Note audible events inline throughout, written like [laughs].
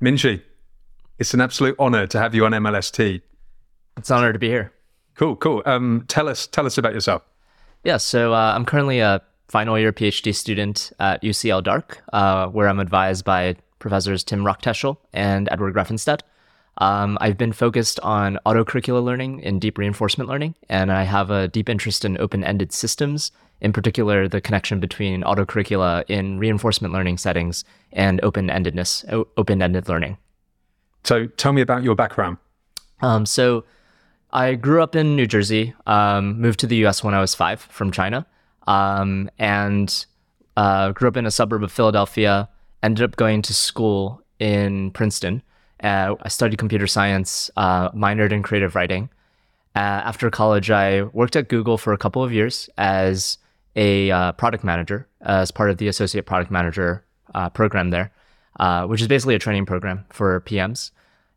Minqi, it's an absolute honor to have you on MLST. It's an honor to be here. Cool, cool. Um, tell us, tell us about yourself. Yeah, so uh, I'm currently a final year PhD student at UCL Dark, uh, where I'm advised by professors Tim Rocktäschel and Edward Grefenstette. Um, I've been focused on autocurricular learning and deep reinforcement learning, and I have a deep interest in open-ended systems, in particular the connection between autocurricula in reinforcement learning settings and open-endedness, open-ended learning. So tell me about your background. Um, so I grew up in New Jersey, um, moved to the US when I was five from China, um, and uh, grew up in a suburb of Philadelphia. Ended up going to school in Princeton. Uh, I studied computer science, uh, minored in creative writing. Uh, after college, I worked at Google for a couple of years as a uh, product manager, as part of the associate product manager uh, program there, which is basically a training program for PMs.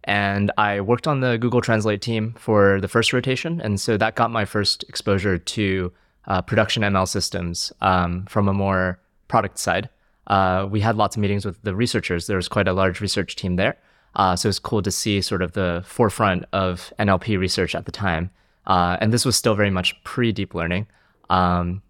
And I worked on the Google Translate team for the first rotation. And so that got my first exposure to production ML systems um, from a more product side. Uh, we had lots of meetings with the researchers. There was quite a large research team there. Uh, so it was cool to see sort of the forefront of NLP research at the time. Uh, and this was still very much pre deep learning. Um,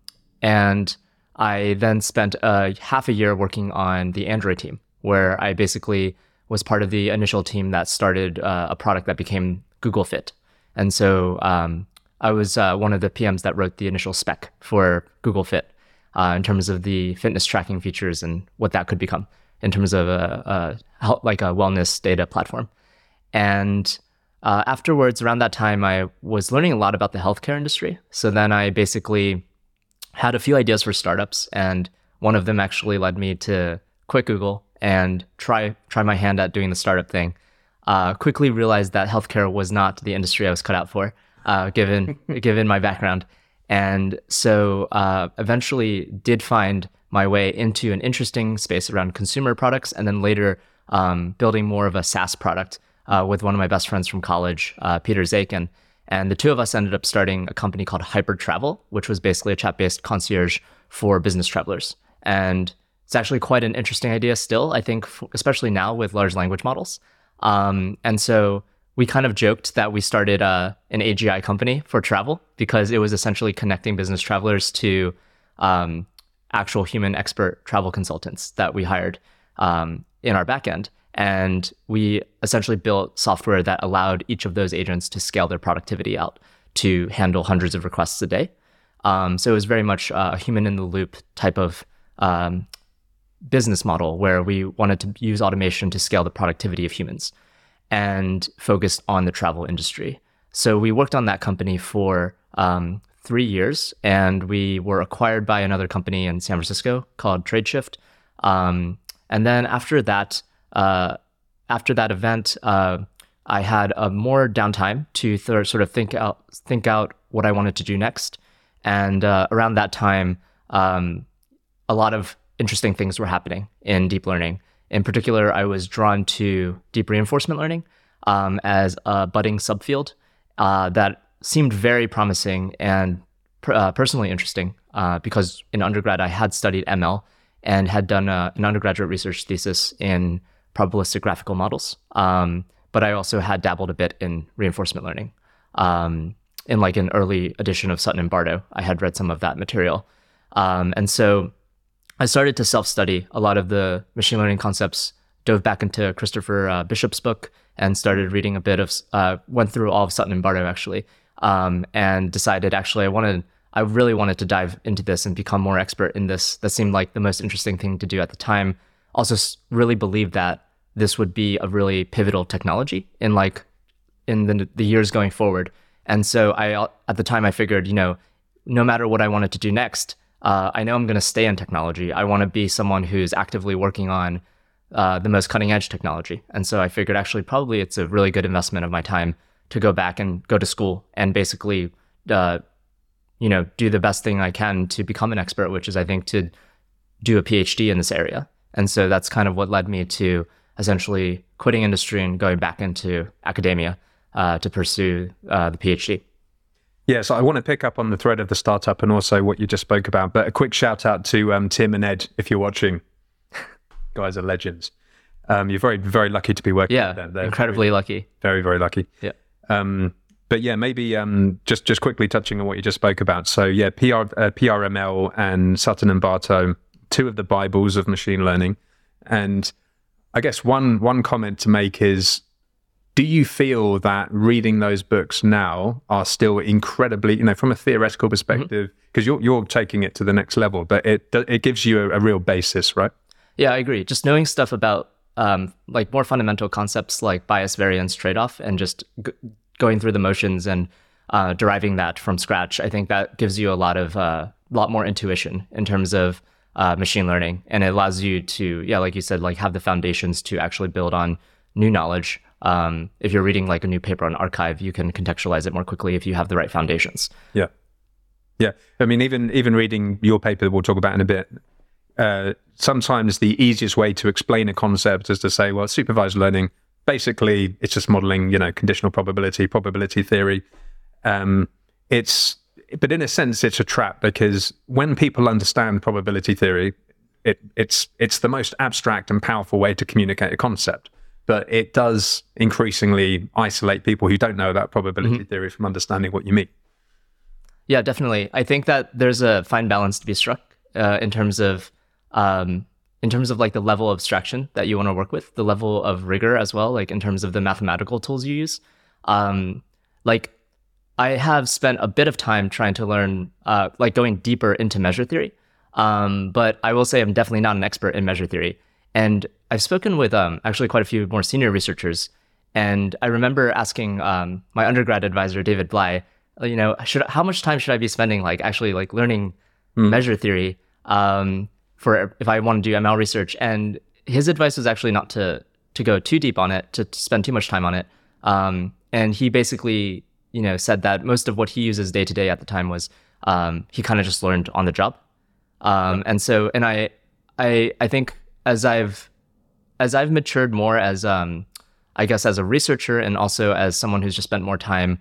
and I then spent a half a year working on the Android team, where I basically was part of the initial team that started uh, a product that became Google Fit. And so um, I was uh, one of the PMs that wrote the initial spec for Google Fit uh, in terms of the fitness tracking features and what that could become in terms of a, a like a wellness data platform. And uh, afterwards, around that time, I was learning a lot about the healthcare industry. So then I basically had a few ideas for startups, and one of them actually led me to quit Google and try try my hand at doing the startup thing. Uh, quickly realized that healthcare was not the industry I was cut out for, uh, given [laughs] given my background, and so uh, eventually did find my way into an interesting space around consumer products, and then later um, building more of a SaaS product uh, with one of my best friends from college, uh, Peter Zakin. And the two of us ended up starting a company called Hyper Travel, which was basically a chat based concierge for business travelers. And it's actually quite an interesting idea still, I think, especially now with large language models. Um, and so we kind of joked that we started uh, an AGI company for travel because it was essentially connecting business travelers to um, actual human expert travel consultants that we hired um, in our backend. And we essentially built software that allowed each of those agents to scale their productivity out to handle hundreds of requests a day. Um, so it was very much a human in the loop type of um, business model where we wanted to use automation to scale the productivity of humans and focused on the travel industry. So we worked on that company for um, three years and we were acquired by another company in San Francisco called TradeShift. Um, and then after that, uh, after that event, uh, I had a more downtime to th- sort of think out think out what I wanted to do next. And uh, around that time, um, a lot of interesting things were happening in deep learning. In particular, I was drawn to deep reinforcement learning um, as a budding subfield uh, that seemed very promising and uh, personally interesting uh, because in undergrad I had studied ML and had done a, an undergraduate research thesis in probabilistic graphical models. Um, but I also had dabbled a bit in reinforcement learning. Um, in like an early edition of Sutton and Barto, I had read some of that material. Um, and so I started to self study a lot of the machine learning concepts, dove back into Christopher uh, Bishop's book, and started reading a bit of, uh, went through all of Sutton and Barto actually, um, and decided actually I wanted, I really wanted to dive into this and become more expert in this. That seemed like the most interesting thing to do at the time. Also, really believed that this would be a really pivotal technology in like in the, the years going forward. And so I, at the time, I figured, you know, no matter what I wanted to do next, uh, I know I'm going to stay in technology. I want to be someone who's actively working on uh, the most cutting edge technology. And so I figured actually probably it's a really good investment of my time to go back and go to school and basically, uh, you know, do the best thing I can to become an expert, which is I think to do a PhD in this area. And so that's kind of what led me to essentially quitting industry and going back into academia uh, to pursue uh, the PhD. Yeah, so I want to pick up on the thread of the startup and also what you just spoke about. But a quick shout out to um, Tim and Ed if you're watching. [laughs] Guys are legends. Um, you're very very lucky to be working. Yeah, with them. They're incredibly lucky. very very lucky. Yeah. Um, but yeah, maybe um, just just quickly touching on what you just spoke about. So yeah, PR, uh, PRML and Sutton and Barto, two of the bibles of machine learning, and I guess one one comment to make is. Do you feel that reading those books now are still incredibly, you know, from a theoretical perspective, because you're you're taking it to the next level, but it it gives you a, a real basis, right? Yeah, I agree. Just knowing stuff about um, like more fundamental concepts like bias variance trade off and just g- going through the motions and uh, deriving that from scratch, I think that gives you a lot of uh, lot more intuition in terms of uh, machine learning, and it allows you to yeah, like you said, like have the foundations to actually build on new knowledge. Um, if you're reading like a new paper on arXiv, you can contextualize it more quickly if you have the right foundations. Yeah, yeah. I mean, even even reading your paper, we'll talk about in a bit. Uh, sometimes the easiest way to explain a concept is to say, well, supervised learning. Basically, it's just modeling, you know, conditional probability, probability theory. Um, it's, but in a sense, it's a trap because when people understand probability theory, it, it's it's the most abstract and powerful way to communicate a concept. But it does increasingly isolate people who don't know about probability theory from understanding what you mean. Yeah, definitely. I think that there's a fine balance to be struck uh, in terms of um, in terms of like the level of abstraction that you want to work with, the level of rigor as well, like in terms of the mathematical tools you use. Um, like I have spent a bit of time trying to learn, uh, like going deeper into measure theory. Um, but I will say I'm definitely not an expert in measure theory. And I've spoken with um, actually quite a few more senior researchers. And I remember asking um, my undergrad advisor, David Blei, uh, you know, should how much time should I be spending like actually like learning measure theory um, for if I want to do ML research? And his advice was actually not to to go too deep on it, to, to spend too much time on it. Um, and he basically, you know, said that most of what he uses day to day at the time was um, he kind of just learned on the job. Um, And so, and I, I, I think as I've as I've matured more as um, I guess as a researcher and also as someone who's just spent more time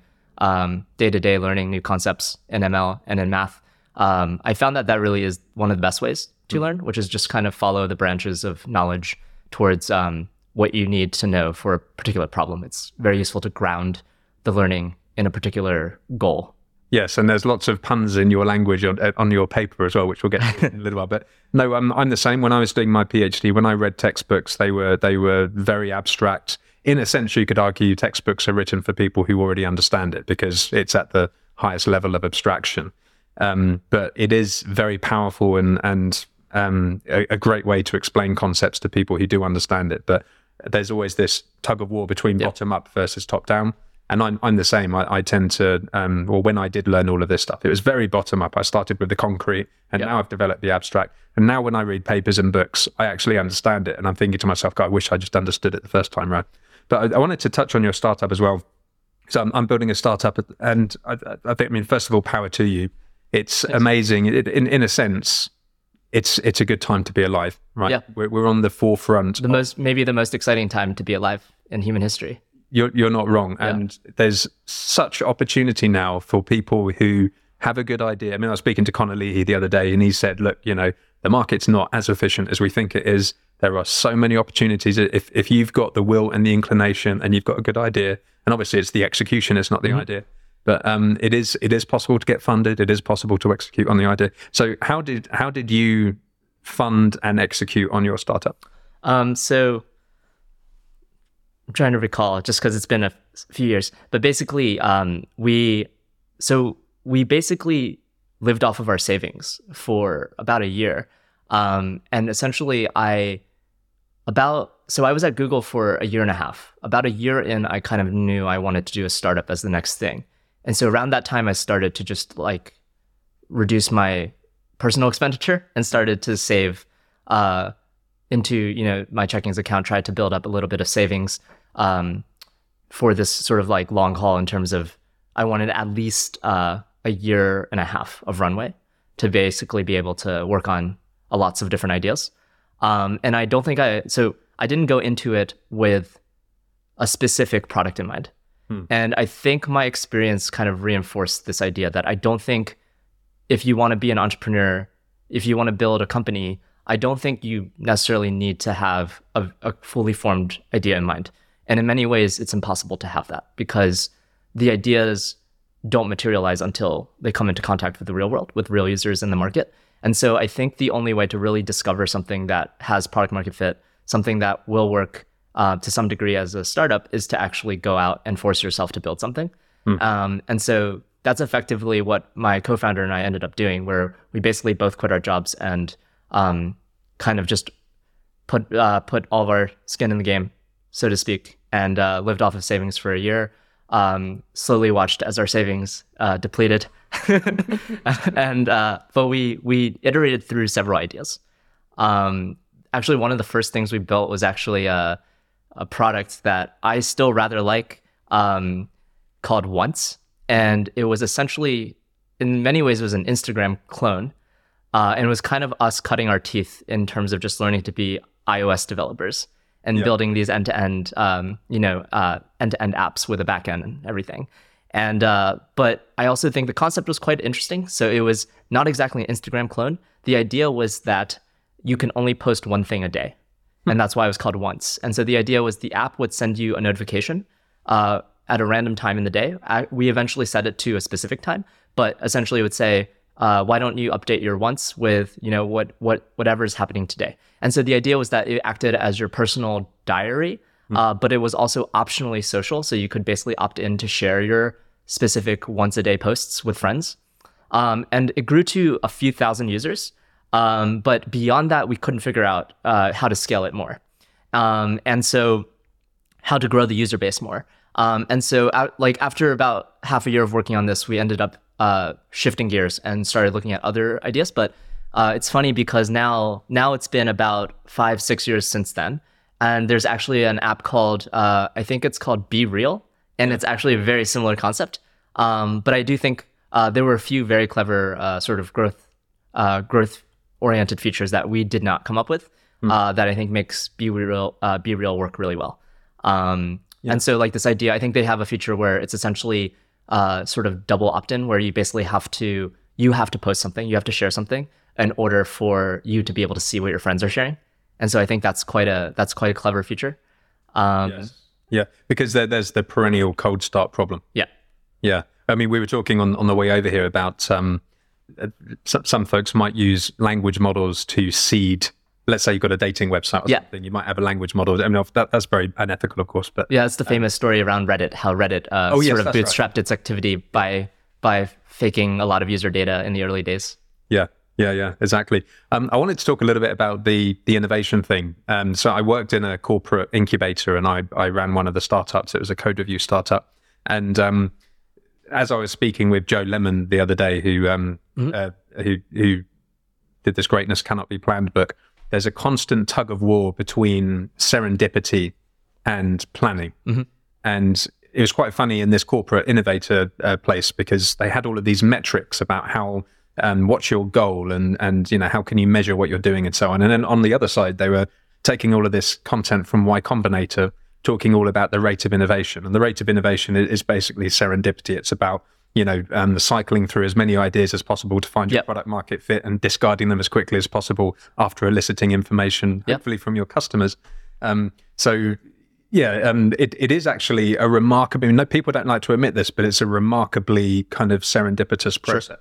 day to day learning new concepts in ML and in math, um, I found that that really is one of the best ways to learn, which is just kind of follow the branches of knowledge towards um, what you need to know for a particular problem. It's very useful to ground the learning in a particular goal. Yes, and there's lots of puns in your language on, on your paper as well, which we'll get to in a little while. But no, um, I'm the same. When I was doing my PhD, when I read textbooks, they were they were very abstract. In a sense, you could argue textbooks are written for people who already understand it because it's at the highest level of abstraction. Um, but it is very powerful and and um, a, a great way to explain concepts to people who do understand it. But there's always this tug of war between bottom up versus top down. And I'm, I'm the same. I, I tend to, um, well, when I did learn all of this stuff, it was very bottom up. I started with the concrete and now I've developed the abstract. And now when I read papers and books, I actually understand it. And I'm thinking to myself, God, I wish I just understood it the first time round. But I, I wanted to touch on your startup as well. So I'm, I'm building a startup and I, I think, I mean, first of all, power to you. It's amazing. It, in, in a sense, it's it's a good time to be alive, right? Yeah. We're, we're on the forefront The most, maybe the most exciting time to be alive in human history. you're you're not wrong. And there's such opportunity now for people who have a good idea. I mean, I was speaking to Connor Leahy the other day, and he said, "Look, you know, the market's not as efficient as we think it is. There are so many opportunities. If if you've got the will and the inclination, and you've got a good idea, and obviously it's the execution, it's not the mm-hmm. idea." But um, it is it is possible to get funded. It is possible to execute on the idea. So how did how did you fund and execute on your startup? Um, so I'm trying to recall just because it's been a few years, but basically, um, we so we basically lived off of our savings for about a year, um, and essentially, I about so I was at Google for a year and a half. About a year in, I kind of knew I wanted to do a startup as the next thing, and so around that time, I started to just like reduce my personal expenditure and started to save uh, into you know my checkings account tried to build up a little bit of savings um, for this sort of like long haul in terms of i wanted at least uh, a year and a half of runway to basically be able to work on a lots of different ideas. Um, and i don't think i so i didn't go into it with a specific product in mind Hmm. and i think my experience kind of reinforced this idea that i don't think if you want to be an entrepreneur, if you want to build a company, I don't think you necessarily need to have a, a fully formed idea in mind. And in many ways, it's impossible to have that because the ideas don't materialize until they come into contact with the real world, with real users in the market. And so I think the only way to really discover something that has product market fit, something that will work uh, to some degree as a startup, is to actually go out and force yourself to build something. Um, and so that's effectively what my co-founder and I ended up doing, where we basically both quit our jobs and um, kind of just put uh, put all of our skin in the game, so to speak, and uh, lived off of savings for a year. Um, slowly watched as our savings uh, depleted, [laughs] and uh, but we we iterated through several ideas. Um, actually, one of the first things we built was actually a, a product that I still rather like, um, called Once, and it was essentially, in many ways, it was an Instagram clone, uh, and it was kind of us cutting our teeth in terms of just learning to be iOS developers and Yeah. building these end-to-end, um, you know, uh, end-to-end apps with a backend and everything. And uh, but I also think the concept was quite interesting. So it was not exactly an Instagram clone. The idea was that you can only post one thing a day, and that's why it was called Once. And so the idea was the app would send you a notification uh, at a random time in the day. I, we eventually set it to a specific time, but essentially it would say, uh, "Why don't you update your Once with you know what what whatever is happening today?" And so the idea was that it acted as your personal diary, uh, but it was also optionally social. So you could basically opt in to share your specific once a day posts with friends. Um, and it grew to a few thousand users. Um, but beyond that, we couldn't figure out uh, how to scale it more. Um, and so, how to grow the user base more. Um, and so, out, like after about half a year of working on this, we ended up uh, shifting gears and started looking at other ideas. But uh, it's funny because now, now it's been about five, six years since then, and there's actually an app called uh, I think it's called BeReal, and it's actually a very similar concept. Um, but I do think uh, there were a few very clever uh, sort of growth uh, growth oriented features that we did not come up with uh, that I think makes BeReal uh, BeReal work really well. Um, And so like this idea, I think they have a feature where it's essentially uh, sort of double opt in, where you basically have to you have to post something, you have to share something in order for you to be able to see what your friends are sharing. And so I think that's quite a that's quite a clever feature. Um, Yes. Yeah, because there, there's the perennial cold start problem. yeah. Yeah, I mean, we were talking on, on the way over here about um, some, some folks might use language models to seed. Let's say you've got a dating website or Yeah. something. You might have a language model. I mean, that, that's very unethical, of course. But Yeah, it's the famous story around Reddit, how Reddit uh, Oh, yes, sort of that's right. bootstrapped its activity by by faking a lot of user data in the early days. Yeah, yeah, yeah, exactly. Um, I wanted to talk a little bit about the the innovation thing. Um, so I worked in a corporate incubator, and I I ran one of the startups. It was a code review startup, and um, as I was speaking with Joel Lehman the other day, who um, uh, who who did this greatness cannot be planned book. There's a constant tug of war between serendipity and planning, and it was quite funny in this corporate innovator uh, place because they had all of these metrics about how um, what's your goal and and you know how can you measure what you're doing and so on. And then on the other side, they were taking all of this content from Y Combinator, talking all about the rate of innovation. And the rate of innovation is basically serendipity. It's about you know um, the cycling through as many ideas as possible to find your Yep. product market fit and discarding them as quickly as possible after eliciting information, Yep. hopefully from your customers. Um, so yeah, um, it, it is actually a remarkable, No, people don't like to admit this, but it's a remarkably kind of serendipitous process.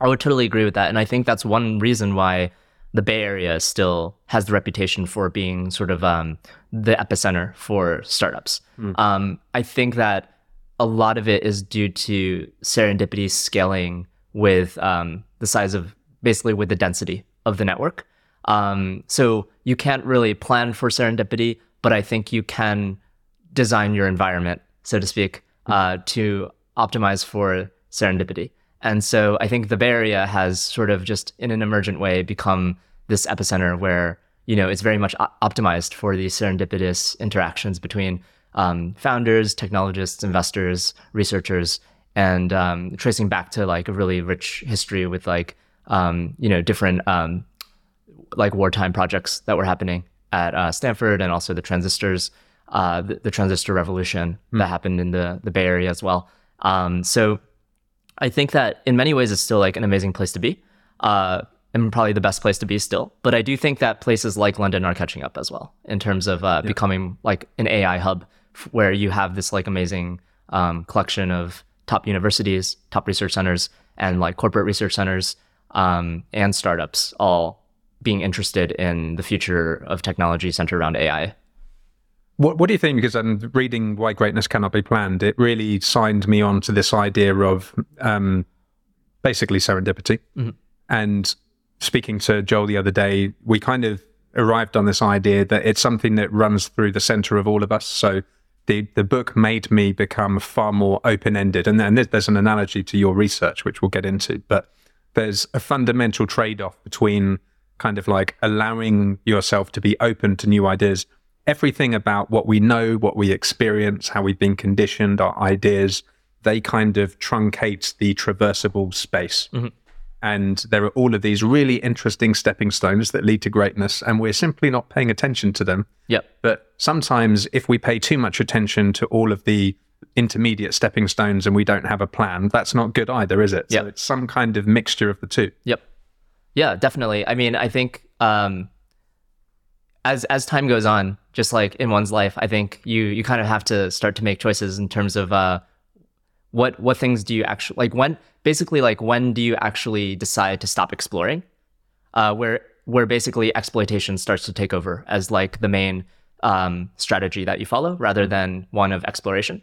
I would totally agree with that, and I think that's one reason why the Bay Area still has the reputation for being sort of um, the epicenter for startups. Um, I think that a lot of it is due to serendipity scaling with um, the size of basically with the density of the network. Um, so you can't really plan for serendipity, but I think you can design your environment, so to speak, uh, to optimize for serendipity. And so I think the Bay Area has sort of just in an emergent way become this epicenter where, you know, it's very much optimized for these serendipitous interactions between um, founders, technologists, investors, researchers, and um, tracing back to like a really rich history with like, um, you know, different um, like wartime projects that were happening at uh, Stanford and also the transistors, uh, the, the transistor revolution that happened in the, the Bay Area as well. Um, so I think that in many ways it's still like an amazing place to be. Uh, am probably the best place to be still. But I do think that places like London are catching up as well in terms of uh, becoming like an AI hub where you have this like amazing um, collection of top universities, top research centers, and like corporate research centers um, and startups all being interested in the future of technology centered around AI. What, what do you think? Because I'm reading Why Greatness Cannot Be Planned. It really signed me on to this idea of um, basically serendipity. And speaking to Joel the other day, we kind of arrived on this idea that it's something that runs through the center of all of us. So the, the book made me become far more open ended. And then there's, there's an analogy to your research, which we'll get into. But there's a fundamental trade off between kind of like allowing yourself to be open to new ideas. Everything about what we know, what we experience, how we've been conditioned, our ideas, they kind of truncate the traversable space. Mm-hmm. And there are all of these really interesting stepping stones that lead to greatness, and we're simply not paying attention to them. Yep. But sometimes, if we pay too much attention to all of the intermediate stepping stones and we don't have a plan, that's not good either, is it? Yep. So it's some kind of mixture of the two. Yep. Yeah, definitely. I mean, I think um, as as time goes on, just like in one's life, I think you you kind of have to start to make choices in terms of uh, what what things do you actually like when basically like when do you actually decide to stop exploring, uh, where where basically exploitation starts to take over as like the main um, strategy that you follow rather than one of exploration.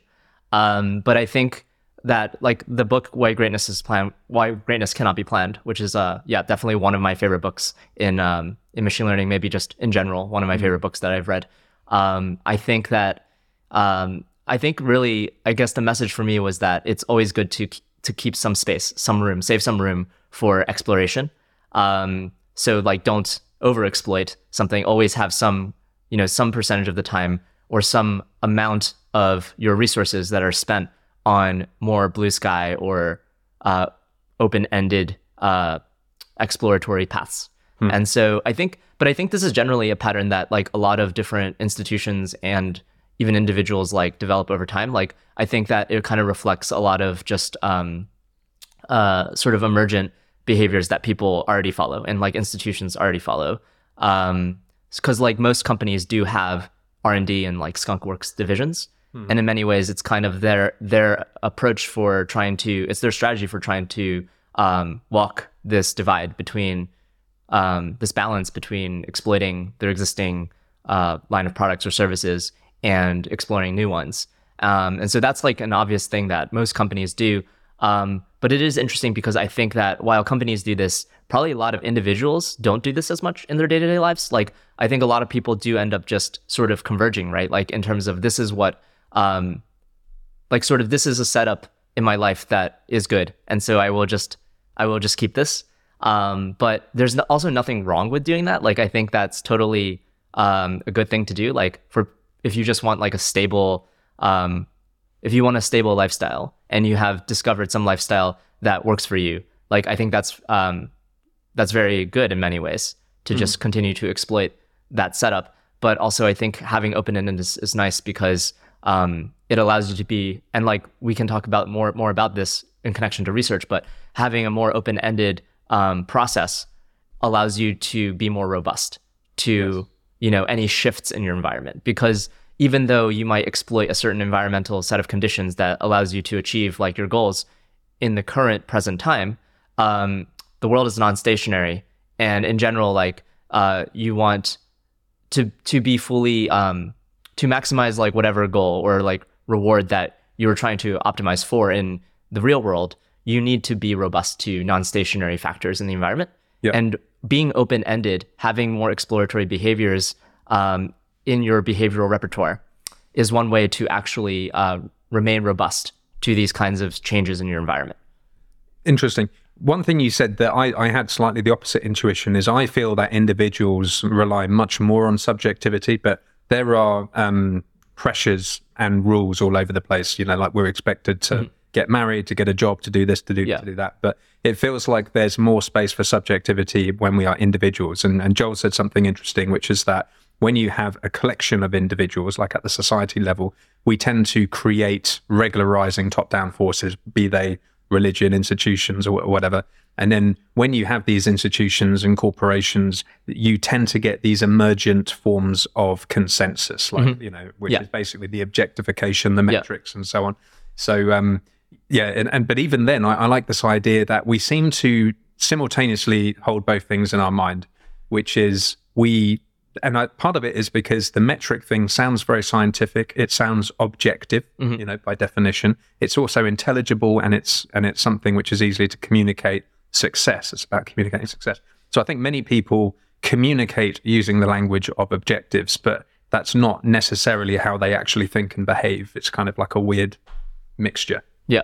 Um, but I think that like the book Why Greatness is Planned, Why Greatness Cannot Be Planned, which is uh yeah definitely one of my favorite books in um in machine learning, maybe just in general one of my favorite books that I've read. Um, I think that um I think really I guess the message for me was that it's always good to to keep some space, some room, save some room for exploration. Um, so like don't overexploit something. Always have some you know some percentage of the time or some amount of your resources that are spent on more blue sky or uh, open-ended uh, exploratory paths. And so I think, but I think this is generally a pattern that like a lot of different institutions and even individuals like develop over time. Like I think that it kind of reflects a lot of just um, uh, sort of emergent behaviors that people already follow and like institutions already follow. Um, because like most companies do have R and D and like skunkworks divisions, and in many ways, it's kind of their their approach for trying to it's their strategy for trying to um, walk this divide between um, this balance between exploiting their existing uh, line of products or services and exploring new ones. Um, and so that's like an obvious thing that most companies do. Um, but it is interesting because I think that while companies do this, probably a lot of individuals don't do this as much in their day to day lives. Like, I think a lot of people do end up just sort of converging, right? Like, in terms of this is what, um, like, sort of this is a setup in my life that is good. And so I will just, I will just keep this. Um, but there's also nothing wrong with doing that. Like, I think that's totally um, a good thing to do. Like, for if you just want like a stable, um, if you want a stable lifestyle and you have discovered some lifestyle that works for you, like I think that's um, that's very good in many ways to just continue to exploit that setup. But also, I think having open ended is, is nice because um, it allows you to be and like we can talk about more more about this in connection to research. But having a more open ended um, process allows you to be more robust to you know any shifts in your environment because even though you might exploit a certain environmental set of conditions that allows you to achieve like your goals in the current present time um, the world is non-stationary and in general like uh, you want to to be fully um, to maximize like whatever goal or like reward that you were trying to optimize for in the real world you need to be robust to non-stationary factors in the environment Yeah. and being open-ended having more exploratory behaviors um, in your behavioral repertoire is one way to actually uh, remain robust to these kinds of changes in your environment Interesting. One thing you said that I, I had slightly the opposite intuition is I feel that individuals rely much more on subjectivity, but there are um, pressures and rules all over the place. You know, like we're expected to get married, to get a job, to do this, to do Yeah. to do that. But it feels like there's more space for subjectivity when we are individuals. And, and Joel said something interesting, which is that when you have a collection of individuals, like at the society level, we tend to create regularizing top down forces, be they religion, institutions, or whatever. And then when you have these institutions and corporations, you tend to get these emergent forms of consensus, like, you know, which Mm-hmm. Yeah. is basically the objectification, the metrics, and so on. So, um, yeah, and, and but even then, I, I like this idea that we seem to simultaneously hold both things in our mind, which is we, and I, part of it is because the metric thing sounds very scientific. It sounds objective, you know, by definition. It's also intelligible, and it's and it's something which is easily to communicate success. It's about communicating success. So I think many people communicate using the language of objectives, but that's not necessarily how they actually think and behave. It's kind of like a weird mixture. Yeah,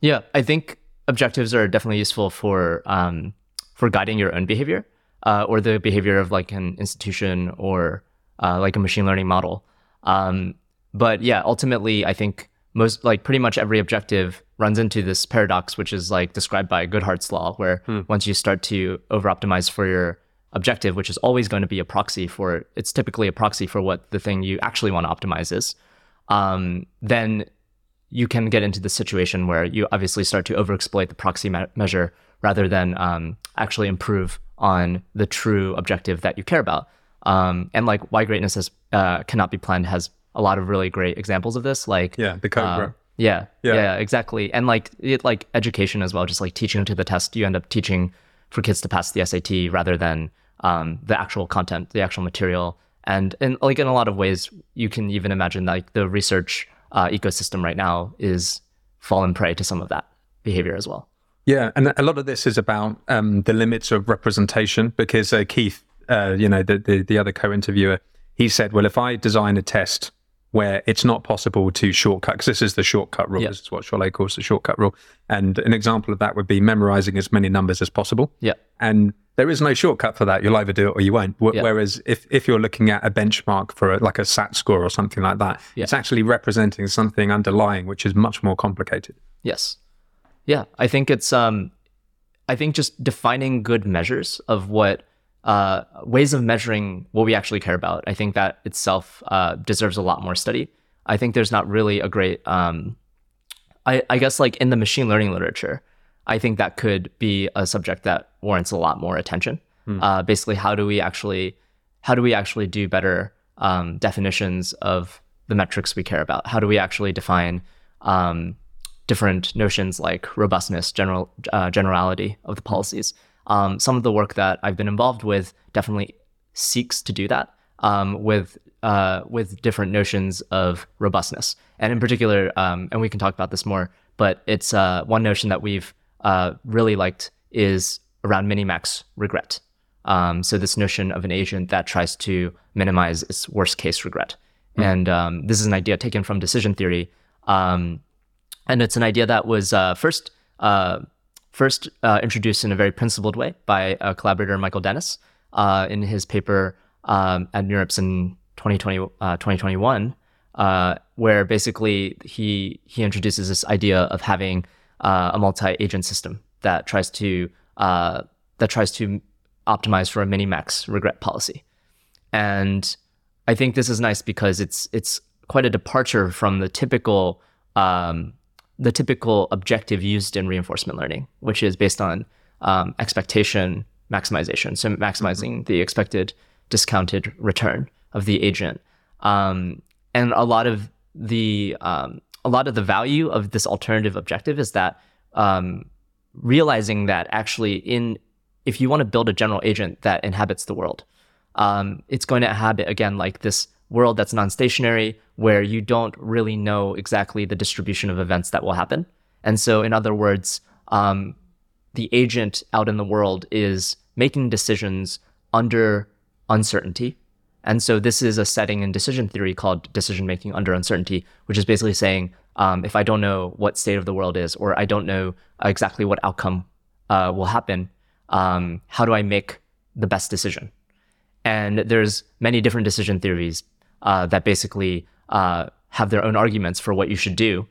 yeah. I think objectives are definitely useful for um, for guiding your own behavior uh, or the behavior of like an institution or uh, like a machine learning model. Um, but yeah, ultimately, I think most like pretty much every objective runs into this paradox, which is like described by Goodhart's law, where once you start to over optimize for your objective, which is always going to be a proxy for it's typically a proxy for what the thing you actually want to optimize is, um, then you can get into the situation where you obviously start to overexploit the proxy me- measure rather than um, actually improve on the true objective that you care about. Um, and like why greatness is, uh, cannot be planned has a lot of really great examples of this. Like Yeah, the Cobra. uh, yeah, Yeah. yeah, exactly. And like it, like education as well, just like teaching to the test, you end up teaching for kids to pass the SAT rather than um, the actual content, the actual material. And and like in a lot of ways, you can even imagine like the research uh, ecosystem right now is fallen prey to some of that behavior as well. Yeah, and a lot of this is about um, the limits of representation because uh, Keith, uh, you know, the, the the other co-interviewer, he said, well, if I design a test where it's not possible to shortcut, because this is the shortcut rule, Yeah. this is what Chollet calls the shortcut rule, and an example of that would be memorizing as many numbers as possible. Yeah. And there is no shortcut for that. You'll either do it or you won't. Wh- Yeah. Whereas if, if you're looking at a benchmark for a, like a SAT score or something like that, Yeah. it's actually representing something underlying, which is much more complicated. Yes. Yeah, I think it's um I think just defining good measures of what uh ways of measuring what we actually care about. I think that itself uh deserves a lot more study. I think there's not really a great um I I guess like in the machine learning literature, I think that could be a subject that warrants a lot more attention. Uh basically how do we actually how do we actually do better um, definitions of the metrics we care about? How do we actually define um, different notions like robustness, general uh, generality of the policies? Um, some of the work that I've been involved with definitely seeks to do that um, with uh, with different notions of robustness, and in particular, um, and we can talk about this more. But it's uh, one notion that we've uh, really liked is around minimax regret. Um, so this notion of an agent that tries to minimize its worst case regret, and um, this is an idea taken from decision theory, um, and it's an idea that was uh, first uh, first uh, introduced in a very principled way by a collaborator Michael Dennis uh, in his paper um, at NeurIPS in 2020, uh, 2021, uh, where basically he he introduces this idea of having a multi-agent system that tries to that tries to optimize for a minimax regret policy. And I think this is nice because it's it's quite a departure from the typical um, the typical objective used in reinforcement learning, which is based on um, expectation maximization, so maximizing the expected discounted return of the agent. Um, and a lot of the um, a lot of the value of this alternative objective is that um, realizing that actually in if you want to build a general agent that inhabits the world, um, it's going to inhabit again like this world that's non-stationary where you don't really know exactly the distribution of events that will happen. And so, in other words, um, the agent out in the world is making decisions under uncertainty. And so, this is a setting in decision theory called decision making under uncertainty, which is basically saying um, if I don't know what state of the world is, or I don't know exactly what outcome uh, will happen, um, how do I make the best decision? And there's many different decision theories uh, that basically uh, have their own arguments for what you should do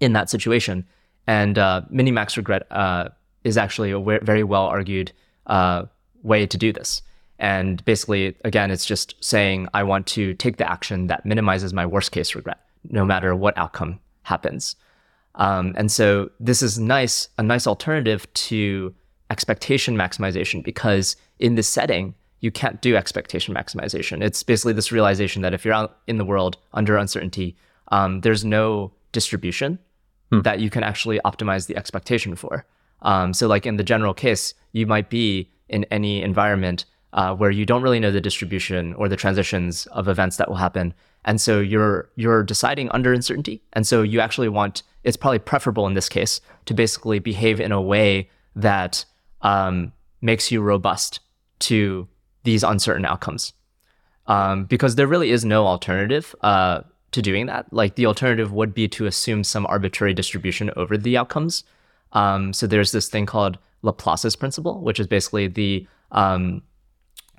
in that situation. And uh, minimax regret uh, is actually a very well argued uh, way to do this. And basically, again, it's just saying I want to take the action that minimizes my worst case regret, no matter what outcome happens. Um, and so this is nice, a nice alternative to expectation maximization because in this setting, you can't do expectation maximization. It's basically this realization that if you're out in the world under uncertainty, um, there's no distribution that you can actually optimize the expectation for. Um, so, like in the general case, you might be in any environment uh, where you don't really know the distribution or the transitions of events that will happen, and so you're you're deciding under uncertainty, and so you actually want it's probably preferable in this case to basically behave in a way that um, makes you robust to these uncertain outcomes, um, because there really is no alternative. Uh, to doing that. Like the alternative would be to assume some arbitrary distribution over the outcomes. Um, so there's this thing called Laplace's principle, which is basically the um,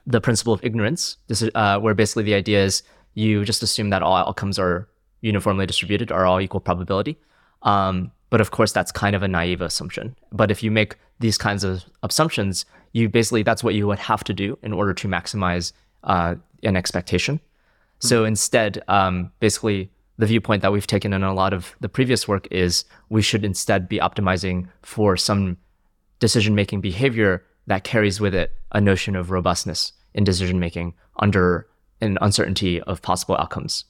the principle of ignorance. This is uh, where basically the idea is you just assume that all outcomes are uniformly distributed, are all equal probability. Um, but of course, that's kind of a naive assumption. But if you make these kinds of assumptions, you basically that's what you would have to do in order to maximize uh, an expectation. So instead, um, basically, the viewpoint that we've taken in a lot of the previous work is we should instead be optimizing for some decision making behavior that carries with it a notion of robustness in decision making under an uncertainty of possible outcomes.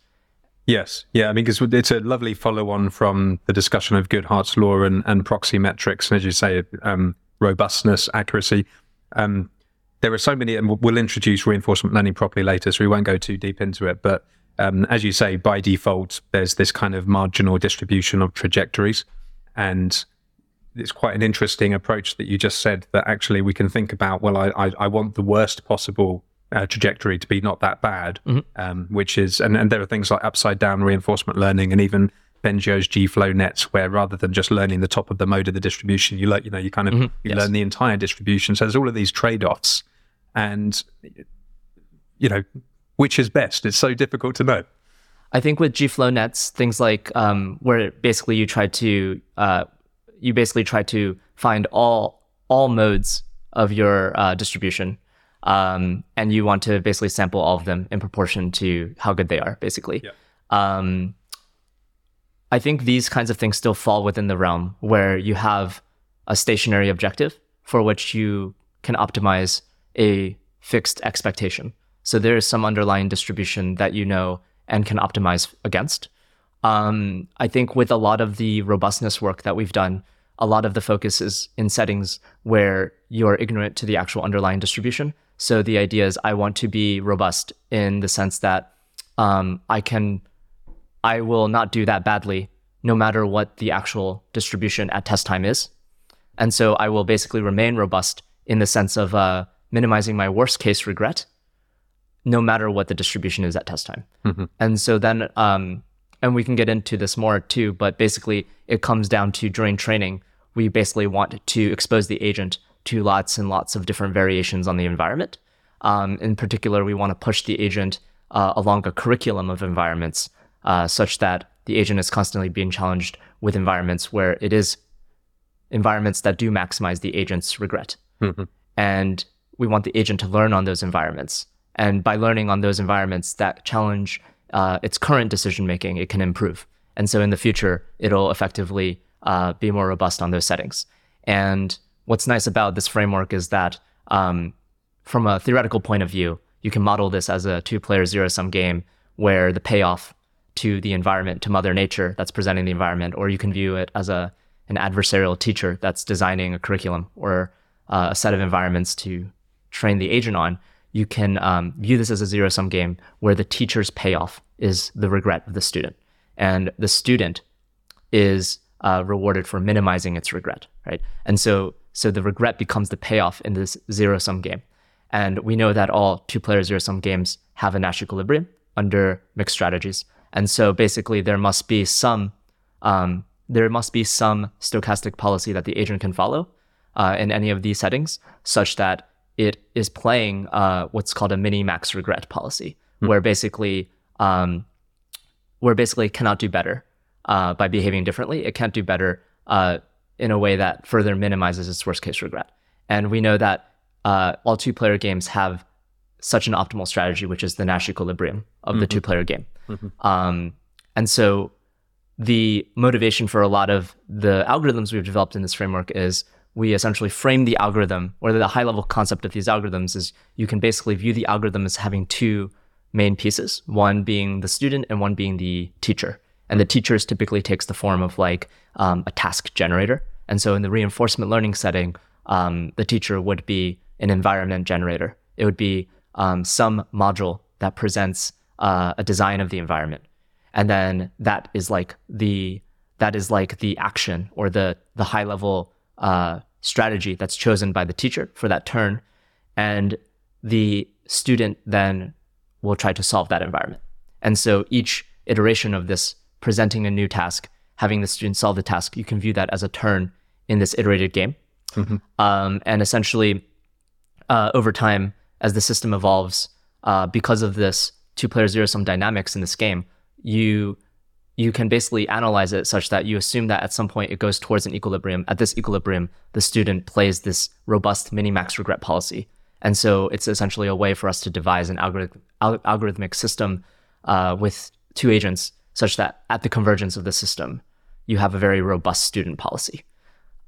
Yes, yeah, I mean, because it's a lovely follow-on from the discussion of Goodhart's law and, and proxy metrics, and as you say, um, robustness, accuracy. Um, there are so many, and we'll introduce reinforcement learning properly later, so we won't go too deep into it. But um, as you say, by default, there's this kind of marginal distribution of trajectories, and it's quite an interesting approach that you just said that actually we can think about. Well, I I, I want the worst possible uh, trajectory to be not that bad, um, which is, and, and there are things like upside down reinforcement learning, and even Bengio's GFlowNets, where rather than just learning the top of the mode of the distribution, you learn, you know, you kind of you Yes. learn the entire distribution. So there's all of these trade offs, and you know, which is best? It's so difficult to know. I think with GFlowNets, things like um, where basically you try to uh, you basically try to find all all modes of your uh, distribution, um, and you want to basically sample all of them in proportion to how good they are. Basically, Yeah. um, I think these kinds of things still fall within the realm where you have a stationary objective for which you can optimize a fixed expectation. So there is some underlying distribution that you know and can optimize against. Um, I think with a lot of the robustness work that we've done, a lot of the focus is in settings where you're ignorant to the actual underlying distribution. So the idea is I want to be robust in the sense that um, I can, I will not do that badly no matter what the actual distribution at test time is. And so I will basically remain robust in the sense of uh, minimizing my worst case regret, no matter what the distribution is at test time. And so then, um, and we can get into this more too, but basically it comes down to during training, we basically want to expose the agent to lots and lots of different variations on the environment. Um, in particular, we want to push the agent uh, along a curriculum of environments uh, such that the agent is constantly being challenged with environments where it is environments that do maximize the agent's regret. And we want the agent to learn on those environments. And by learning on those environments that challenge uh, its current decision making, it can improve. And so in the future, it'll effectively uh, be more robust on those settings. And what's nice about this framework is that um, from a theoretical point of view, you can model this as a two player zero sum game where the payoff to the environment, to Mother Nature that's presenting the environment, or you can view it as a an adversarial teacher that's designing a curriculum or uh, a set of environments to train the agent on. You can um, view this as a zero sum game where the teacher's payoff is the regret of the student, and the student is uh, rewarded for minimizing its regret, right? And so, so the regret becomes the payoff in this zero sum game. And we know that all two player zero sum games have a Nash equilibrium under mixed strategies. And so basically, there must be some um, there must be some stochastic policy that the agent can follow uh, in any of these settings, such that it is playing uh, what's called a mini max regret policy, where basically um, where basically it cannot do better uh, by behaving differently. It can't do better uh, in a way that further minimizes its worst case regret. And we know that uh, all two player games have such an optimal strategy, which is the Nash equilibrium of the two player game. Um, and so the motivation for a lot of the algorithms we've developed in this framework is we essentially frame the algorithm, or the high level concept of these algorithms is you can basically view the algorithm as having two main pieces, one being the student and one being the teacher. And the teachers typically takes the form of like um, a task generator. And so in the reinforcement learning setting, um, the teacher would be an environment generator. It would be um, some module that presents uh, a design of the environment, and then that is like the that is like the action or the the high level uh, strategy that's chosen by the teacher for that turn, and the student then will try to solve that environment. And so each iteration of this presenting a new task, having the student solve the task, you can view that as a turn in this iterated game. Mm-hmm. Um, and essentially, uh, over time, as the system evolves, uh, because of this two player zero sum dynamics in this game, you you can basically analyze it such that you assume that at some point it goes towards an equilibrium. At this equilibrium, the student plays this robust minimax regret policy. And so it's essentially a way for us to devise an algorithm, al- algorithmic system uh, with two agents such that at the convergence of the system, you have a very robust student policy.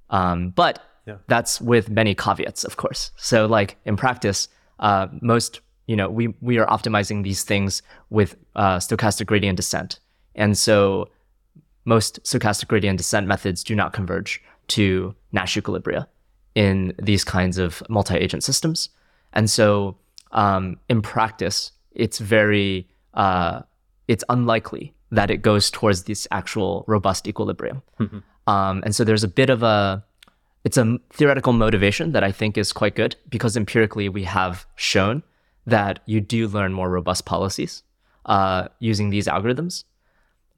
Um, but yeah. that's with many caveats, of course. So like in practice, uh, most, you know, we, we are optimizing these things with uh, stochastic gradient descent. And so most stochastic gradient descent methods do not converge to Nash equilibria in these kinds of multi-agent systems. And so um, in practice, it's very, uh, it's unlikely that it goes towards this actual robust equilibrium. Mm-hmm. Um, and so there's a bit of a, it's a theoretical motivation that I think is quite good because empirically we have shown that you do learn more robust policies uh, using these algorithms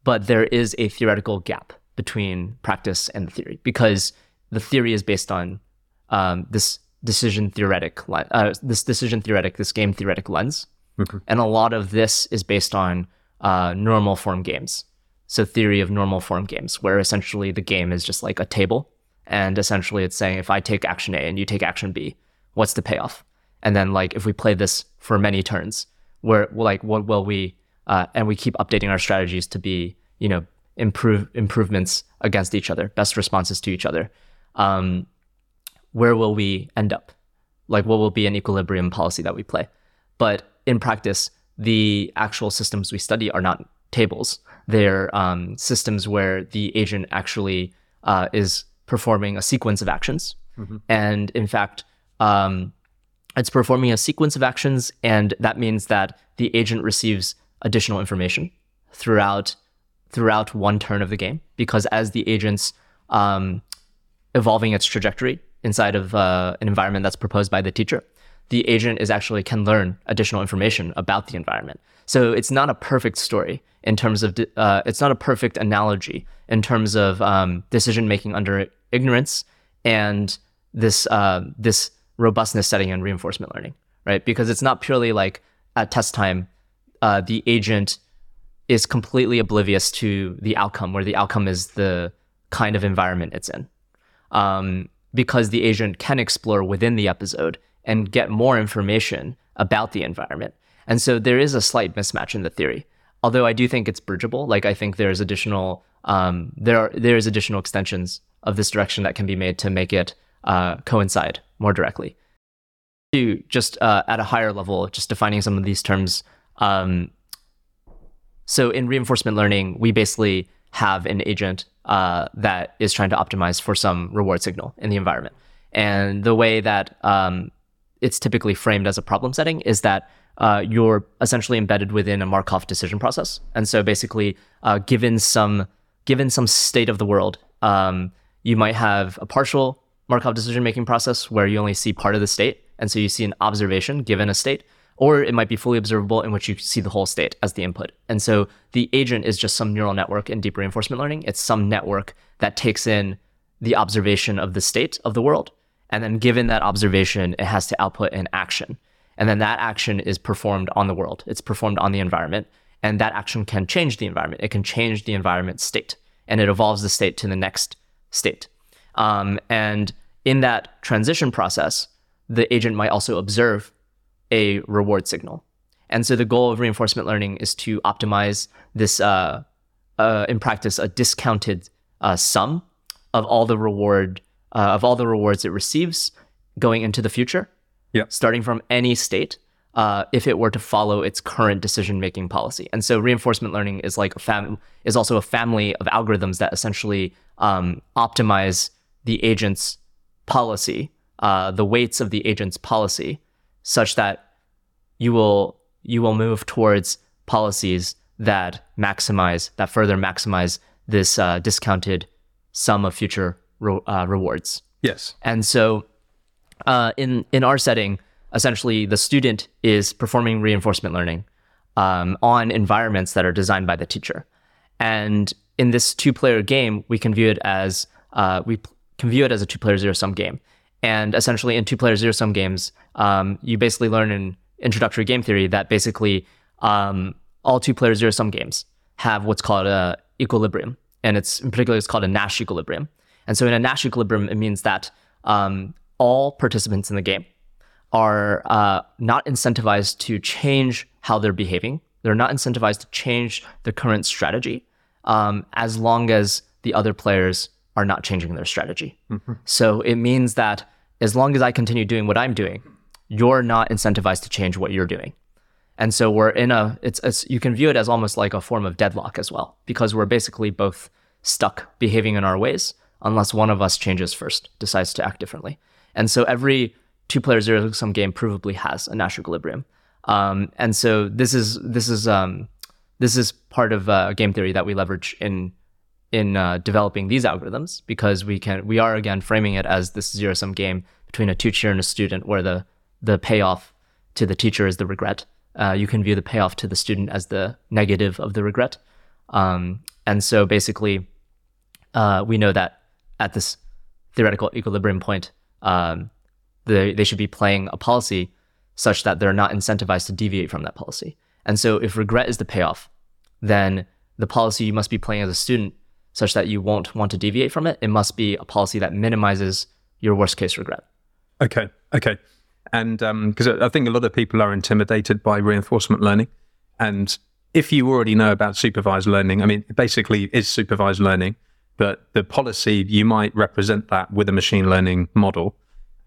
but there is a theoretical gap between practice and the theory because the theory is based on um, this decision theoretic, uh, this decision theoretic, this game theoretic lens, mm-hmm. and a lot of this is based on uh, normal form games. So theory of normal form games, where essentially the game is just like a table, and essentially it's saying if I take action A and you take action B, what's the payoff? And then like if we play this for many turns, where like what will we uh, and we keep updating our strategies to be you know improve improvements against each other, best responses to each other. Um, where will we end up? Like, what will be an equilibrium policy that we play? But in practice, the actual systems we study are not tables. They're um, systems where the agent actually uh, is performing a sequence of actions. Mm-hmm. And in fact, um, it's performing a sequence of actions, and that means that the agent receives additional information throughout throughout one turn of the game. Because as the agent's um, evolving its trajectory inside of uh, an environment that's proposed by the teacher, the agent is actually can learn additional information about the environment. So it's not a perfect story in terms of uh, it's not a perfect analogy in terms of um, decision making under ignorance and this uh, this robustness setting and reinforcement learning, right? Because it's not purely like at test time uh, the agent is completely oblivious to the outcome, where the outcome is the kind of environment it's in. Um, because the agent can explore within the episode and get more information about the environment. And so there is a slight mismatch in the theory. Although I do think it's bridgeable, like I think there's additional um, there are there's additional extensions of this direction that can be made to make it uh, coincide more directly. To just uh, at a higher level, just defining some of these terms um, so in reinforcement learning, we basically have an agent uh, that is trying to optimize for some reward signal in the environment. And the way that um, it's typically framed as a problem setting is that uh, you're essentially embedded within a Markov decision process. And so basically, uh, given some given some state of the world, um, you might have a partial Markov decision making process where you only see part of the state, and so you see an observation given a state or it might be fully observable in which you see the whole state as the input. And so the agent is just some neural network in deep reinforcement learning. It's some network that takes in the observation of the state of the world. And then given that observation, it has to output an action. And then that action is performed on the world. It's performed on the environment. And that action can change the environment. It can change the environment state. And it evolves the state to the next state. Um, and in that transition process, the agent might also observe a reward signal. And so the goal of reinforcement learning is to optimize this uh, uh, in practice a discounted uh, sum of all the reward uh, of all the rewards it receives going into the future. Yeah. Starting from any state, uh, if it were to follow its current decision making policy. And so reinforcement learning is like a fam is also a family of algorithms that essentially um, optimize the agent's policy, uh, the weights of the agent's policy, such that you will you will move towards policies that maximize that further maximize this uh, discounted sum of future re- uh, rewards. Yes. And so, uh, in in our setting, essentially, the student is performing reinforcement learning um, on environments that are designed by the teacher. And in this two-player game, we can view it as uh, we can view it as a two-player zero-sum game. And essentially, in two-player zero-sum games, um, you basically learn in introductory game theory that basically um, all two-player zero-sum games have what's called a equilibrium, and it's in particular it's called a Nash equilibrium. And so, in a Nash equilibrium, it means that um, all participants in the game are uh, not incentivized to change how they're behaving. They're not incentivized to change their current strategy um, as long as the other players are not changing their strategy. So it means that as long as I continue doing what I'm doing, you're not incentivized to change what you're doing. And so we're in a it's, it's you can view it as almost like a form of deadlock as well because we're basically both stuck behaving in our ways unless one of us changes first, decides to act differently. And so every two player zero sum game provably has a Nash equilibrium. Um, and so this is this is um, this is part of uh, game theory that we leverage in in uh, developing these algorithms because we can we are again framing it as this zero sum game between a teacher and a student where the the payoff to the teacher is the regret. Uh, you can view the payoff to the student as the negative of the regret. Um, and so basically, uh, we know that at this theoretical equilibrium point, um, they, they should be playing a policy such that they're not incentivized to deviate from that policy. And so if regret is the payoff, then the policy you must be playing as a student such that you won't want to deviate from it, it must be a policy that minimizes your worst case regret. Okay. Okay. And um, because I think a lot of people are intimidated by reinforcement learning. And if you already know about supervised learning, I mean, basically is supervised learning, but the policy, you might represent that with a machine learning model.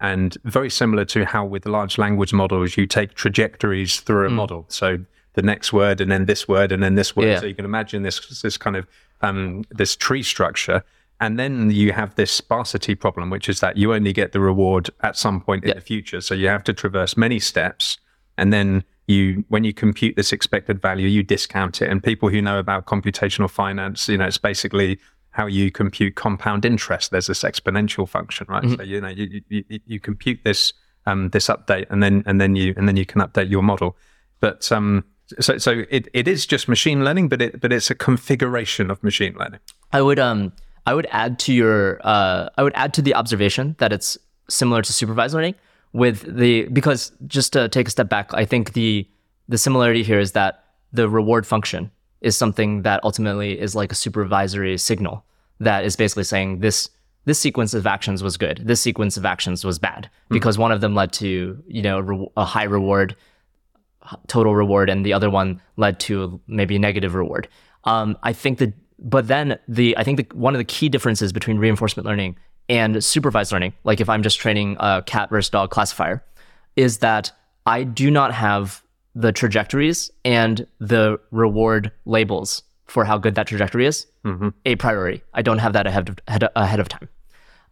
And very similar to how with large language models, you take trajectories through a model. So the next word and then this word and then this word. Yeah. So you can imagine this this kind of um, this tree structure. And then you have this sparsity problem, which is that you only get the reward at some point in Yeah. the future. So you have to traverse many steps. And then you, when you compute this expected value, you discount it. And people who know about computational finance, you know, it's basically how you compute compound interest. There's this exponential function, right? So you know, you, you, you- you compute this um, this update, and then and then you and then you can update your model. But um, so so it, it is just machine learning, but it but it's a configuration of machine learning. I would um I would add to your uh I would add to the observation that it's similar to supervised learning with the because just to take a step back, I think the the similarity here is that the reward function is something that ultimately is like a supervisory signal that is basically saying this this sequence of actions was good, this sequence of actions was bad because one of them led to you know re- a high reward total reward and the other one led to maybe a negative reward. Um, I think that, but then the I think the, one of the key differences between reinforcement learning and supervised learning, like if I'm just training a cat versus dog classifier, is that I do not have the trajectories and the reward labels for how good that trajectory is a priority. I don't have that ahead of, ahead, ahead of time.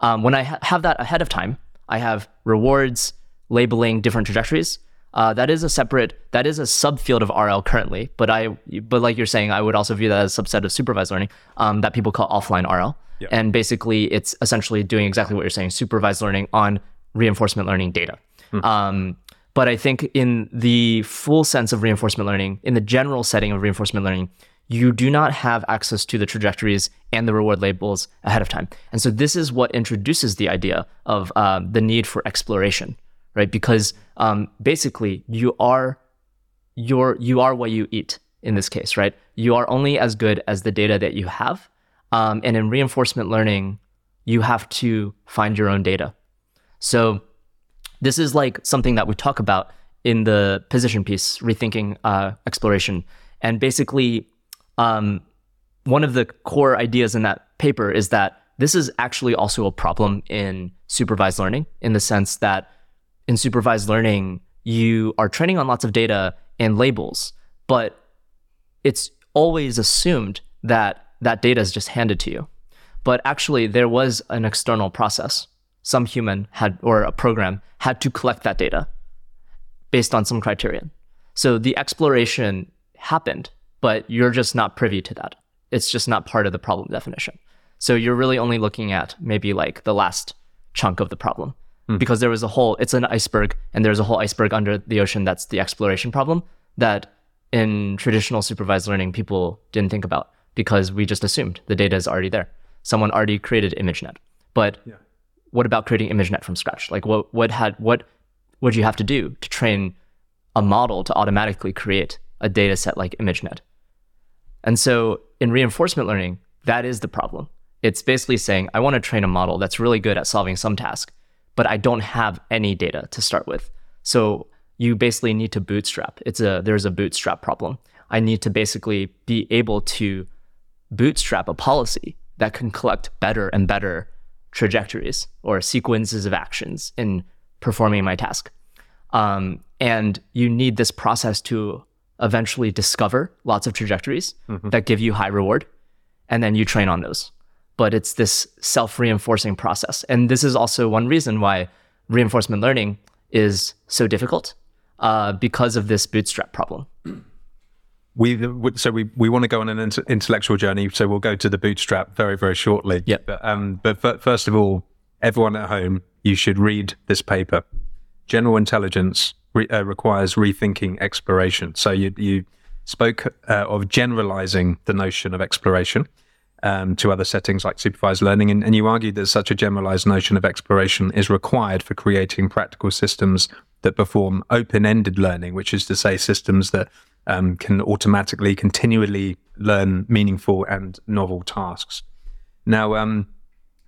Um, when I ha- have that ahead of time, I have rewards labeling different trajectories. Uh, that is a separate, that is a subfield of RL currently, but I, but like you're saying, I would also view that as a subset of supervised learning um, that people call offline RL. And basically, it's essentially doing exactly what you're saying, supervised learning on reinforcement learning data. Um, but I think in the full sense of reinforcement learning, in the general setting of reinforcement learning, you do not have access to the trajectories and the reward labels ahead of time. And so this is what introduces the idea of um, the need for exploration, right? Because um, basically you are you're you are what you eat in this case, right? You are only as good as the data that you have. Um, and in reinforcement learning, you have to find your own data. So this is like something that we talk about in the position piece, rethinking uh, exploration, and basically, um, one of the core ideas in that paper is that this is actually also a problem in supervised learning in the sense that in supervised learning, you are training on lots of data and labels, but it's always assumed that that data is just handed to you. But actually, there was an external process. Some human had, or a program had to collect that data based on some criterion. So the exploration happened, but you're just not privy to that. It's just not part of the problem definition. So you're really only looking at maybe like the last chunk of the problem mm. because there was a whole, it's an iceberg and there's a whole iceberg under the ocean that's the exploration problem that in traditional supervised learning people didn't think about because we just assumed the data is already there. Someone already created ImageNet. But yeah. What about creating ImageNet from scratch? Like what what had what would you have to do to train a model to automatically create a data set like ImageNet? And so in reinforcement learning, that is the problem. It's basically saying, I want to train a model that's really good at solving some task, but I don't have any data to start with. So you basically need to bootstrap. It's a there's a bootstrap problem. I need to basically be able to bootstrap a policy that can collect better and better trajectories or sequences of actions in performing my task. Um, and you need this process to eventually discover lots of trajectories mm-hmm. that give you high reward, and then you train on those. But it's this self reinforcing process. And this is also one reason why reinforcement learning is so difficult uh, because of this bootstrap problem we so we we want to go on an intellectual journey so we'll go to the bootstrap very very shortly. Yeah but, um, but first of all everyone at home you should read this paper. General intelligence re- uh, requires rethinking exploration. So you you spoke uh, of generalizing the notion of exploration um, to other settings like supervised learning and, and you argued that such a generalized notion of exploration is required for creating practical systems that perform open-ended learning which is to say systems that um, can automatically, continually learn meaningful and novel tasks. Now, um,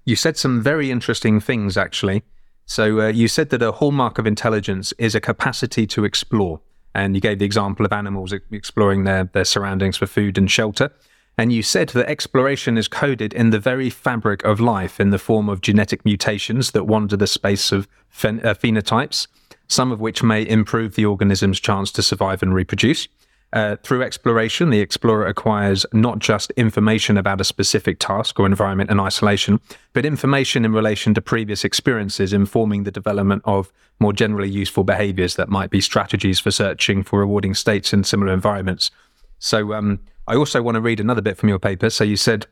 you said some very interesting things, actually. So, uh, you said that a hallmark of intelligence is a capacity to explore. And you gave the example of animals exploring their, their surroundings for food and shelter. And you said that exploration is coded in the very fabric of life in the form of genetic mutations that wander the space of phen- uh, phenotypes, some of which may improve the organism's chance to survive and reproduce. Uh, through exploration, the explorer acquires not just information about a specific task or environment in isolation, but information in relation to previous experiences, informing the development of more generally useful behaviors that might be strategies for searching for rewarding states in similar environments. So, um, I also want to read another bit from your paper. So, you said,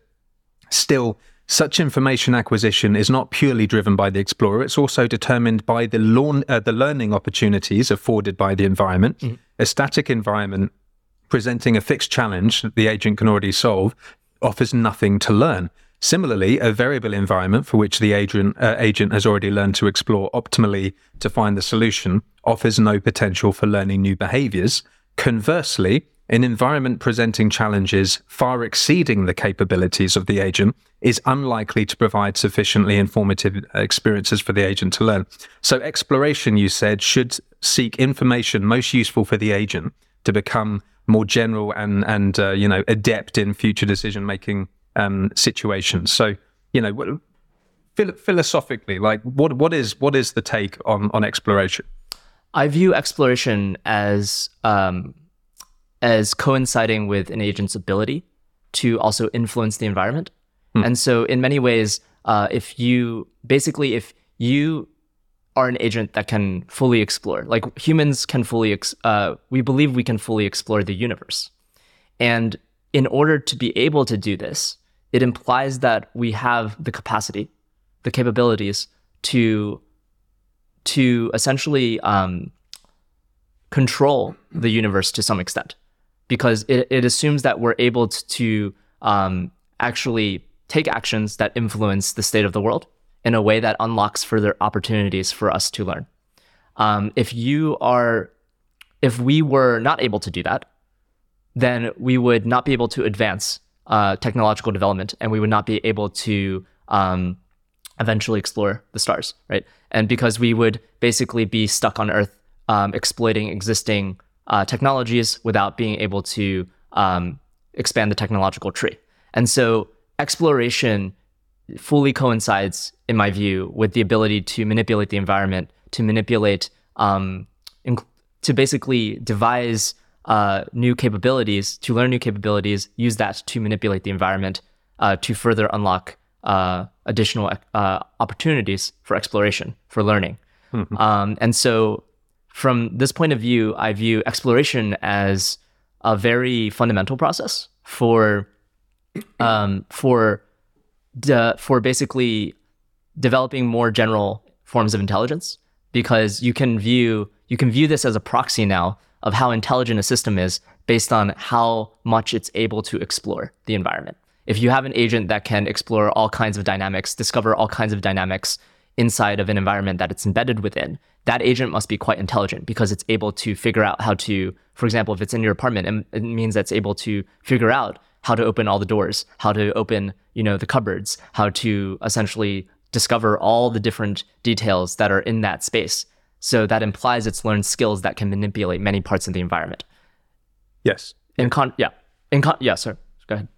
still, such information acquisition is not purely driven by the explorer, it's also determined by the, lawn, uh, the learning opportunities afforded by the environment. Mm-hmm. A static environment presenting a fixed challenge that the agent can already solve offers nothing to learn. Similarly, a variable environment for which the agent, uh, agent has already learned to explore optimally to find the solution offers no potential for learning new behaviors. Conversely, an environment presenting challenges far exceeding the capabilities of the agent is unlikely to provide sufficiently informative experiences for the agent to learn. So, exploration, you said, should seek information most useful for the agent to become more general and and uh, you know adept in future decision making um, situations. So you know, philosophically, like what what is what is the take on on exploration? I view exploration as um, as coinciding with an agent's ability to also influence the environment. Hmm. And so, in many ways, uh, if you basically if you are an agent that can fully explore. Like humans can fully, ex- uh, we believe we can fully explore the universe. And in order to be able to do this, it implies that we have the capacity, the capabilities to, to essentially um, control the universe to some extent, because it, it assumes that we're able to um, actually take actions that influence the state of the world in a way that unlocks further opportunities for us to learn. Um, if you are, if we were not able to do that, then we would not be able to advance uh, technological development, and we would not be able to um, eventually explore the stars, right? And because we would basically be stuck on Earth, um, exploiting existing uh, technologies without being able to um, expand the technological tree. And so exploration fully coincides, in my view, with the ability to manipulate the environment, to manipulate, um, inc- to basically devise uh, new capabilities, to learn new capabilities, use that to manipulate the environment, uh, to further unlock uh, additional uh, opportunities for exploration, for learning. Um, and so, from this point of view, I view exploration as a very fundamental process for um, for de- for basically developing more general forms of intelligence because you can view you can view this as a proxy now of how intelligent a system is based on how much it's able to explore the environment. If you have an agent that can explore all kinds of dynamics, discover all kinds of dynamics inside of an environment that it's embedded within, that agent must be quite intelligent because it's able to figure out how to, for example, if it's in your apartment, it means that it's able to figure out how to open all the doors, how to open, you know, the cupboards, how to essentially discover all the different details that are in that space. So that implies it's learned skills that can manipulate many parts of the environment. Yes. In con, yeah, in con, yeah, sir. Go ahead.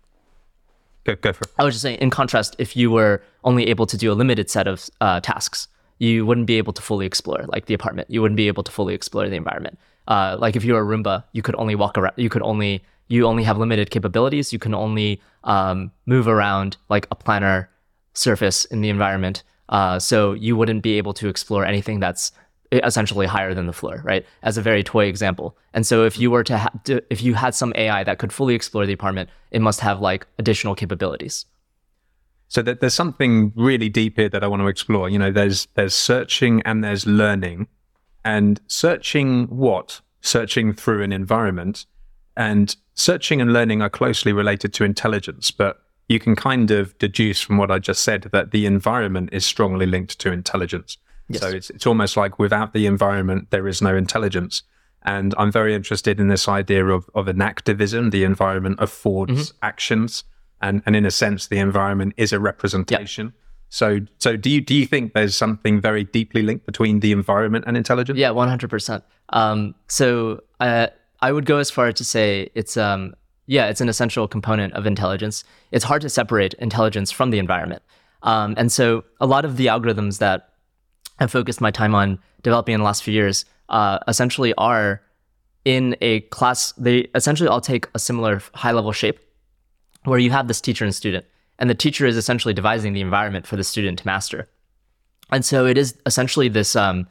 Go, go for it. I was just saying, in contrast, if you were only able to do a limited set of uh, tasks, you wouldn't be able to fully explore, like the apartment. You wouldn't be able to fully explore the environment. Uh, like if you were a Roomba, you could only walk around. You could only you only have limited capabilities. You can only um, move around like a planar surface in the environment. Uh, so you wouldn't be able to explore anything that's essentially higher than the floor, right? As a very toy example. And so if you were to, ha- to if you had some AI that could fully explore the apartment, it must have like additional capabilities. So that there's something really deep here that I want to explore. You know, there's there's searching and there's learning, and searching what? Searching through an environment, and searching and learning are closely related to intelligence. But you can kind of deduce from what I just said that the environment is strongly linked to intelligence. Yes. So it's it's almost like without the environment there is no intelligence. And I'm very interested in this idea of of enactivism. The environment affords actions, and and in a sense, the environment is a representation. So so do you do you think there's something very deeply linked between the environment and intelligence? Yeah, one hundred percent. Um, so uh, I would go as far as to say it's um, yeah, it's an essential component of intelligence. It's hard to separate intelligence from the environment, um, and so a lot of the algorithms that I've focused my time on developing in the last few years uh, essentially are in a class. They essentially all take a similar high level shape, where you have this teacher and student, and the teacher is essentially devising the environment for the student to master. And so it is essentially this um,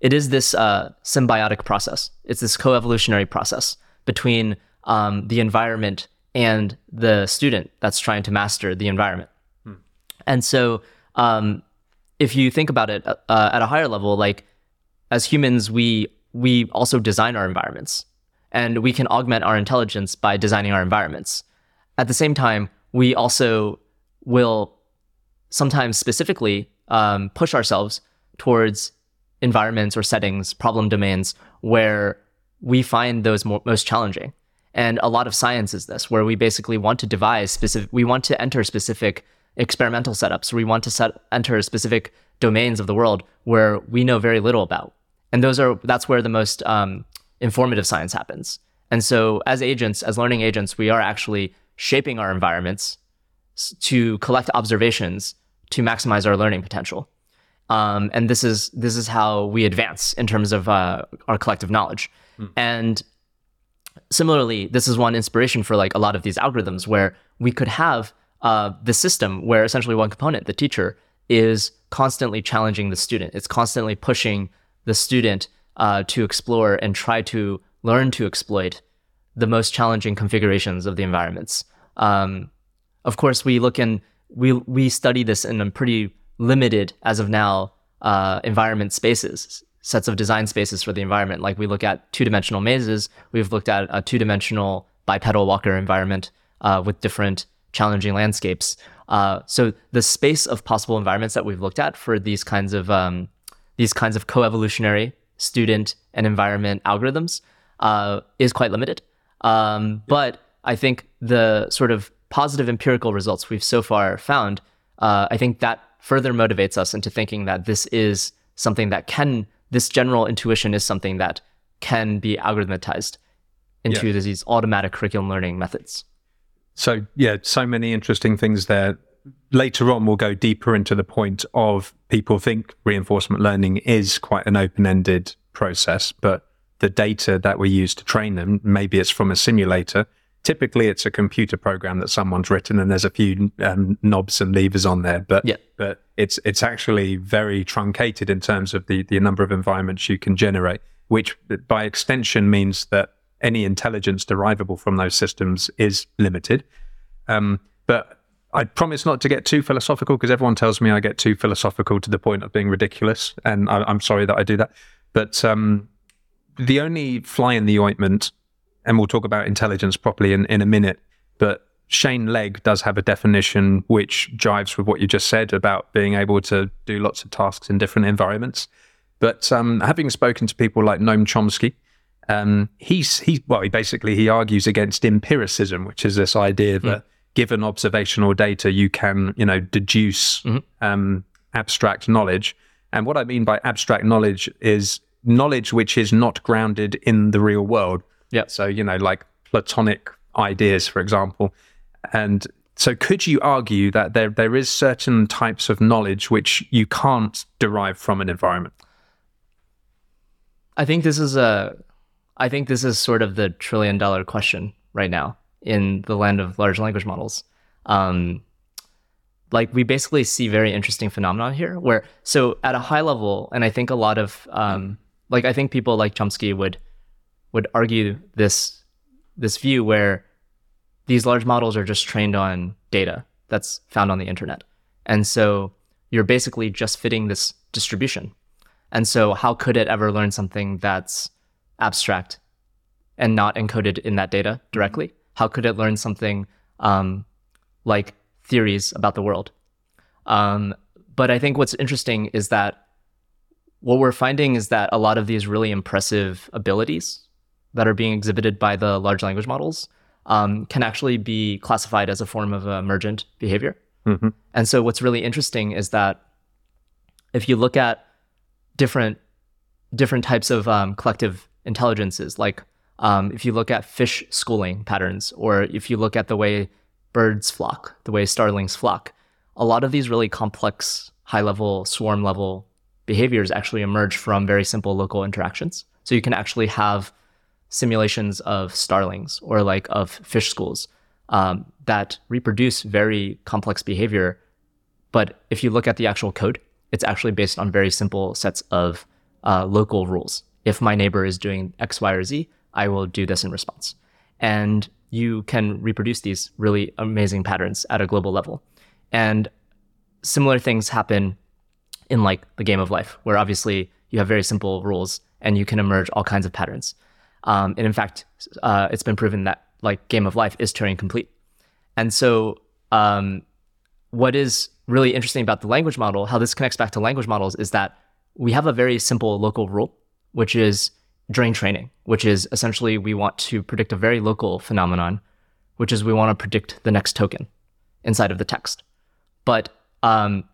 it is this uh, symbiotic process. It's this co-evolutionary process between um, the environment and the student that's trying to master the environment. And so, um, if you think about it uh, at a higher level, like as humans, we we also design our environments, and we can augment our intelligence by designing our environments. At the same time, we also will sometimes specifically um, push ourselves towards environments or settings, problem domains where we find those mo- most challenging. And a lot of science is this, where we basically want to devise specific, we want to enter specific experimental setups. We want to set, enter specific domains of the world where we know very little about. And those are, that's where the most um, informative science happens. And so as agents, as learning agents, we are actually shaping our environments to collect observations to maximize our learning potential. Um, and this is this is how we advance in terms of uh, our collective knowledge. And similarly, this is one inspiration for like a lot of these algorithms where we could have uh, the system where essentially one component, the teacher, is constantly challenging the student. It's constantly pushing the student uh, to explore and try to learn to exploit the most challenging configurations of the environments. Um, of course, we look in we we study this in a pretty limited, as of now, uh, environment spaces, sets of design spaces for the environment. Like we look at two-dimensional mazes, we've looked at a two-dimensional bipedal walker environment uh, with different challenging landscapes. Uh, so the space of possible environments that we've looked at for these kinds of um, these kinds of co-evolutionary student and environment algorithms uh, is quite limited. Um, but I think the sort of positive empirical results we've so far found, uh, I think that further motivates us into thinking that this is something that can, this general intuition is something that can be algorithmatized into Yeah. these automatic curriculum learning methods. So yeah, so many interesting things there. Later on, we'll go deeper into the point of people think reinforcement learning is quite an open-ended process, but the data that we use to train them, maybe it's from a simulator. Typically, it's a computer program that someone's written, and there's a few um, knobs and levers on there. But Yeah. but it's it's actually very truncated in terms of the the number of environments you can generate, which by extension means that any intelligence derivable from those systems is limited. Um, but I promise not to get too philosophical because everyone tells me I get too philosophical to the point of being ridiculous, and I, I'm sorry that I do that. But um, the only fly in the ointment, and we'll talk about intelligence properly in, in a minute, but Shane Legg does have a definition which jives with what you just said about being able to do lots of tasks in different environments. But um, having spoken to people like Noam Chomsky, um, he's he well, he basically he argues against empiricism, which is this idea that given observational data, you can you know deduce um, abstract knowledge. And what I mean by abstract knowledge is knowledge which is not grounded in the real world. Yeah. So you know, like Platonic ideas, for example. And so, could you argue that there there is certain types of knowledge which you can't derive from an environment? I think this is a, I think this is sort of the trillion dollar question right now in the land of large language models. Um, like we basically see very interesting phenomenon here, where so at a high level, and I think a lot of, um, like I think people like Chomsky would would argue this this view where these large models are just trained on data that's found on the internet, and so you're basically just fitting this distribution and so, how could it ever learn something that's abstract and not encoded in that data directly? How could it learn something um, like theories about the world? Um, but I think what's interesting is that what we're finding is that a lot of these really impressive abilities that are being exhibited by the large language models um, can actually be classified as a form of emergent behavior. Mhm. And so, what's really interesting is that if you look at different different types of um, collective intelligences, like um, if you look at fish schooling patterns, or if you look at the way birds flock, the way starlings flock, a lot of these really complex, high level, swarm level behaviors actually emerge from very simple local interactions. So you can actually have simulations of starlings or like of fish schools um, that reproduce very complex behavior. But if you look at the actual code, it's actually based on very simple sets of uh, local rules. If my neighbor is doing X, Y, or Z, I will do this in response. And you can reproduce these really amazing patterns at a global level. And similar things happen in like the game of life, where obviously you have very simple rules and you can emerge all kinds of patterns. Um, and in fact, uh, it's been proven that like game of life is Turing complete. And so, um, what is really interesting about the language model, how this connects back to language models, is that we have a very simple local rule, which is during training, which is essentially we want to predict a very local phenomenon, which is we want to predict the next token inside of the text. But um,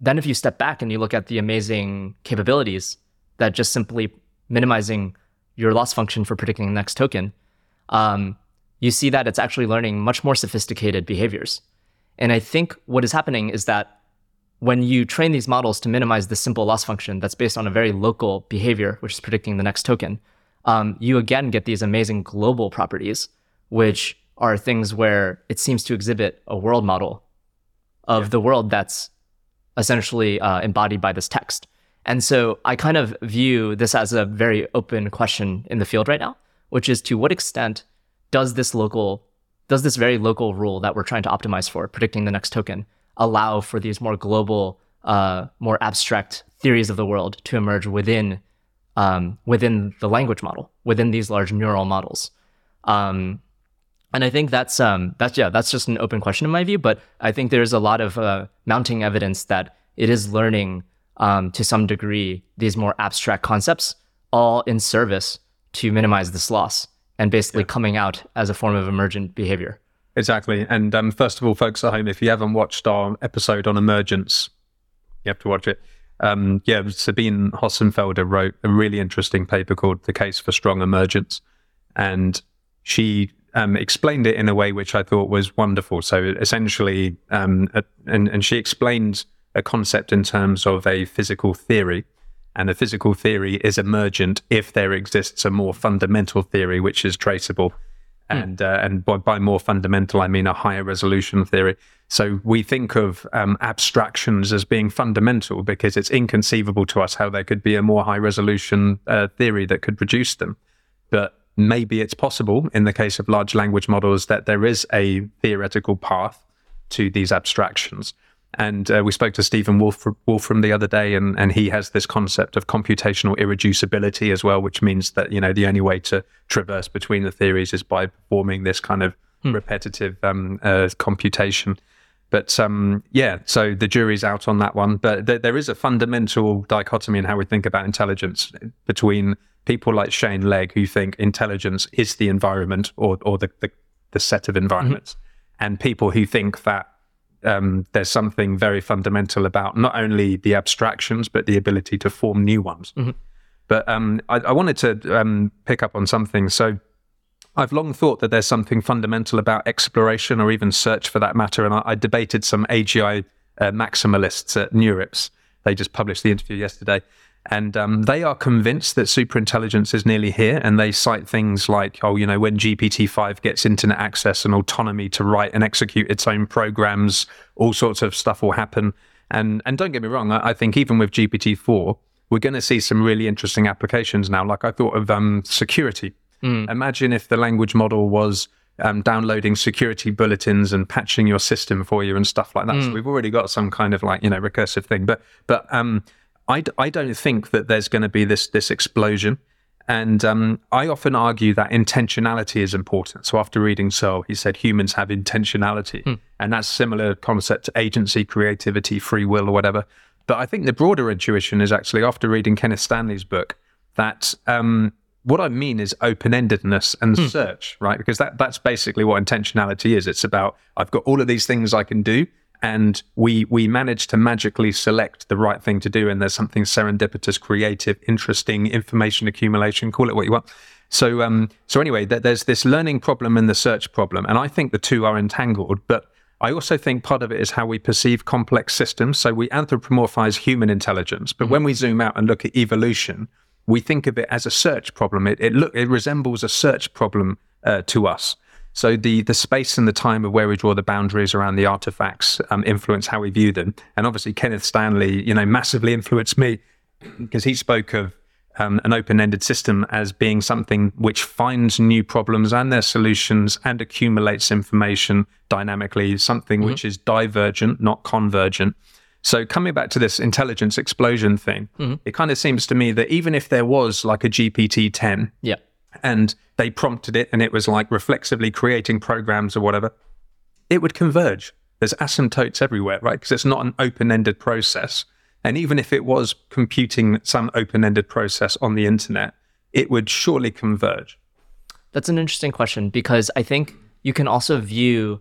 then if you step back and you look at the amazing capabilities that just simply minimizing your loss function for predicting the next token, um, you see that it's actually learning much more sophisticated behaviors. And I think what is happening is that when you train these models to minimize the simple loss function that's based on a very local behavior, which is predicting the next token, um, you again get these amazing global properties, which are things where it seems to exhibit a world model of the world that's essentially uh, embodied by this text. And so I kind of view this as a very open question in the field right now, which is to what extent does this local, does this very local rule that we're trying to optimize for, predicting the next token, allow for these more global, uh, more abstract theories of the world to emerge within um, within the language model, within these large neural models? Um, and I think that's um, that's yeah, that's just an open question in my view. But I think there's a lot of uh, mounting evidence that it is learning um, to some degree these more abstract concepts, all in service to minimize this loss and basically coming out as a form of emergent behavior. Exactly. And um, first of all, folks at home, if you haven't watched our episode on emergence, you have to watch it. Um, yeah, Sabine Hossenfelder wrote a really interesting paper called "The Case for Strong Emergence," and she um, explained it in a way which I thought was wonderful. So essentially, um, and, and she explained a concept in terms of a physical theory. And a physical theory is emergent if there exists a more fundamental theory which is traceable. Hmm. And uh, and by, by, more fundamental, I mean a higher resolution theory. So we think of um, abstractions as being fundamental because it's inconceivable to us how there could be a more high resolution uh, theory that could produce them. But maybe it's possible in the case of large language models that there is a theoretical path to these abstractions. And uh, we spoke to Stephen Wolf, Wolfram the other day, and, and he has this concept of computational irreducibility as well, which means that you know the only way to traverse between the theories is by performing this kind of hmm. repetitive um, uh, computation. But um, yeah, so the jury's out on that one. But th- there is a fundamental dichotomy in how we think about intelligence between people like Shane Legg, who think intelligence is the environment or, or the, the, the set of environments, mm-hmm. and people who think that um, there's something very fundamental about not only the abstractions, but the ability to form new ones. Mm-hmm. But um, I, I, wanted to um, pick up on something. So I've long thought that there's something fundamental about exploration or even search for that matter. And I, I debated some AGI uh, maximalists at NeurIPS. They just published the interview yesterday. And um, they are convinced that superintelligence is nearly here. And they cite things like, oh, you know, when GPT 5 gets internet access and autonomy to write and execute its own programs, all sorts of stuff will happen. And, and don't get me wrong, I, I think even with GPT 4, we're going to see some really interesting applications now. Like I thought of um, security. Mm. Imagine if the language model was um, downloading security bulletins and patching your system for you and stuff like that. Mm. So we've already got some kind of like you know recursive thing. But but um, I, I don't think that there's going to be this this explosion. And um, I often argue that intentionality is important. So after reading Searle, he said humans have intentionality, hmm. and that's similar concept to agency, creativity, free will, or whatever. But I think the broader intuition is actually after reading Kenneth Stanley's book that um, what I mean is open-endedness and hmm. search, right? Because that that's basically what intentionality is. It's about I've got all of these things I can do, and we we manage to magically select the right thing to do and there's something serendipitous creative interesting information accumulation call it what you want so um so anyway there's this learning problem and the search problem and i think the two are entangled but I also think part of it is how we perceive complex systems. So we anthropomorphize human intelligence, but mm-hmm. when we zoom out and look at evolution, we think of it as a search problem. It, it look it resembles a search problem uh, to us. So the the space and the time of where we draw the boundaries around the artifacts um, influence how we view them. And obviously, Kenneth Stanley, you know, massively influenced me because he spoke of um, an open-ended system as being something which finds new problems and their solutions and accumulates information dynamically. Something mm-hmm. which is divergent, not convergent. So coming back to this intelligence explosion thing, mm-hmm. it kind of seems to me that even if there was like a GPT 10, yeah and they prompted it and it was like reflexively creating programs or whatever, it would converge. There's asymptotes everywhere, right? Because it's not an open ended process. And even if it was computing some open ended process on the internet, it would surely converge. That's an interesting question because I think you can also view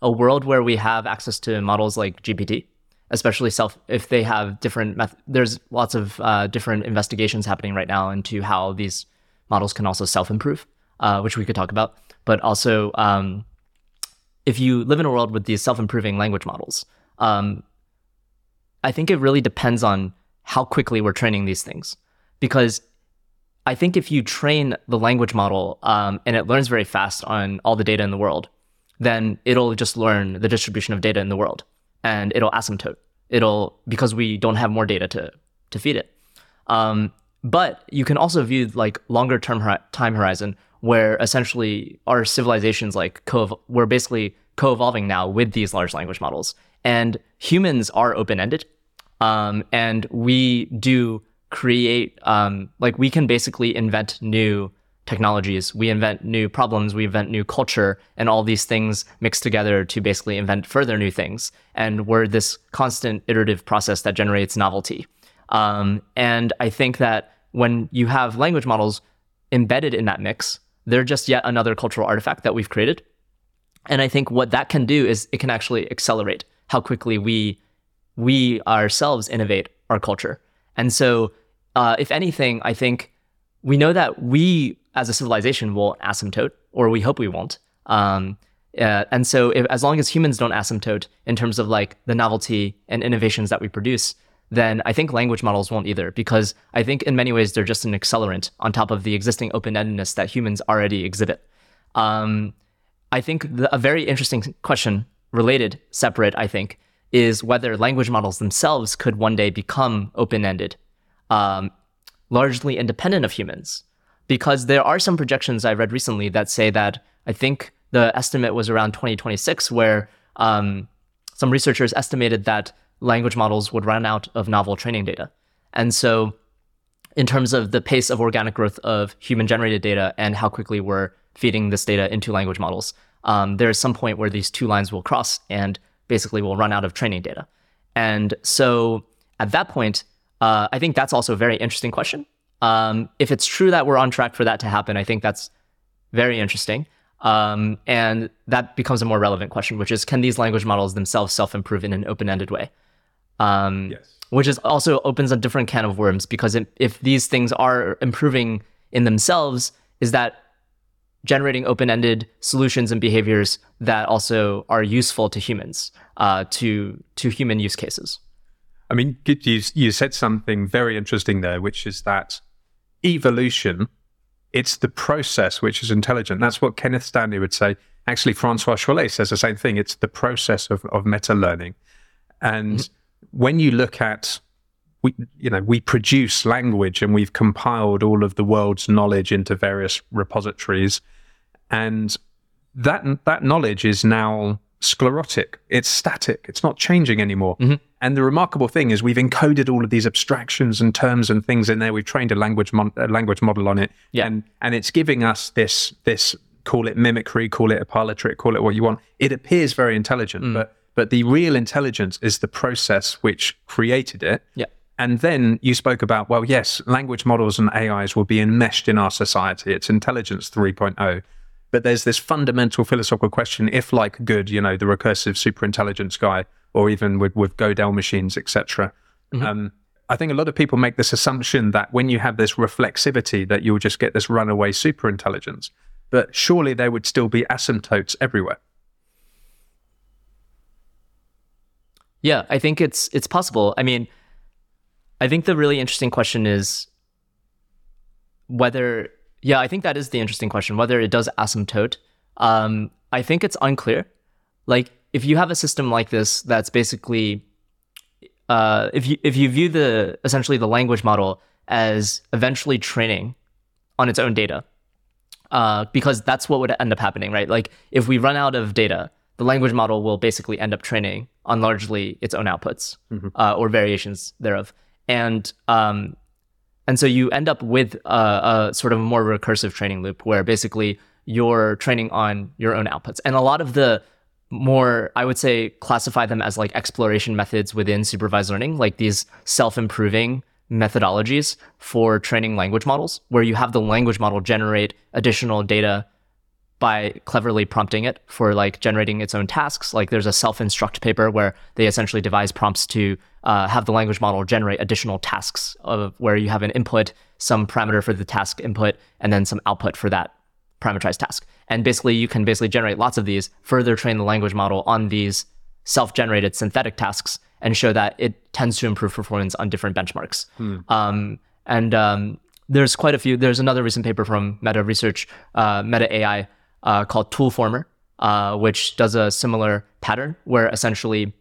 a world where we have access to models like GPT, especially self if they have different there's lots of uh, different investigations happening right now into how these models can also self improve, uh, which we could talk about. But also, um, if you live in a world with these self improving language models, um, I think it really depends on how quickly we're training these things. Because I think if you train the language model um, and it learns very fast on all the data in the world, then it'll just learn the distribution of data in the world and it'll asymptote. It'll because we don't have more data to to feed it. Um, but you can also view like longer term time horizon where essentially our civilizations like co we're basically co-evolving now with these large language models. And humans are open-ended um, and we do create um, like we can basically invent new technologies. We invent new problems. We invent new culture and all these things mixed together to basically invent further new things. And we're this constant iterative process that generates novelty. Um, and I think that when you have language models embedded in that mix, they're just yet another cultural artifact that we've created. And I think what that can do is it can actually accelerate how quickly we we ourselves innovate our culture. And so, uh, if anything, I think we know that we as a civilization will asymptote or we hope we won't. Um, uh, and so, if, as long as humans don't asymptote in terms of like the novelty and innovations that we produce, then I think language models won't either, because I think in many ways they're just an accelerant on top of the existing open endedness that humans already exhibit. Um, I think the, a very interesting question, related, separate, I think, is whether language models themselves could one day become open ended, um, largely independent of humans. Because there are some projections I read recently that say that I think the estimate was around 2026, where um, some researchers estimated that language models would run out of novel training data. And so, in terms of the pace of organic growth of human generated data and how quickly we're feeding this data into language models, um, there is some point where these two lines will cross and basically we'll run out of training data. And so at that point, uh, I think that's also a very interesting question. Um, if it's true that we're on track for that to happen, I think that's very interesting. Um, and that becomes a more relevant question, which is can these language models themselves self improve in an open ended way? Um, yes. Which is also opens a different can of worms because if, if these things are improving in themselves, is that generating open-ended solutions and behaviors that also are useful to humans, uh, to to human use cases. I mean, you you said something very interesting there, which is that evolution, it's the process which is intelligent. That's what Kenneth Stanley would say. Actually, Francois Chollet says the same thing. It's the process of, of meta learning, and mm-hmm. When you look at we you know we produce language and we've compiled all of the world's knowledge into various repositories and that that knowledge is now sclerotic it's static it's not changing anymore mm-hmm. and the remarkable thing is we've encoded all of these abstractions and terms and things in there we've trained a language mon- a language model on it yeah. and and it's giving us this this call it mimicry call it a parlor trick call it what you want it appears very intelligent mm. but but the real intelligence is the process which created it yeah and then you spoke about, well, yes, language models and AIs will be enmeshed in our society. It's intelligence 3.0. But there's this fundamental philosophical question if, like Good, you know, the recursive superintelligence guy, or even with, with Gödel machines, etc. Mm-hmm. Um, I think a lot of people make this assumption that when you have this reflexivity, that you'll just get this runaway superintelligence. But surely there would still be asymptotes everywhere. Yeah, I think it's it's possible. I mean, I think the really interesting question is whether, yeah, I think that is the interesting question, whether it does asymptote. Um, I think it's unclear. Like, if you have a system like this that's basically, uh, if you if you view the essentially the language model as eventually training on its own data, uh, because that's what would end up happening, right? Like, if we run out of data, the language model will basically end up training on largely its own outputs mm-hmm. uh, or variations thereof and um, and so you end up with a, a sort of a more recursive training loop where basically you're training on your own outputs, and a lot of the more i would say classify them as like exploration methods within supervised learning like these self-improving methodologies for training language models where you have the language model generate additional data by cleverly prompting it for like generating its own tasks. Like there's a self-instruct paper where they essentially devise prompts to uh, have the language model generate additional tasks of where you have an input, some parameter for the task input, and then some output for that parameterized task. And basically, you can basically generate lots of these, further train the language model on these self-generated synthetic tasks, and show that it tends to improve performance on different benchmarks. Hmm. Um, and um, there's quite a few. There's another recent paper from Meta Research, uh, Meta AI, uh, called Toolformer, uh, which does a similar pattern where essentially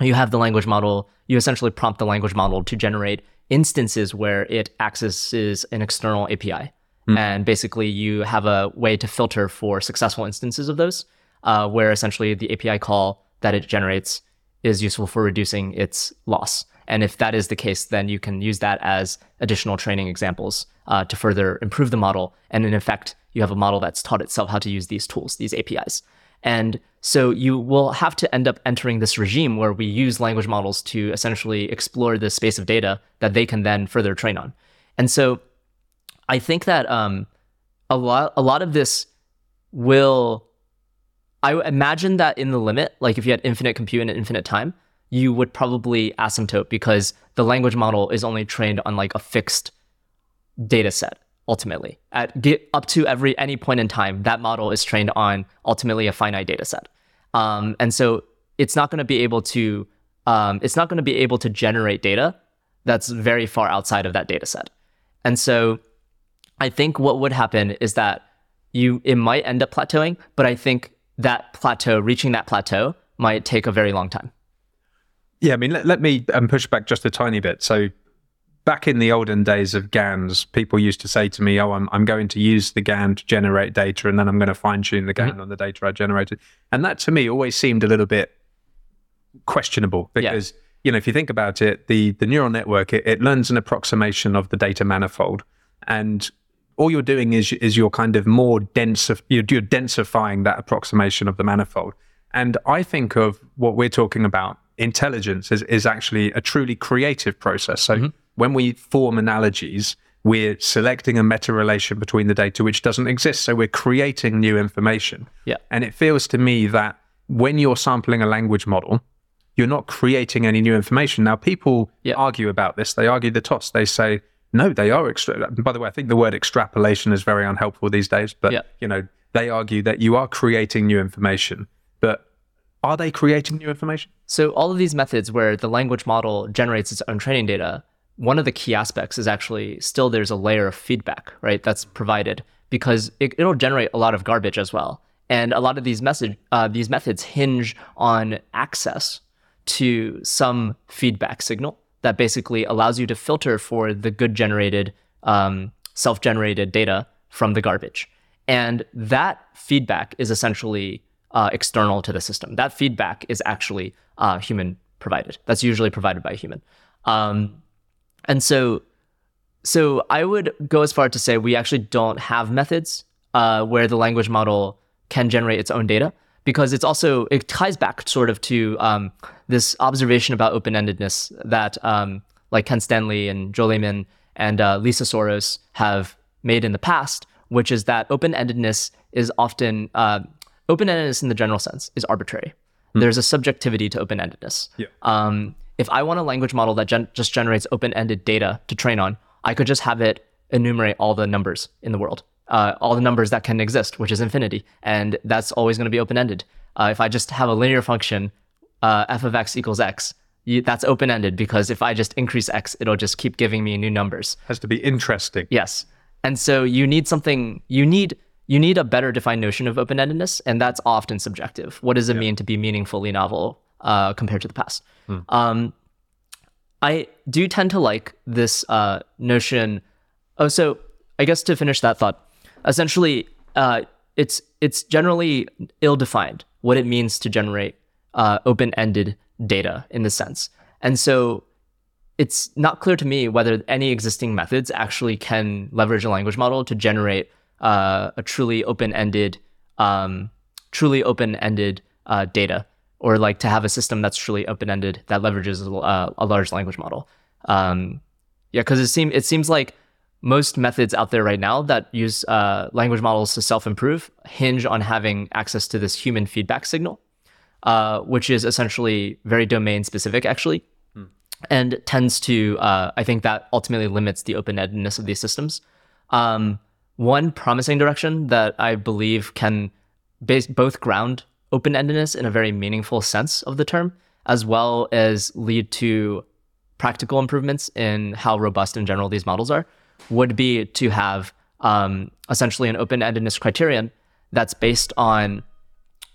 you have the language model, you essentially prompt the language model to generate instances where it accesses an external API. Mm. And basically, you have a way to filter for successful instances of those, uh, where essentially the API call that it generates is useful for reducing its loss. And if that is the case, then you can use that as additional training examples uh, to further improve the model. And in effect, you have a model that's taught itself how to use these tools, these APIs. And so you will have to end up entering this regime where we use language models to essentially explore the space of data that they can then further train on. And so I think that um, a lot a lot of this will I imagine that in the limit, like if you had infinite compute and infinite time, you would probably asymptote because the language model is only trained on like a fixed data set ultimately. At get up to every any point in time, that model is trained on ultimately a finite data set. Um, and so it's not going to be able to um, it's not going to be able to generate data that's very far outside of that data set. And so I think what would happen is that you it might end up plateauing, but I think that plateau, reaching that plateau, might take a very long time. Yeah, I mean, let, let me um, push back just a tiny bit. So, back in the olden days of GANs, people used to say to me, "Oh, I'm I'm going to use the GAN to generate data, and then I'm going to fine tune the GAN mm-hmm. on the data I generated." And that to me always seemed a little bit questionable because. Yeah you know, if you think about it, the the neural network it, it, learns an approximation of the data manifold, and all you're doing is is you're kind of more dense you're, you're densifying that approximation of the manifold. And I think of what we're talking about intelligence is is actually a truly creative process. So mm-hmm. When we form analogies, we're selecting a meta relation between the data which doesn't exist. So we're creating new information. Yeah. And it feels to me that when you're sampling a language model, you're not creating any new information. Now, people yeah. argue about this. They argue the toss. They say, no, they are. Extra- By the way, I think the word extrapolation is very unhelpful these days. But, yeah. you know, they argue that you are creating new information. But are they creating new information? So, all of these methods where the language model generates its own training data, one of the key aspects is actually still there's a layer of feedback, right? That's provided because it, will generate a lot of garbage as well. And a lot of these message uh, these methods hinge on access to some feedback signal that basically allows you to filter for the good generated, um, self generated data from the garbage. And that feedback is essentially uh, external to the system. That feedback is actually uh, human provided. That's usually provided by a human. Um, and so, so I would go as far to say we actually don't have methods uh, where the language model can generate its own data because it's also it ties back sort of to um, this observation about open-endedness that um, like Ken Stanley and Joel Lehman and uh, Lisa Soros have made in the past, which is that open-endedness is often uh, open-endedness in the general sense is arbitrary. Mm. There's a subjectivity to open-endedness. Yeah. Um, if I want a language model that gen- just generates open-ended data to train on, I could just have it enumerate all the numbers in the world uh, all the numbers that can exist, which is infinity, and that's always going to be open ended. Uh, if I just have a linear function, uh, f of x equals x, you, that's open ended because if I just increase x, it'll just keep giving me new numbers. Has to be interesting. Yes, and so you need something. You need you need a better defined notion of open endedness, and that's often subjective. What does it yeah. mean to be meaningfully novel uh, compared to the past? Hmm. Um, I do tend to like this uh, notion. Oh, so I guess to finish that thought, essentially, uh, it's it's generally ill-defined what it means to generate uh, open-ended data in this sense, and so it's not clear to me whether any existing methods actually can leverage a language model to generate uh, a truly open-ended, um, truly open-ended uh, data, or like to have a system that's truly open-ended that leverages a, uh, a large language model. Um, yeah, because it seems it seems like most methods out there right now that use uh, language models to self improve hinge on having access to this human feedback signal, uh, which is essentially very domain specific, actually, hmm. and tends to, uh, I think, that ultimately limits the open endedness of these systems. Um, one promising direction that I believe can base, both ground open endedness in a very meaningful sense of the term, as well as lead to practical improvements in how robust in general these models are would be to have um, essentially an open-endedness criterion that's based on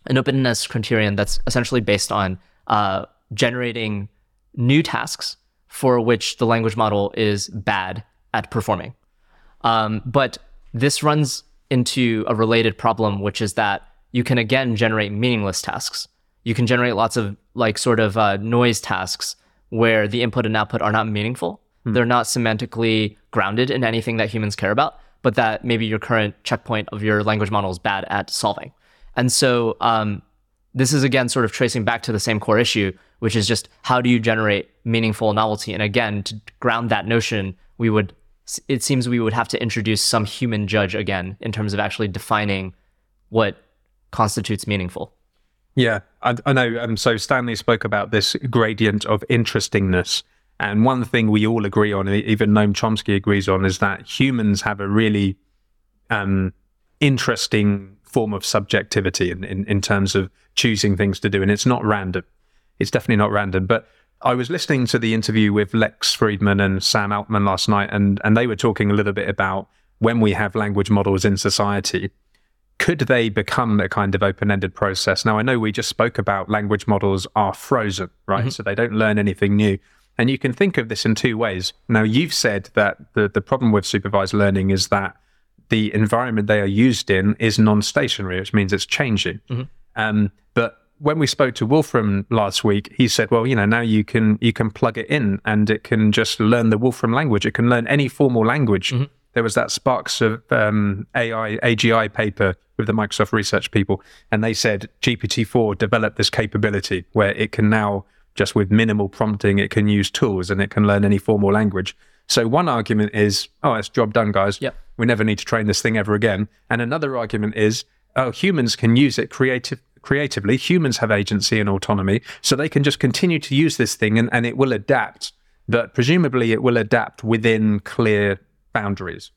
an openness criterion that's essentially based on uh, generating new tasks for which the language model is bad at performing. Um, but this runs into a related problem, which is that you can again generate meaningless tasks. You can generate lots of like sort of uh, noise tasks where the input and output are not meaningful. Hmm. They're not semantically grounded in anything that humans care about, but that maybe your current checkpoint of your language model is bad at solving. And so um, this is again sort of tracing back to the same core issue, which is just how do you generate meaningful novelty? And again, to ground that notion, we would it seems we would have to introduce some human judge again in terms of actually defining what constitutes meaningful. Yeah, I, I know. Um, so Stanley spoke about this gradient of interestingness And one thing we all agree on, even Noam Chomsky agrees on, is that humans have a really um, interesting form of subjectivity in, in, in terms of choosing things to do. And it's not random. It's definitely not random. But I was listening to the interview with Lex Fridman and Sam Altman last night, and, and they were talking a little bit about when we have language models in society, could they become a kind of open-ended process? Now, I know we just spoke about language models are frozen, right? Mm-hmm. So they don't learn anything new. And you can think of this in two ways. Now, you've said that the, the problem with supervised learning is that the environment they are used in is non-stationary, which means it's changing. Mm-hmm. Um, but when we spoke to Wolfram last week, he said, "Well, you know, now you can you can plug it in, and it can just learn the Wolfram language. It can learn any formal language." Mm-hmm. There was that Sparks of um, AI AGI paper with the Microsoft research people, and they said GPT-4 developed this capability where it can now just with minimal prompting, it can use tools and it can learn any formal language. So one argument is, oh, it's job done, guys. Yep. We never need to train this thing ever again. And another argument is, oh, humans can use it creative, creatively. Humans have agency and autonomy, so they can just continue to use this thing and, and it will adapt. But presumably, it will adapt within clear boundaries.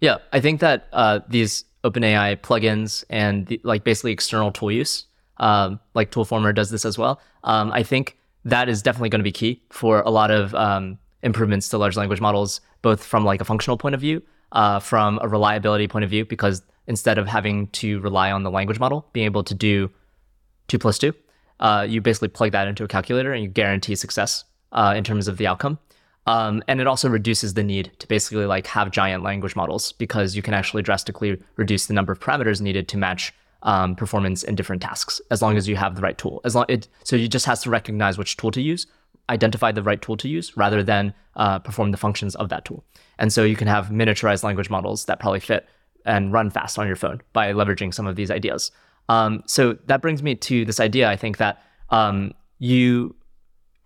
Yeah, I think that uh, these OpenAI plugins and the, like basically external tool use, um, like Toolformer does this as well. Um, I think that is definitely going to be key for a lot of um, improvements to large language models, both from like a functional point of view, uh, from a reliability point of view, because instead of having to rely on the language model being able to do two plus two, uh, you basically plug that into a calculator and you guarantee success uh, in terms of the outcome. Um, and it also reduces the need to basically like have giant language models because you can actually drastically reduce the number of parameters needed to match um, performance in different tasks as long as you have the right tool. As long it, so you just has to recognize which tool to use, identify the right tool to use rather than uh, perform the functions of that tool. And so you can have miniaturized language models that probably fit and run fast on your phone by leveraging some of these ideas. Um, so that brings me to this idea. I think that um, you,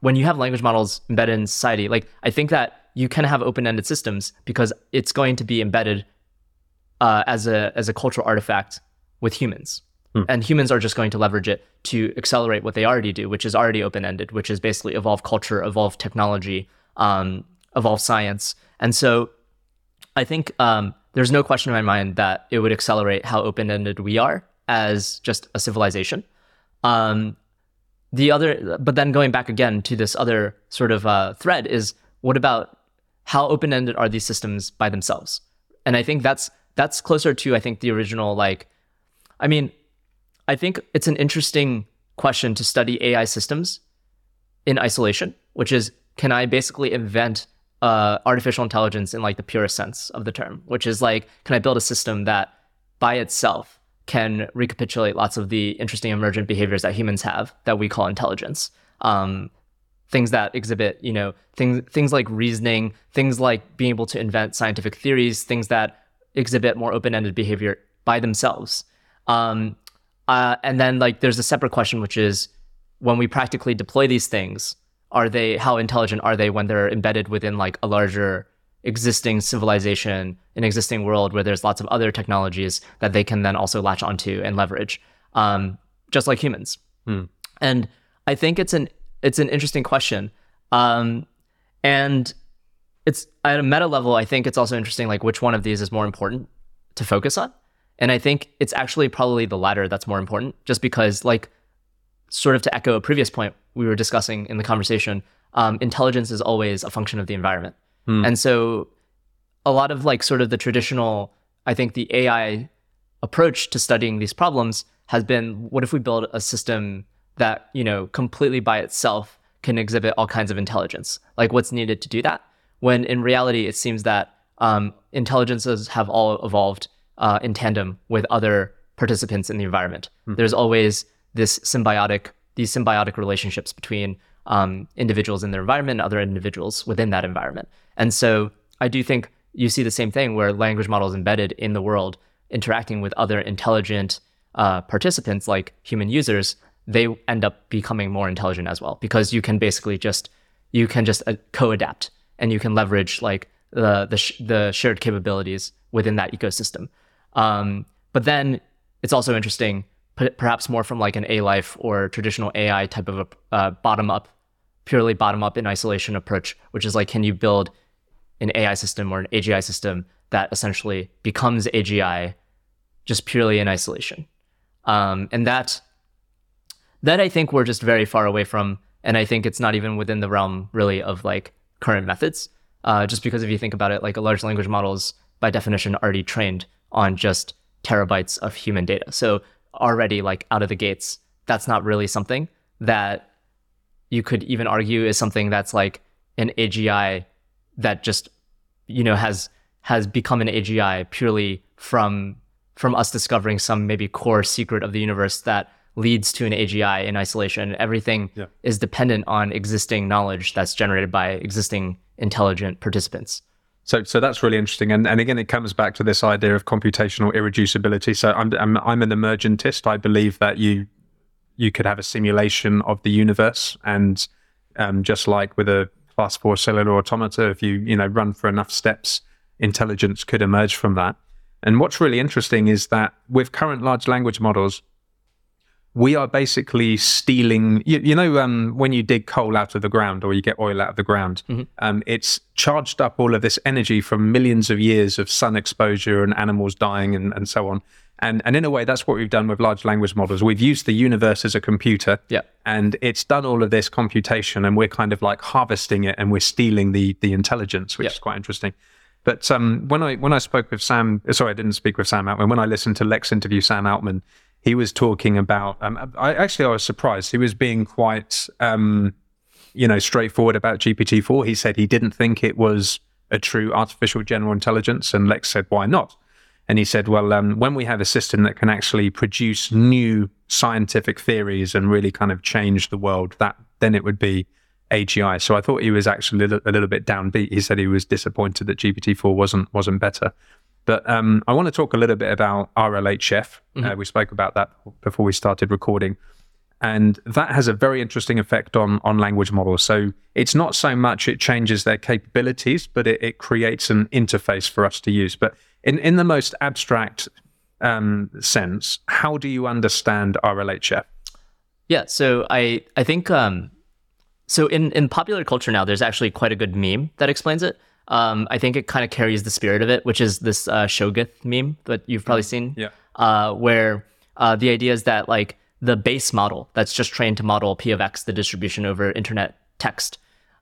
when you have language models embedded in society, like I think that you can have open-ended systems because it's going to be embedded uh, as a as a cultural artifact with humans. Hmm. And humans are just going to leverage it to accelerate what they already do, which is already open ended, which is basically evolve culture, evolve technology, um, evolve science. And so I think um, there's no question in my mind that it would accelerate how open ended we are as just a civilization. Um, the other, but then going back again to this other sort of uh, thread is what about how open ended are these systems by themselves? And I think that's that's closer to I think the original like, I mean, I think it's an interesting question to study AI systems in isolation, which is can I basically invent uh, artificial intelligence in like the purest sense of the term, which is like, can I build a system that by itself can recapitulate lots of the interesting emergent behaviors that humans have that we call intelligence? Um, things that exhibit, you know, things things like reasoning, things like being able to invent scientific theories, things that exhibit more open-ended behavior by themselves. Um, uh, and then like there's a separate question, which is when we practically deploy these things, are they how intelligent are they when they're embedded within like a larger existing civilization, an existing world where there's lots of other technologies that they can then also latch onto and leverage, um, just like humans. Hmm. And I think it's an it's an interesting question, um, and it's at a meta level. I think it's also interesting like which one of these is more important to focus on. And I think it's actually probably the latter that's more important, just because, like, sort of to echo a previous point we were discussing in the conversation, um, intelligence is always a function of the environment. Hmm. And so a lot of like sort of the traditional, I think the AI approach to studying these problems has been what if we build a system that, you know, completely by itself can exhibit all kinds of intelligence? Like what's needed to do that? When in reality, it seems that um, intelligences have all evolved uh, in tandem with other participants in the environment. Mm-hmm. There's always this symbiotic, these symbiotic relationships between um, individuals in their environment and other individuals within that environment. And so I do think you see the same thing where language models embedded in the world interacting with other intelligent uh, participants like human users, they end up becoming more intelligent as well because you can basically just you can just uh, co-adapt and you can leverage like the the, sh- the shared capabilities within that ecosystem. Um, but then it's also interesting, perhaps more from like an A life or traditional AI type of a uh, bottom up purely bottom up in isolation approach, which is like, can you build an AI system or an AGI system that essentially becomes AGI just purely in isolation? Um, and that that I think we're just very far away from, and I think it's not even within the realm really of like current methods. Uh, just because if you think about it, like a large language model is by definition already trained on just terabytes of human data. So already like out of the gates, that's not really something that you could even argue is something that's like an AGI that just you know has has become an AGI purely from from us discovering some maybe core secret of the universe that leads to an AGI in isolation. Everything yeah. is dependent on existing knowledge that's generated by existing intelligent participants. So, so that's really interesting, and and again, it comes back to this idea of computational irreducibility. So, I'm I'm, I'm an emergentist. I believe that you you could have a simulation of the universe, and um, just like with a class four cellular automata, if you you know run for enough steps, intelligence could emerge from that. And what's really interesting is that with current large language models, we are basically stealing. You, you know, um, when you dig coal out of the ground or you get oil out of the ground, mm-hmm. um, it's charged up all of this energy from millions of years of sun exposure and animals dying and, and so on. And, and in a way, that's what we've done with large language models. We've used the universe as a computer, yeah. and it's done all of this computation, and we're kind of like harvesting it, and we're stealing the the intelligence, which is quite interesting. But um, when I when I spoke with Sam, sorry, I didn't speak with Sam Altman. When I listened to Lex interview Sam Altman, he was talking about. Um, I actually I was surprised. He was being quite, um, you know, straightforward about GPT four. He said he didn't think it was a true artificial general intelligence, and Lex said, "Why not?" And he said, "Well, um, when we have a system that can actually produce new scientific theories and really kind of change the world, that then it would be." AGI. So I thought he was actually a little, a little bit downbeat. He said he was disappointed that GPT-4 wasn't wasn't better. But um, I want to talk a little bit about RLHF. Mm-hmm. Uh, we spoke about that before we started recording. And that has a very interesting effect on, on language models. So it's not so much it changes their capabilities, but it, it creates an interface for us to use. But in, in the most abstract um, sense, how do you understand RLHF? Yeah, so I, I think um, so in, in popular culture now, there's actually quite a good meme that explains it. Um, I think it kind of carries the spirit of it, which is this uh, Shoggoth meme that you've probably seen. Yeah. Uh, where uh, the idea is that like the base model that's just trained to model p of x, the distribution over internet text,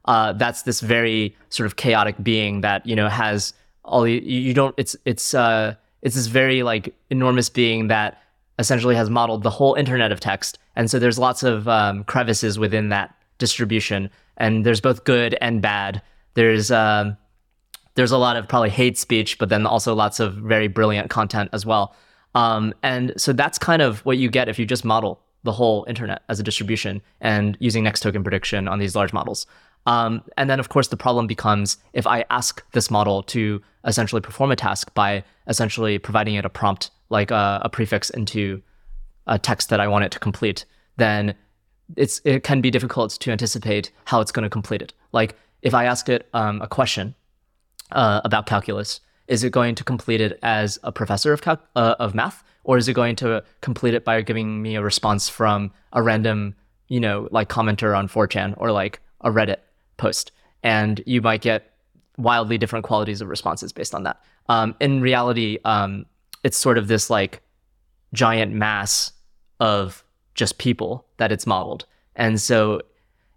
uh, that's this very sort of chaotic being that you know has all you, you don't. It's it's uh it's this very like enormous being that essentially has modeled the whole internet of text, and so there's lots of um, crevices within that distribution, and there's both good and bad. There's um, there's a lot of probably hate speech, but then also lots of very brilliant content as well. Um, and so that's kind of what you get if you just model the whole internet as a distribution and using next token prediction on these large models. Um, and then, of course, the problem becomes if I ask this model to essentially perform a task by essentially providing it a prompt, like a, a prefix into a text that I want it to complete, then it's it can be difficult to anticipate how it's going to complete it. Like if I ask it um, a question uh, about calculus? Is it going to complete it as a professor of cal- uh, of math, or is it going to complete it by giving me a response from a random, you know, like commenter on 4chan or like a Reddit post? And you might get wildly different qualities of responses based on that. Um, in reality, um, it's sort of this like giant mass of just people that it's modeled. And so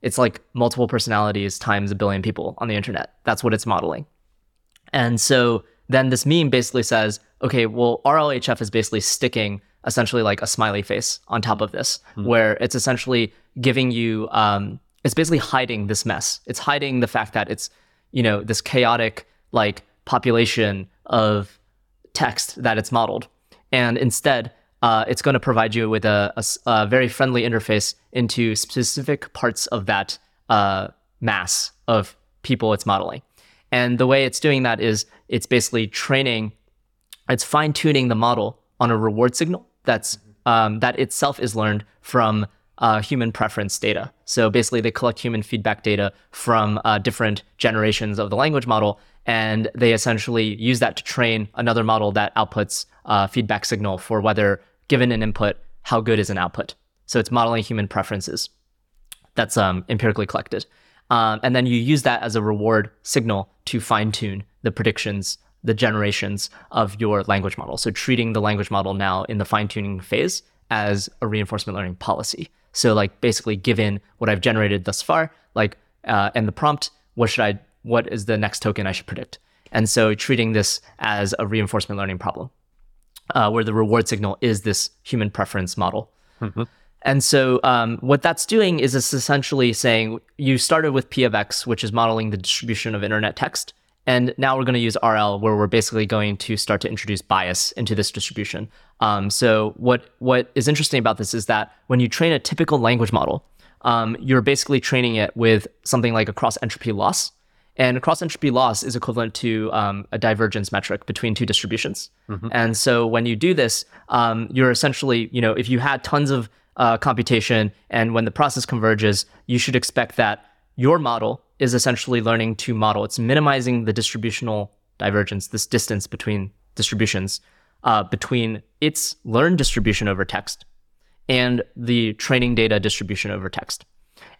it's like multiple personalities times a billion people on the internet. That's what it's modeling. And so then this meme basically says, okay, well, RLHF is basically sticking essentially like a smiley face on top of this, mm-hmm. where it's essentially giving you, um, it's basically hiding this mess. It's hiding the fact that it's, you know, this chaotic like population of text that it's modeled. And instead, uh, it's going to provide you with a, a, a, very friendly interface into specific parts of that uh, mass of people it's modeling. And the way it's doing that is it's basically training, it's fine tuning the model on a reward signal that's um, that itself is learned from uh, human preference data. So basically, they collect human feedback data from uh, different generations of the language model, and they essentially use that to train another model that outputs uh, feedback signal for whether, given an input, how good is an output. So it's modeling human preferences. that's um, empirically collected. Um, and then you use that as a reward signal to fine tune the predictions, the generations of your language model. So treating the language model now in the fine tuning phase as a reinforcement learning policy. So like basically given what I've generated thus far, like uh, and the prompt, what should I, what is the next token I should predict? And so treating this as a reinforcement learning problem, uh, where the reward signal is this human preference model. Mm-hmm. And so um, what that's doing is it's essentially saying you started with P of X, which is modeling the distribution of internet text. And now we're going to use RL, where we're basically going to start to introduce bias into this distribution. Um, so what what is interesting about this is that when you train a typical language model, um, you're basically training it with something like a cross entropy loss. And cross entropy loss is equivalent to um, a divergence metric between two distributions. Mm-hmm. And so when you do this, um, you're essentially, you know, if you had tons of uh, computation and when the process converges, you should expect that your model is essentially learning to model. It's minimizing the distributional divergence, this distance between distributions, uh, between its learned distribution over text and the training data distribution over text.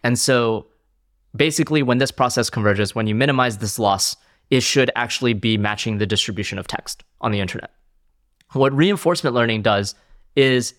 And so basically, when this process converges, when you minimize this loss, it should actually be matching the distribution of text on the internet. What reinforcement learning does is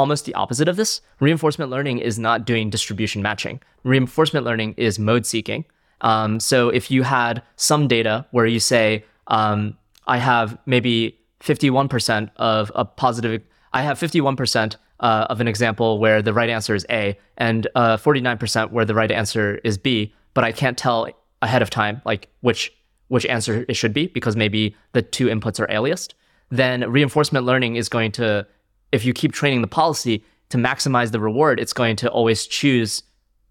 almost the opposite of this. Reinforcement learning is not doing distribution matching. Reinforcement learning is mode seeking. Um, so if you had some data where you say, um, I have maybe 51% of a positive, I have 51% uh, of an example where the right answer is A and uh, 49% where the right answer is B, but I can't tell ahead of time like which which answer it should be because maybe the two inputs are aliased, then reinforcement learning is going to, if you keep training the policy to maximize the reward, it's going to always choose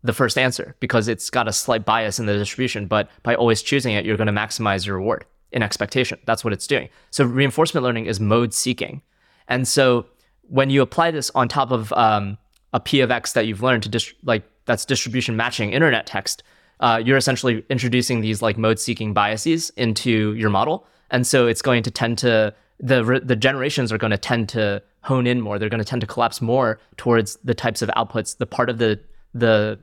the first answer because it's got a slight bias in the distribution. But by always choosing it, you're going to maximize your reward in expectation. That's what it's doing. So reinforcement learning is mode seeking. And so when you apply this on top of um, a p of x that you've learned to like that's distribution matching internet text, uh, you're essentially introducing these like mode seeking biases into your model, and so it's going to tend to the the generations are going to tend to hone in more. They're going to tend to collapse more towards the types of outputs, the part of the the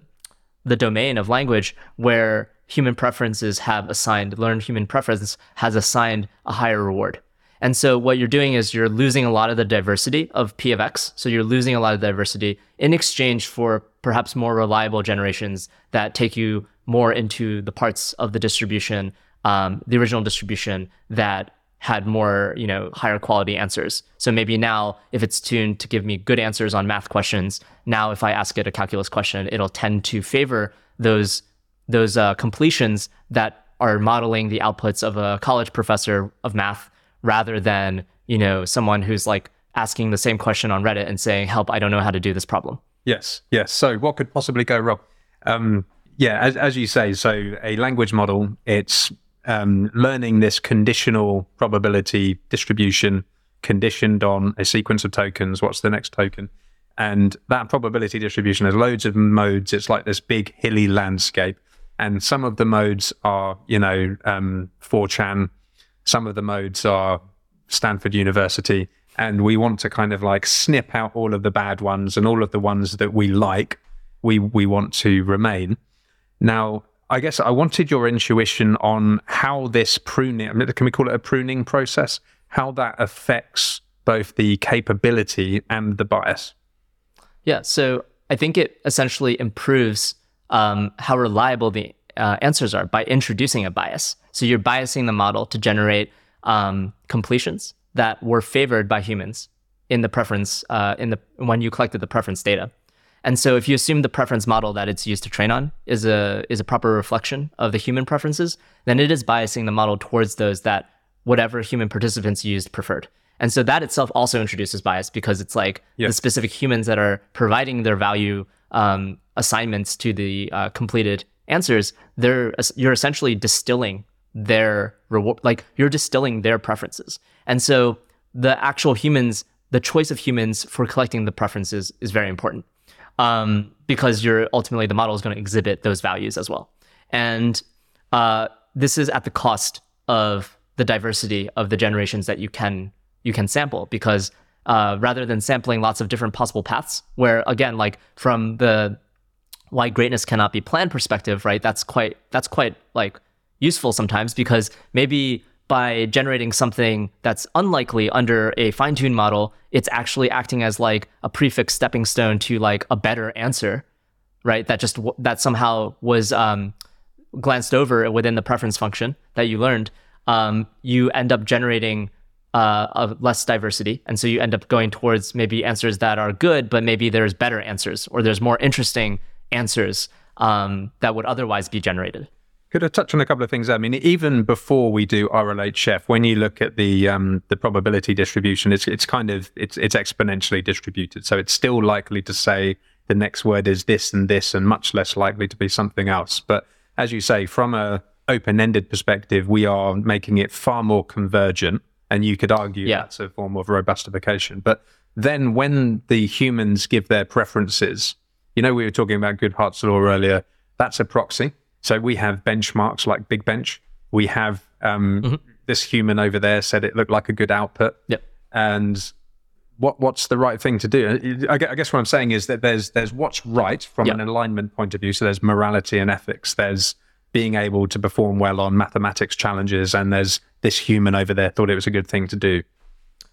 the domain of language where human preferences have assigned learned human preference has assigned a higher reward. And so what you're doing is you're losing a lot of the diversity of P of X. So you're losing a lot of diversity in exchange for perhaps more reliable generations that take you more into the parts of the distribution, um, the original distribution that had more, you know, higher quality answers. So maybe now if it's tuned to give me good answers on math questions, now if I ask it a calculus question, it'll tend to favor those those uh, completions that are modeling the outputs of a college professor of math rather than, you know, someone who's like asking the same question on Reddit and saying, help, I don't know how to do this problem. Yes, yes. So what could possibly go wrong? Um, yeah, as, as you say, so a language model, it's um, learning this conditional probability distribution conditioned on a sequence of tokens. What's the next token? And that probability distribution has loads of modes. It's like this big hilly landscape. And some of the modes are, you know, um, 4chan some of the modes are Stanford University, and we want to kind of like snip out all of the bad ones and all of the ones that we like. We we want to remain. Now, I guess I wanted your intuition on how this pruning. Can we call it a pruning process? How that affects both the capability and the bias. Yeah, so I think it essentially improves um, how reliable the uh, answers are by introducing a bias. So you're biasing the model to generate um, completions that were favored by humans in the preference uh, in the when you collected the preference data. And so if you assume the preference model that it's used to train on is a is a proper reflection of the human preferences, then it is biasing the model towards those that whatever human participants used preferred. And so that itself also introduces bias because it's like the specific humans that are providing their value um, assignments to the uh, completed answers, they're you're essentially distilling their reward, like you're distilling their preferences. And so the actual humans, the choice of humans for collecting the preferences is very important um, because you're ultimately the model is going to exhibit those values as well. And uh, this is at the cost of the diversity of the generations that you can you can sample because uh, rather than sampling lots of different possible paths, where again, like from the why greatness cannot be planned perspective, right? That's quite that's quite like useful sometimes because maybe by generating something that's unlikely under a fine-tuned model, it's actually acting as like a prefix stepping stone to like a better answer, right? That just that somehow was um, glanced over within the preference function that you learned. Um, you end up generating uh, of less diversity, and so you end up going towards maybe answers that are good, but maybe there's better answers or there's more interesting answers um, that would otherwise be generated. Could I touch on a couple of things? I mean, even before we do RLHF, when you look at the um, the probability distribution, it's it's kind of it's it's exponentially distributed. So it's still likely to say the next word is this and this, and much less likely to be something else. But as you say, from a open-ended perspective, we are making it far more convergent, and you could argue yeah. that's a form of robustification. But then, when the humans give their preferences, you know, we were talking about Goodhart's law earlier. That's a proxy. So we have benchmarks like Big Bench. We have um, mm-hmm. this human over there said it looked like a good output. Yep. And what what's the right thing to do? I guess what I'm saying is that there's there's what's right from yep. an alignment point of view. So there's morality and ethics. There's being able to perform well on mathematics challenges, and there's this human over there thought it was a good thing to do.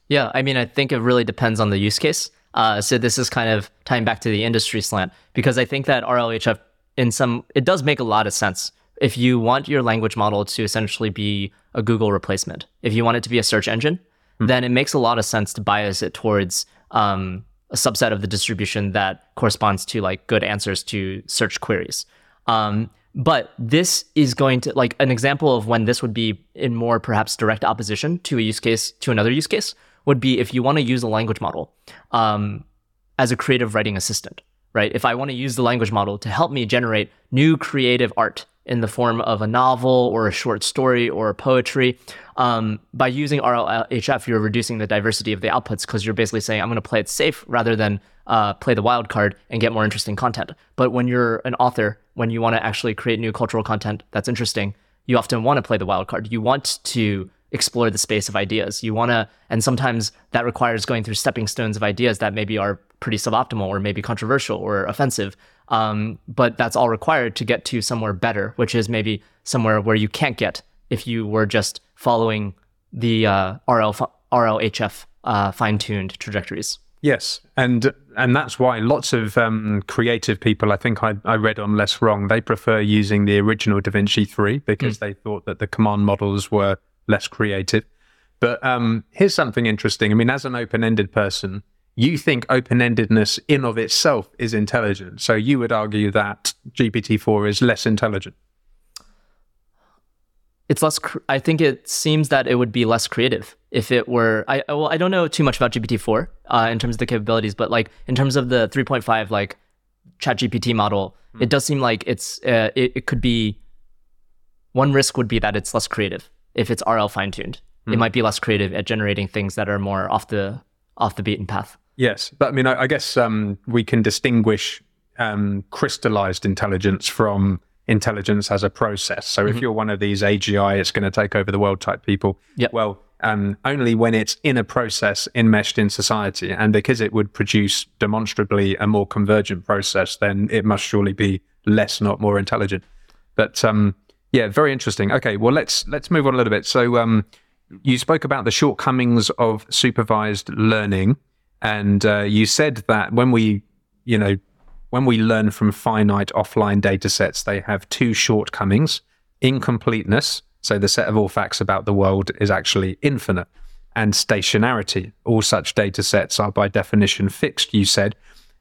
Yeah, I mean, I think it really depends on the use case. Uh, so this is kind of tying back to the industry slant because I think that RLHF in some it does make a lot of sense if you want your language model to essentially be a Google replacement. If you want it to be a search engine, mm. then it makes a lot of sense to bias it towards um, a subset of the distribution that corresponds to like good answers to search queries. Um, but this is going to like an example of when this would be in more perhaps direct opposition to a use case to another use case would be if you want to use a language model um, as a creative writing assistant, right? If I want to use the language model to help me generate new creative art in the form of a novel or a short story or poetry, um, by using RLHF, you're reducing the diversity of the outputs because you're basically saying, I'm going to play it safe rather than uh, play the wild card and get more interesting content. But when you're an author, when you want to actually create new cultural content that's interesting, you often want to play the wild card. You want to explore the space of ideas. You want to, and sometimes that requires going through stepping stones of ideas that maybe are pretty suboptimal or maybe controversial or offensive. Um, but that's all required to get to somewhere better, which is maybe somewhere where you can't get if you were just following the uh, RL, RLHF uh, fine tuned trajectories. Yes, and and that's why lots of um, creative people, I think I, I read on Less Wrong, they prefer using the original DaVinci 3 because mm. they thought that the command models were less creative. But um, here's something interesting. I mean, as an open ended person, you think open endedness in of itself is intelligent. So you would argue that GPT 4 is less intelligent. It's less. Cr- I think it seems that it would be less creative if it were. I well, I don't know too much about GPT four uh, in terms of the capabilities, but like in terms of the three point five like Chat GPT model, mm. it does seem like it's uh, it, it could be. One risk would be that it's less creative if it's RL fine tuned. Mm. It hmm. might be less creative at generating things that are more off the off the beaten path. Yes, but I mean, I, I guess um, we can distinguish um, crystallized intelligence from intelligence as a process. So mm-hmm. if you're one of these AGI, it's going to take over the world type people. Yep. Well, um, only when it's in a process enmeshed in society, and because it would produce demonstrably a more convergent process, then it must surely be less, not more intelligent. But um, yeah, very interesting. Okay, well let's let's move on a little bit. So um, you spoke about the shortcomings of supervised learning, and uh, you said that when we, you know, when we learn from finite offline data sets, they have two shortcomings: incompleteness. So the set of all facts about the world is actually infinite, and stationarity. All such data sets are by definition fixed. You said.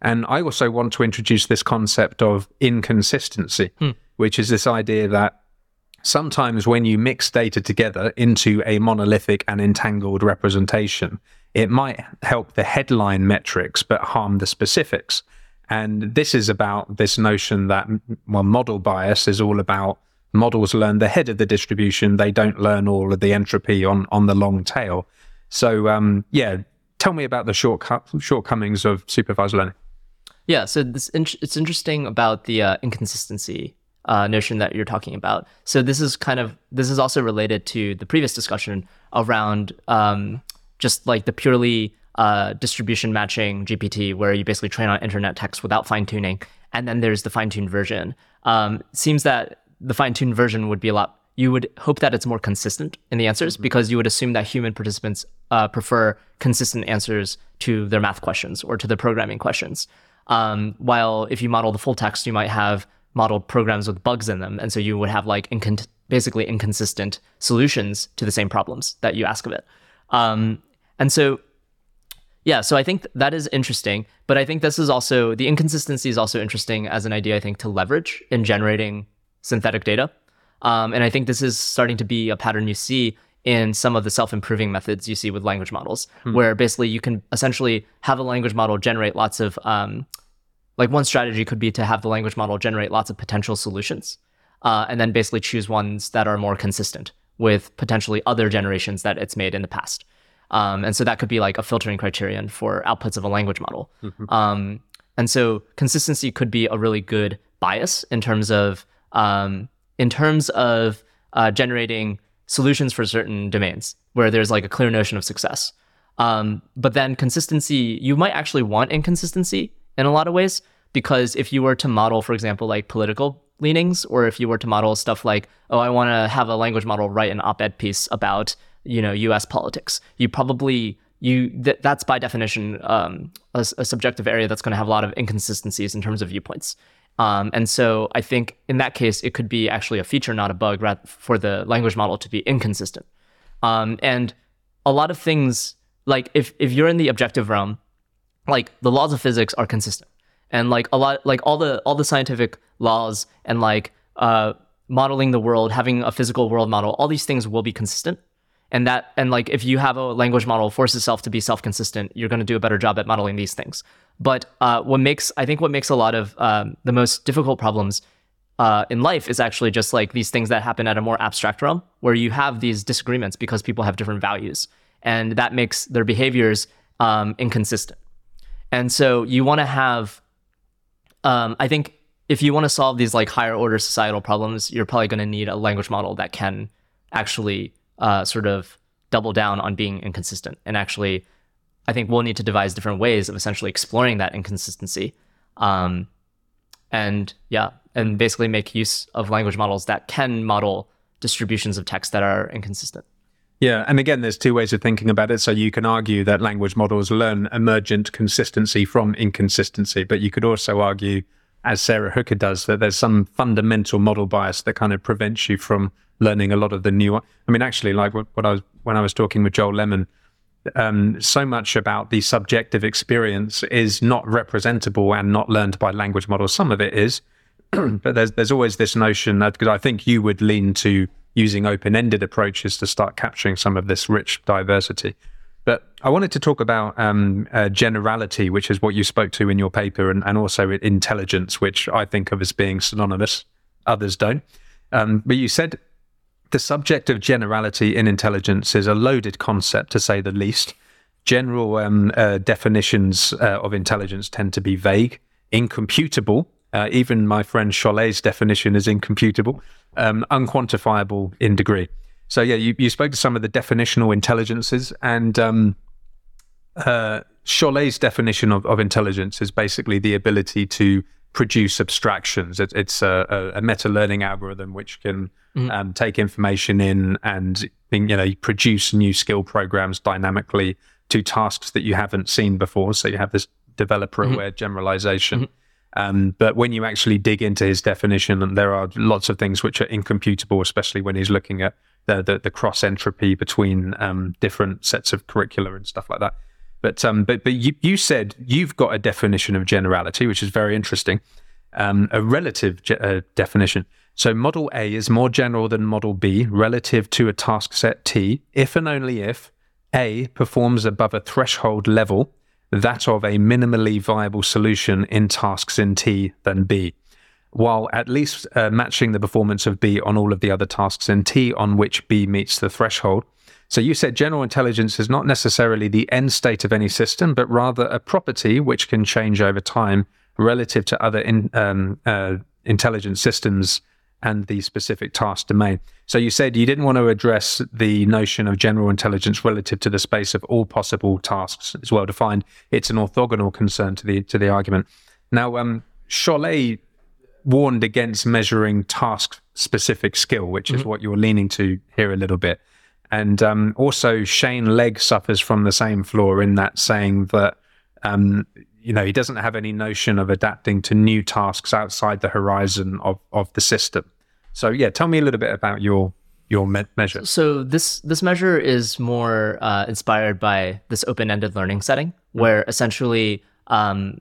And I also want to introduce this concept of inconsistency, hmm. which is this idea that sometimes when you mix data together into a monolithic and entangled representation, it might help the headline metrics but harm the specifics. And this is about this notion that, well, model bias is all about models learn the head of the distribution, they don't learn all of the entropy on, on the long tail. So, um, yeah, tell me about the shortcut, shortcomings of supervised learning. Yeah, so this, it's interesting about the uh, inconsistency uh, notion that you're talking about. So this is kind of this is also related to the previous discussion around um, just like the purely uh, distribution matching GPT, where you basically train on internet text without fine tuning, and then there's the fine-tuned version. Um, seems that the fine-tuned version would be a lot. You would hope that it's more consistent in the answers mm-hmm. because you would assume that human participants uh, prefer consistent answers to their math questions or to their programming questions. Um, while if you model the full text, you might have modeled programs with bugs in them, and so you would have like incon- basically inconsistent solutions to the same problems that you ask of it. Um, and so yeah, so I think that is interesting, but I think this is also the inconsistency is also interesting as an idea I think to leverage in generating synthetic data. Um, and I think this is starting to be a pattern you see in some of the self-improving methods you see with language models, hmm. where basically you can essentially have a language model generate lots of um, like one strategy could be to have the language model generate lots of potential solutions, uh, and then basically choose ones that are more consistent with potentially other generations that it's made in the past. Um, and so that could be like a filtering criterion for outputs of a language model. Mm-hmm. Um, and so consistency could be a really good bias in terms of um, in terms of uh, generating solutions for certain domains where there's like a clear notion of success. Um, but then consistency, you might actually want inconsistency in a lot of ways because if you were to model, for example, like political leanings, or if you were to model stuff like, oh, I want to have a language model write an op-ed piece about you know U.S. politics. You probably you th- that's by definition um, a, a, subjective area that's going to have a lot of inconsistencies in terms of viewpoints. Um, and so I think in that case, it could be actually a feature, not a bug, for the language model to be inconsistent. Um, and a lot of things, like if if you're in the objective realm, like the laws of physics are consistent, and like a lot, like all the all the scientific laws and like uh, modeling the world, having a physical world model, all these things will be consistent. And that and like if you have a language model force itself to be self-consistent you're going to do a better job at modeling these things. But uh, what makes i think what makes a lot of um, the most difficult problems uh, in life is actually just like these things that happen at a more abstract realm where you have these disagreements because people have different values. And that makes their behaviors um, inconsistent and so you want to have um, i think if you want to solve these like higher order societal problems you're probably going to need a language model that can actually uh, sort of double down on being inconsistent. And actually, I think we'll need to devise different ways of essentially exploring that inconsistency. Um, and yeah, and basically make use of language models that can model distributions of text that are inconsistent. Yeah, and again, there's two ways of thinking about it. So you can argue that language models learn emergent consistency from inconsistency, but you could also argue, as Sara Hooker does, that there's some fundamental model bias that kind of prevents you from learning a lot of the new. I mean, actually, like what, I was when I was talking with Joel Lehman, um, so much about the subjective experience is not representable and not learned by language models. Some of it is, [clears throat] but there's there's always this notion that because I think you would lean to using open-ended approaches to start capturing some of this rich diversity. But I wanted to talk about um, uh, generality, which is what you spoke to in your paper, and, and also intelligence, which I think of as being synonymous. Others don't. Um, but you said the subject of generality in intelligence is a loaded concept, to say the least. General um, uh, definitions uh, of intelligence tend to be vague, incomputable. Uh, even my friend Chollet's definition is incomputable, um, unquantifiable in degree. So, yeah, you, you spoke to some of the definitional intelligences, and um, uh, Chollet's definition of, of intelligence is basically the ability to produce abstractions. It, it's a, a, meta learning algorithm which can mm-hmm. um, take information in and you know produce new skill programs dynamically to tasks that you haven't seen before. So you have this developer aware mm-hmm. generalization. Mm-hmm. Um, but when you actually dig into his definition, there are lots of things which are incomputable, especially when he's looking at the the, the cross entropy between um, different sets of curricula and stuff like that. But um, but but you, you said you've got a definition of generality, which is very interesting, um, a relative ge- uh, definition. So model A is more general than model B relative to a task set T if and only if A performs above a threshold level, that of a minimally viable solution in tasks in T than B, while at least uh, matching the performance of B on all of the other tasks in T on which B meets the threshold. So you said general intelligence is not necessarily the end state of any system, but rather a property which can change over time relative to other in, um, uh, systems and the specific task domain. So you said you didn't want to address the notion of general intelligence relative to the space of all possible tasks as well defined. It's an orthogonal concern to the to the argument. Now, um, Chollet warned against measuring task specific skill, which is what you're leaning to here a little bit. And um, also, Shane Legg suffers from the same flaw in that saying that, um, you know, he doesn't have any notion of adapting to new tasks outside the horizon of, of the system. So, yeah, tell me a little bit about your your me- measure. So this this measure is more uh, inspired by this open-ended learning setting, where essentially, um,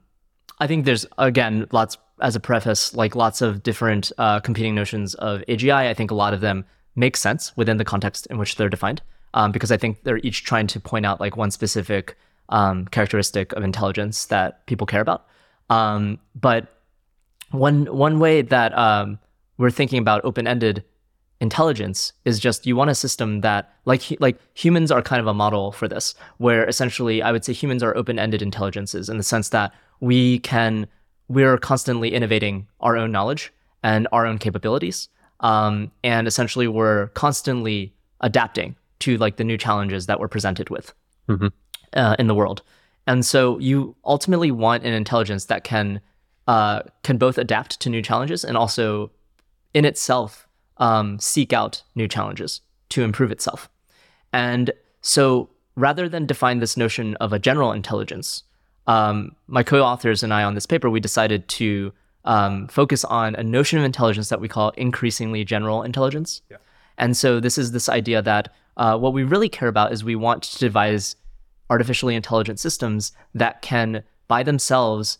I think there's again lots as a preface, like lots of different uh, competing notions of AGI. I think a lot of them make sense within the context in which they're defined, um, because I think they're each trying to point out like one specific um, characteristic of intelligence that people care about. Um, but one one way that um, we're thinking about open-ended intelligence is just you want a system that like like humans are kind of a model for this where essentially i would say humans are open-ended intelligences in the sense that we can we're constantly innovating our own knowledge and our own capabilities um, and essentially we're constantly adapting to like the new challenges that we're presented with Mm-hmm. uh, in the world and so you ultimately want an intelligence that can uh, can both adapt to new challenges and also in itself um, seek out new challenges to improve itself. And so rather than define this notion of a general intelligence, um, my co authors and I on this paper, we decided to um, focus on a notion of intelligence that we call increasingly general intelligence. Yeah. And so this is this idea that uh, what we really care about is we want to devise artificially intelligent systems that can, by themselves,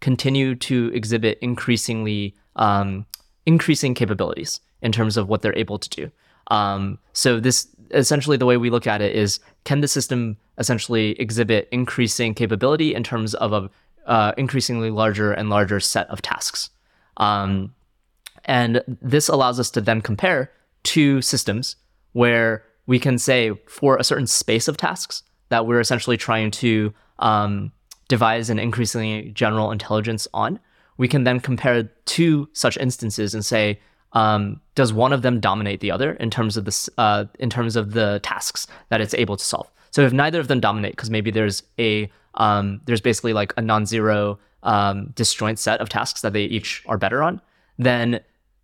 continue to exhibit increasingly um, increasing capabilities in terms of what they're able to do. Um, so this essentially the way we look at it is can the system essentially exhibit increasing capability in terms of a uh, increasingly larger and larger set of tasks. Um, and this allows us to then compare two systems where we can say for a certain space of tasks that we're essentially trying to um, devise an increasingly general intelligence on, we can then compare two such instances and say, um, does one of them dominate the other in terms of this uh, in terms of the tasks that it's able to solve? So if neither of them dominate, because maybe there's a um, there's basically like a non-zero um, disjoint set of tasks that they each are better on, then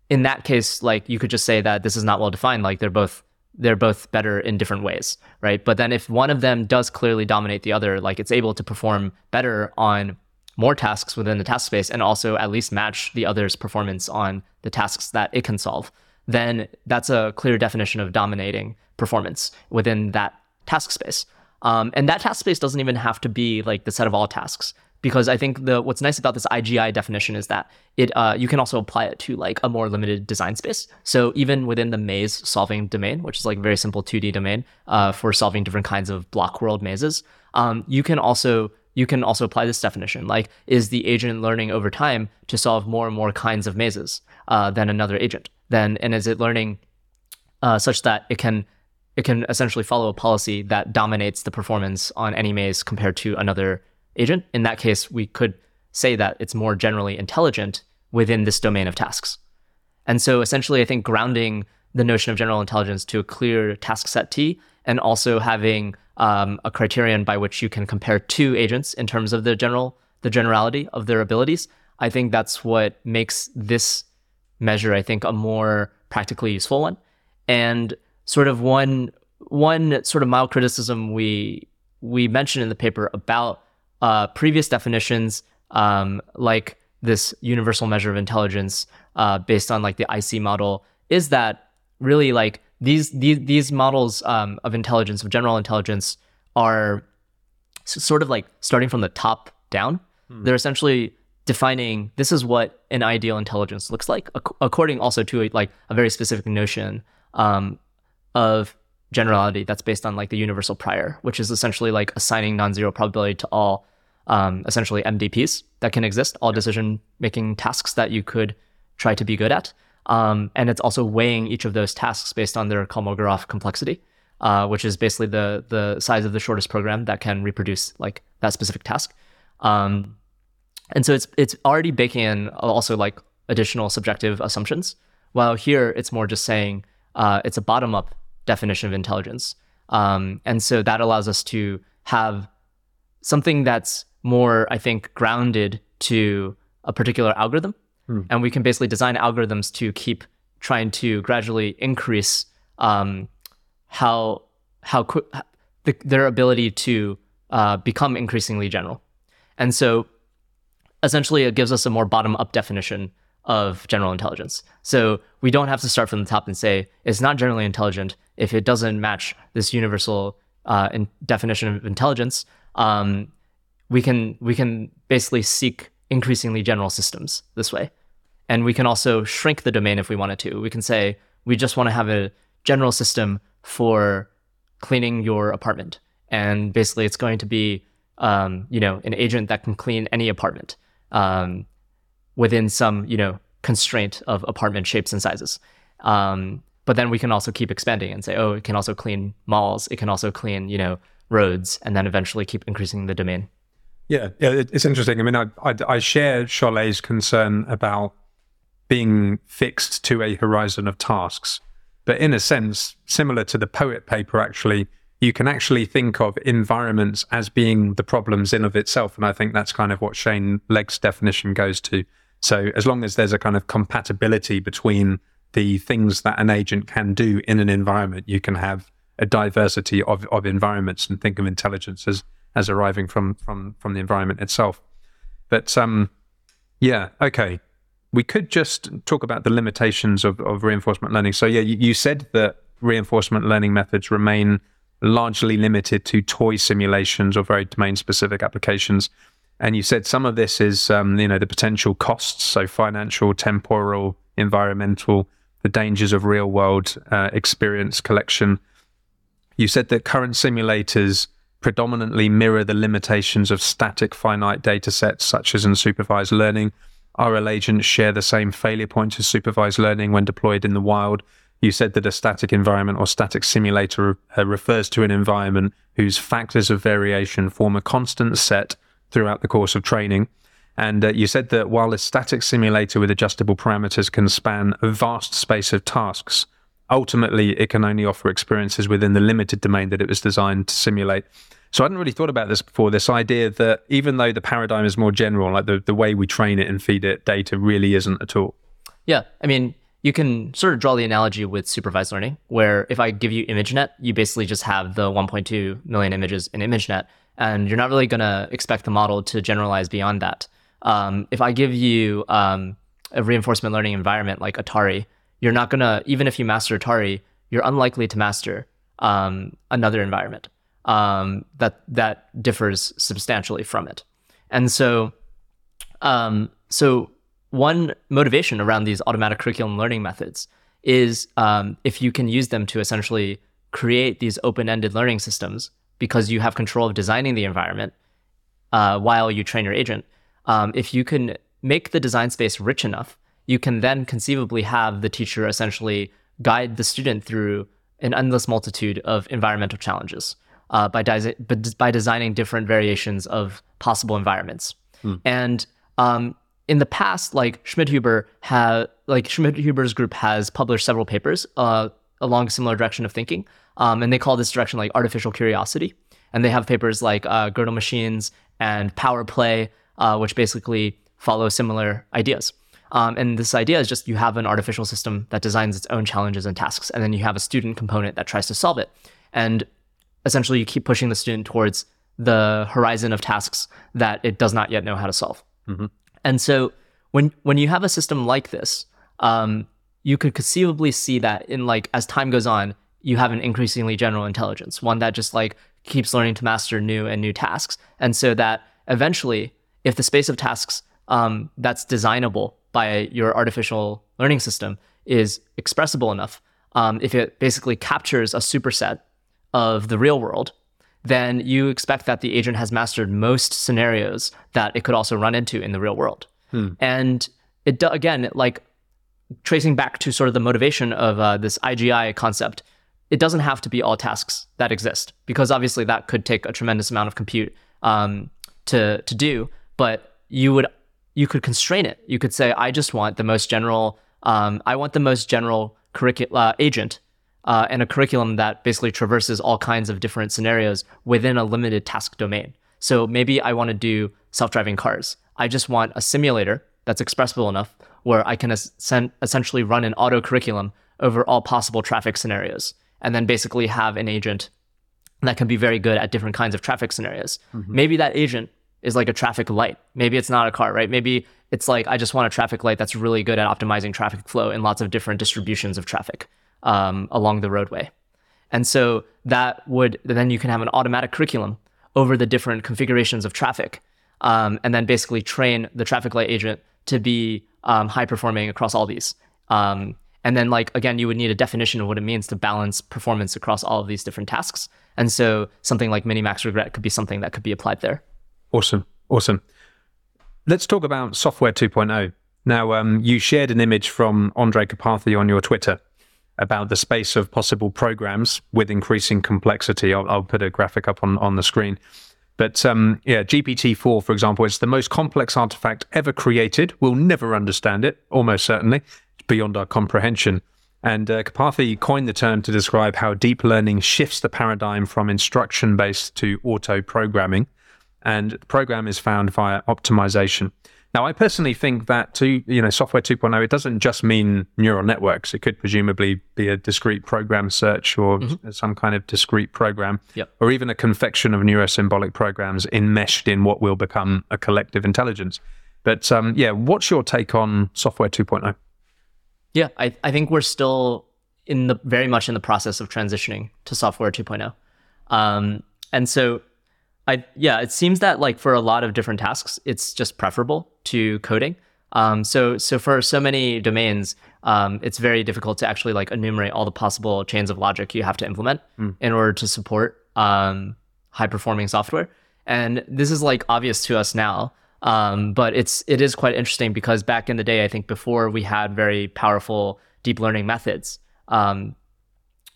in that case, like you could just say that this is not well defined. Like they're both they're both better in different ways, right? But then if one of them does clearly dominate the other, like it's able to perform better on more tasks within the task space and also at least match the other's performance on the tasks that it can solve, then that's a clear definition of dominating performance within that task space. Um, and that task space doesn't even have to be like the set of all tasks because I think the what's nice about this IGI definition is that it uh, you can also apply it to like a more limited design space. So even within the maze solving domain, which is like a very simple 2D domain uh, for solving different kinds of block world mazes, um, you can also you can also apply this definition. Like, is the agent learning over time to solve more and more kinds of mazes uh, than another agent? Then, and is it learning uh, such that it can it can essentially follow a policy that dominates the performance on any maze compared to another agent? In that case, we could say that it's more generally intelligent within this domain of tasks. And so, essentially, I think grounding the notion of general intelligence to a clear task set T and also having um, a criterion by which you can compare two agents in terms of the general the generality of their abilities. I think that's what makes this measure, I think, a more practically useful one. And sort of one one sort of mild criticism we we mentioned in the paper about uh, previous definitions, um, like this universal measure of intelligence uh, based on like the AIXI model, is that really like these these these models um, of intelligence of general intelligence are sort of like starting from the top down. Hmm. They're essentially defining this is what an ideal intelligence looks like, ac- according also to a, like a very specific notion um, of generality that's based on like the universal prior, which is essentially like assigning non-zero probability to all um, essentially MDPs that can exist, all decision making tasks that you could try to be good at. Um, and it's also weighing each of those tasks based on their Kolmogorov complexity, uh, which is basically the the size of the shortest program that can reproduce like that specific task. Um, and so it's it's already baking in also like additional subjective assumptions. While here it's more just saying uh, it's a bottom up definition of intelligence, um, and so that allows us to have something that's more, I think, grounded to a particular algorithm, and we can basically design algorithms to keep trying to gradually increase um, how how quick the, their ability to uh, become increasingly general. And so essentially it gives us a more bottom up definition of general intelligence. So we don't have to start from the top and say it's not generally intelligent if it doesn't match this universal uh, in definition of intelligence. Um, we can we can basically seek increasingly general systems this way, and we can also shrink the domain if we wanted to. We can say we just want to have a general system for cleaning your apartment, and basically it's going to be um, you know an agent that can clean any apartment um, within some you know constraint of apartment shapes and sizes. Um, but then we can also keep expanding and say, oh, it can also clean malls. It can also clean you know roads, and then eventually keep increasing the domain. Yeah, yeah, it's interesting. I mean, I, I, I share Chollet's concern about being fixed to a horizon of tasks. But in a sense, similar to the POET paper, actually, you can actually think of environments as being the problems in of itself. And I think that's kind of what Shane Legg's definition goes to. So as long as there's a kind of compatibility between the things that an agent can do in an environment, you can have a diversity of, of environments and think of intelligence as as arriving from from from the environment itself. But um, yeah, okay. We could just talk about the limitations of, of reinforcement learning. So yeah, you, you said that reinforcement learning methods remain largely limited to toy simulations or very domain specific applications. And you said some of this is, um, you know, the potential costs, so financial, temporal, environmental, the dangers of real world uh, experience collection. You said that current simulators predominantly mirror the limitations of static finite data sets, such as in supervised learning. RL agents share the same failure points as supervised learning when deployed in the wild. You said that a static environment or static simulator uh, refers to an environment whose factors of variation form a constant set throughout the course of training. And uh, you said that while a static simulator with adjustable parameters can span a vast space of tasks, ultimately it can only offer experiences within the limited domain that it was designed to simulate. So I hadn't really thought about this before. This idea that even though the paradigm is more general, like the, the way we train it and feed it data really isn't at all. Yeah, I mean, you can sort of draw the analogy with supervised learning, where if I give you ImageNet, you basically just have the 1.2 million images in ImageNet, and you're not really going to expect the model to generalize beyond that. Um, if I give you um, a reinforcement learning environment like Atari, you're not going to, even if you master Atari, you're unlikely to master um, another environment um, that that differs substantially from it. And so, um, so one motivation around these automatic curriculum learning methods is um, if you can use them to essentially create these open-ended learning systems because you have control of designing the environment uh, while you train your agent. Um, if you can make the design space rich enough, you can then conceivably have the teacher essentially guide the student through an endless multitude of environmental challenges uh, by, desi- by designing different variations of possible environments. And um, in the past, like Schmidhuber had, like Schmidhuber's group has published several papers uh, along a similar direction of thinking, um, and they call this direction like artificial curiosity. And they have papers like uh, Gödel machines and PowerPlay, uh, which basically follow similar ideas. Um, and this idea is just you have an artificial system that designs its own challenges and tasks, and then you have a student component that tries to solve it. And essentially, you keep pushing the student towards the horizon of tasks that it does not yet know how to solve. And so, when when you have a system like this, um, you could conceivably see that in like as time goes on, you have an increasingly general intelligence, one that just like keeps learning to master new and new tasks, and so that eventually, if the space of tasks um, that's designable by your artificial learning system is expressible enough, um, if it basically captures a superset of the real world, then you expect that the agent has mastered most scenarios that it could also run into in the real world. And it again, like tracing back to sort of the motivation of uh, this IGI concept, it doesn't have to be all tasks that exist because obviously that could take a tremendous amount of compute um, to to do. But you would you could constrain it. You could say, I just want the most general. Um, I want the most general curriculum uh, agent uh, and a curriculum that basically traverses all kinds of different scenarios within a limited task domain. So maybe I want to do self-driving cars. I just want a simulator that's expressible enough where I can es- essentially run an auto curriculum over all possible traffic scenarios and then basically have an agent that can be very good at different kinds of traffic scenarios. Mm-hmm. Maybe that agent is like a traffic light. Maybe it's not a car, right? Maybe it's like I just want a traffic light that's really good at optimizing traffic flow in lots of different distributions of traffic um, along the roadway. And so that would then you can have an automatic curriculum over the different configurations of traffic, um, and then basically train the traffic light agent to be um, high performing across all these. Um, and then like again, you would need a definition of what it means to balance performance across all of these different tasks. And so something like minimax regret could be something that could be applied there. Awesome, awesome. Let's talk about software 2.0. Now, um, you shared an image from Andrej Karpathy on your Twitter about the space of possible programs with increasing complexity. I'll, I'll put a graphic up on, on the screen. But um, yeah, GPT-4, for example, is the most complex artifact ever created. We'll never understand it, almost certainly. Beyond our comprehension. And uh, coined the term to describe how deep learning shifts the paradigm from instruction-based to auto-programming. And the program is found via optimization. Now, I personally think that to you know software 2.0, it doesn't just mean neural networks. It could presumably be a discrete program search or mm-hmm. some kind of discrete program, yep. or even a confection of neurosymbolic programs enmeshed in what will become a collective intelligence. But um, yeah, what's your take on software 2.0? Yeah, I, I think we're still in the very much in the process of transitioning to software 2.0. Um, and so I yeah, it seems that like for a lot of different tasks, it's just preferable to coding. Um, so so for so many domains, um, it's very difficult to actually like enumerate all the possible chains of logic you have to implement mm. in order to support um, high performing software. And this is like obvious to us now, um, but it's it is quite interesting because back in the day, I think before we had very powerful deep learning methods, um,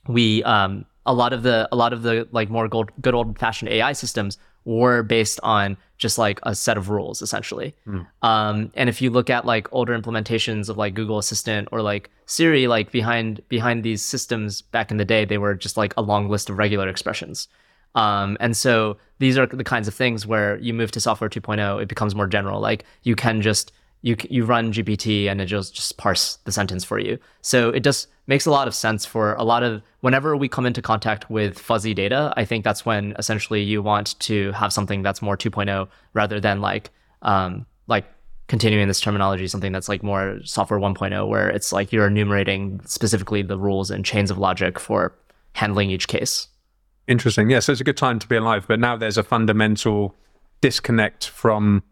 we um, a lot of the a lot of the like more gold, good old fashioned AI systems were based on just like a set of rules essentially. Mm. Um, and if you look at like older implementations of like Google Assistant or like Siri, like behind behind these systems back in the day, they were just like a long list of regular expressions. Um, and so these are the kinds of things where you move to software 2.0, it becomes more general. Like you can just you you run GPT and it just just parse the sentence for you. So it just makes a lot of sense for a lot of whenever we come into contact with fuzzy data. I think that's when essentially you want to have something that's more 2.0 rather than like um, like continuing this terminology, something that's like more software 1.0, where it's like you're enumerating specifically the rules and chains of logic for handling each case. Interesting. Yeah, so it's a good time to be alive, but now there's a fundamental disconnect from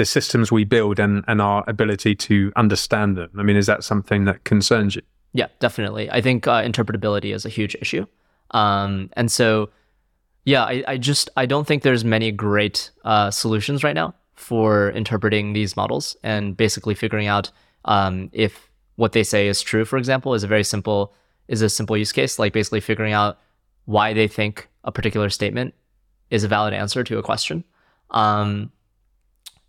the systems we build and, and our ability to understand them. I mean, is that something that concerns you? Yeah, definitely. I think uh, interpretability is a huge issue. Um, and so, yeah, I, I, just I don't think there's many great uh, solutions right now for interpreting these models and basically figuring out um, if what they say is true. For example, is a very simple is a simple use case, like basically figuring out why they think a particular statement is a valid answer to a question. Um,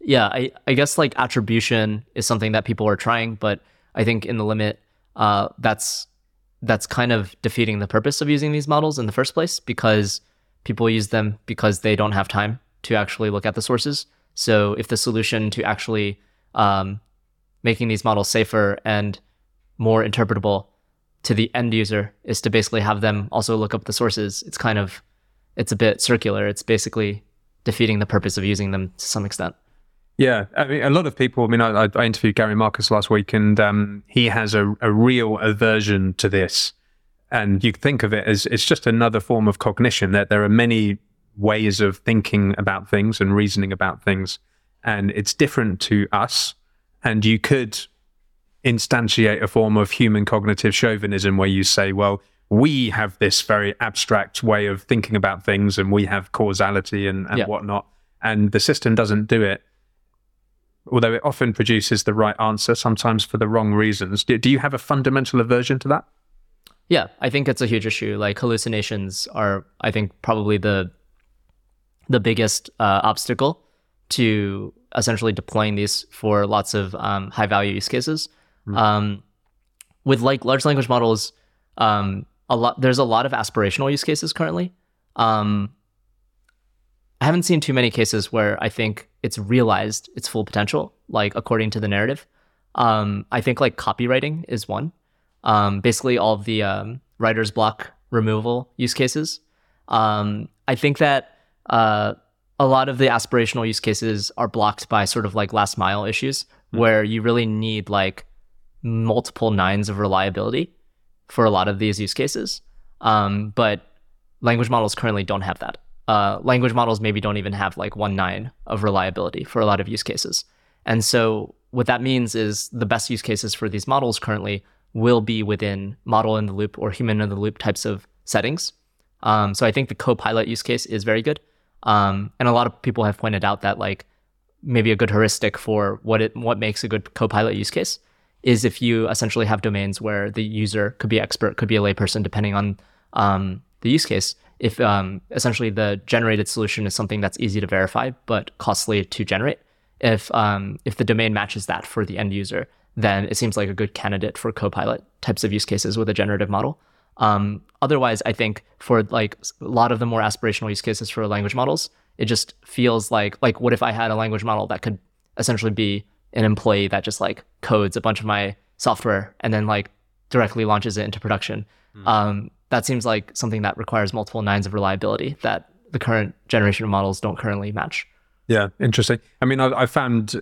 yeah, I, I guess like attribution is something that people are trying, but I think in the limit, uh, that's that's kind of defeating the purpose of using these models in the first place because people use them because they don't have time to actually look at the sources. So if the solution to actually um, making these models safer and more interpretable to the end user is to basically have them also look up the sources, it's kind of it's a bit circular. It's basically defeating the purpose of using them to some extent. Yeah, I mean, a lot of people. I mean, I, I interviewed Gary Marcus last week, and um, he has a, a real aversion to this. And you think of it as it's just another form of cognition. That there are many ways of thinking about things and reasoning about things, and it's different to us. And you could instantiate a form of human cognitive chauvinism where you say, well, we have this very abstract way of thinking about things, and we have causality and, and yeah. whatnot, and the system doesn't do it although it often produces the right answer, sometimes for the wrong reasons. Do, do you have a fundamental aversion to that? Yeah, I think it's a huge issue. Like hallucinations are, I think, probably the the biggest uh, obstacle to essentially deploying these for lots of um, high value use cases. Mm. Um, with like large language models, um, a lot there's a lot of aspirational use cases currently. Um, I haven't seen too many cases where I think it's realized its full potential. like according to the narrative. Um, I think like copywriting is one. Um, basically, all of the um, writer's block removal use cases. Um, I think that uh, a lot of the aspirational use cases are blocked by sort of like last mile issues mm-hmm. where you really need like multiple nines of reliability for a lot of these use cases. Um, but language models currently don't have that. Uh, language models maybe don't even have like one nine of reliability for a lot of use cases. And so what that means is the best use cases for these models currently will be within model in the loop or human in the loop types of settings. Um, so I think the co-pilot use case is very good. Um, and a lot of people have pointed out that like maybe a good heuristic for what it what makes a good co-pilot use case is if you essentially have domains where the user could be expert, could be a layperson, depending on um, the use case. If um, essentially the generated solution is something that's easy to verify but costly to generate, if um, if the domain matches that for the end user, then it seems like a good candidate for Copilot types of use cases with a generative model. Um, otherwise, I think for like a lot of the more aspirational use cases for language models, it just feels like like what if I had a language model that could essentially be an employee that just like codes a bunch of my software and then like directly launches it into production. Mm. Um, that seems like something that requires multiple nines of reliability that the current generation of models don't currently match. Yeah, interesting. I mean, I, I found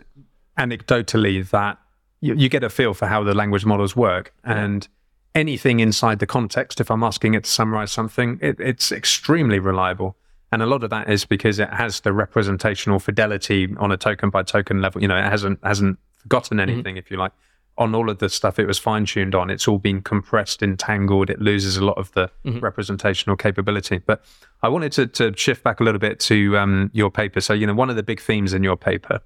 anecdotally that you, you, get a feel for how the language models work, and anything inside the context, if I'm asking it to summarize something, it, it's extremely reliable. And a lot of that is because it has the representational fidelity on a token by token level. You know, it hasn't hasn't forgotten mm-hmm. anything, mm-hmm. if you like. On all of the stuff it was fine tuned on, it's all been compressed, entangled. It loses a lot of the mm-hmm. representational capability. But I wanted to, to shift back a little bit to um, your paper. So, you know, one of the big themes in your paper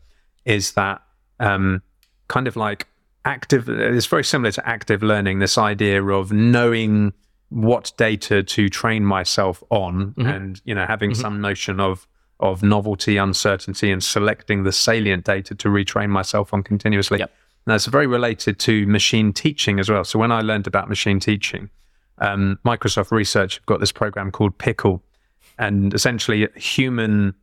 is that um, kind of like active, it's very similar to active learning, this idea of knowing what data to train myself on mm-hmm. and you know having mm-hmm. some notion of of novelty uncertainty and selecting the salient data to retrain myself on continuously yep. Now it's very related to machine teaching as well so when i learned about machine teaching um, microsoft research have got this program called PICL and essentially a human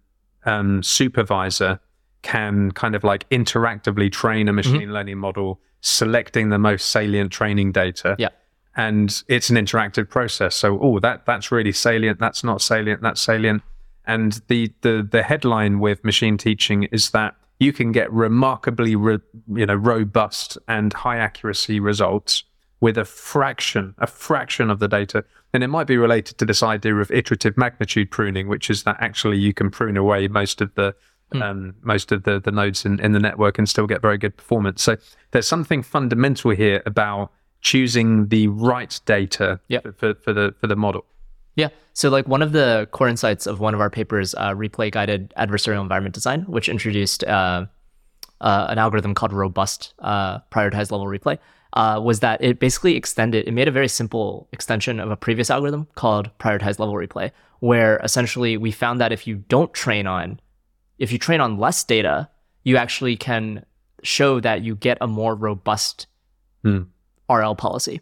um, supervisor can kind of like interactively train a machine mm-hmm. learning model selecting the most salient training data yeah and it's an interactive process. So, oh, that that's really salient. That's not salient. That's salient. And the the the headline with machine teaching is that you can get remarkably, re, you know, robust and high accuracy results with a fraction, a fraction of the data. And it might be related to this idea of iterative magnitude pruning, which is that actually you can prune away most of the mm. um, most of the the nodes in, in the network and still get very good performance. So there's something fundamental here about choosing the right data yep. for, for the for the model. Yeah. So like one of the core insights of one of our papers, uh, replay guided adversarial environment design, which introduced uh, uh, an algorithm called robust uh, prioritized level replay, uh, was that it basically extended. It made a very simple extension of a previous algorithm called prioritized level replay, where essentially we found that if you don't train on, if you train on less data, you actually can show that you get a more robust. Hmm. RL policy.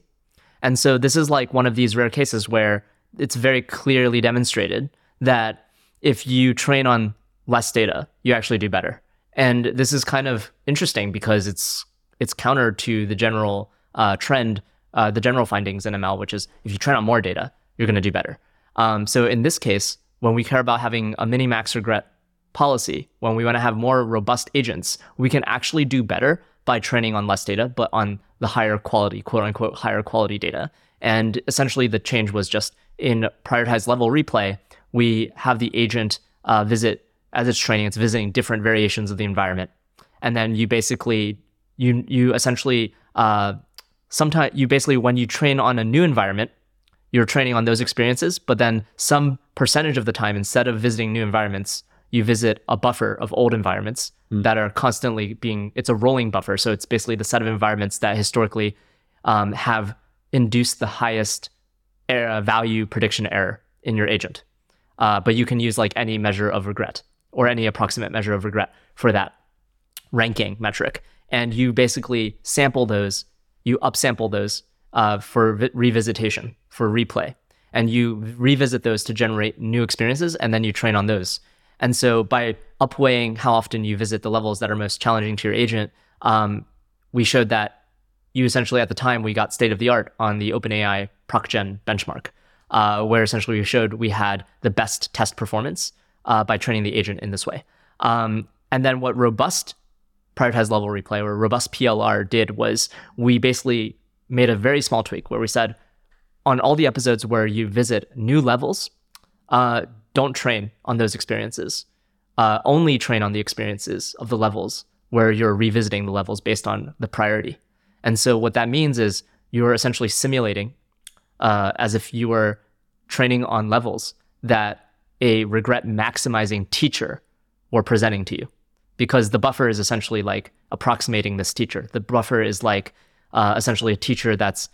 And so this is like one of these rare cases where it's very clearly demonstrated that if you train on less data, you actually do better. And this is kind of interesting because it's it's counter to the general uh, trend, uh, the general findings in ML, which is if you train on more data, you're going to do better. Um, so in this case, when we care about having a mini max regret policy, when we want to have more robust agents, we can actually do better by training on less data, but on the higher quality, quote unquote, higher quality data. And essentially, the change was just in prioritized level replay, we have the agent uh, visit as it's training, it's visiting different variations of the environment, and then you basically you you essentially uh, sometimes you basically when you train on a new environment, you're training on those experiences, but then some percentage of the time, instead of visiting new environments, you visit a buffer of old environments mm. that are constantly being it's a rolling buffer. So it's basically the set of environments that historically um, have induced the highest error, value prediction error in your agent. Uh, but you can use like any measure of regret or any approximate measure of regret for that ranking metric. And you basically sample those you upsample those uh, for vi- revisitation for replay. And you revisit those to generate new experiences and then you train on those. And so by upweighing how often you visit the levels that are most challenging to your agent, um, we showed that you essentially at the time we got state of the art on the OpenAI ProcGen benchmark, uh, where essentially we showed we had the best test performance uh, by training the agent in this way. Um, and then what robust prioritized level replay or robust PLR did was we basically made a very small tweak where we said on all the episodes where you visit new levels, uh, don't train on those experiences. Uh, only train on the experiences of the levels where you're revisiting the levels based on the priority. And so what that means is you're essentially simulating uh, as if you were training on levels that a regret maximizing teacher were presenting to you because the buffer is essentially like approximating this teacher. The buffer is like uh, essentially a teacher that's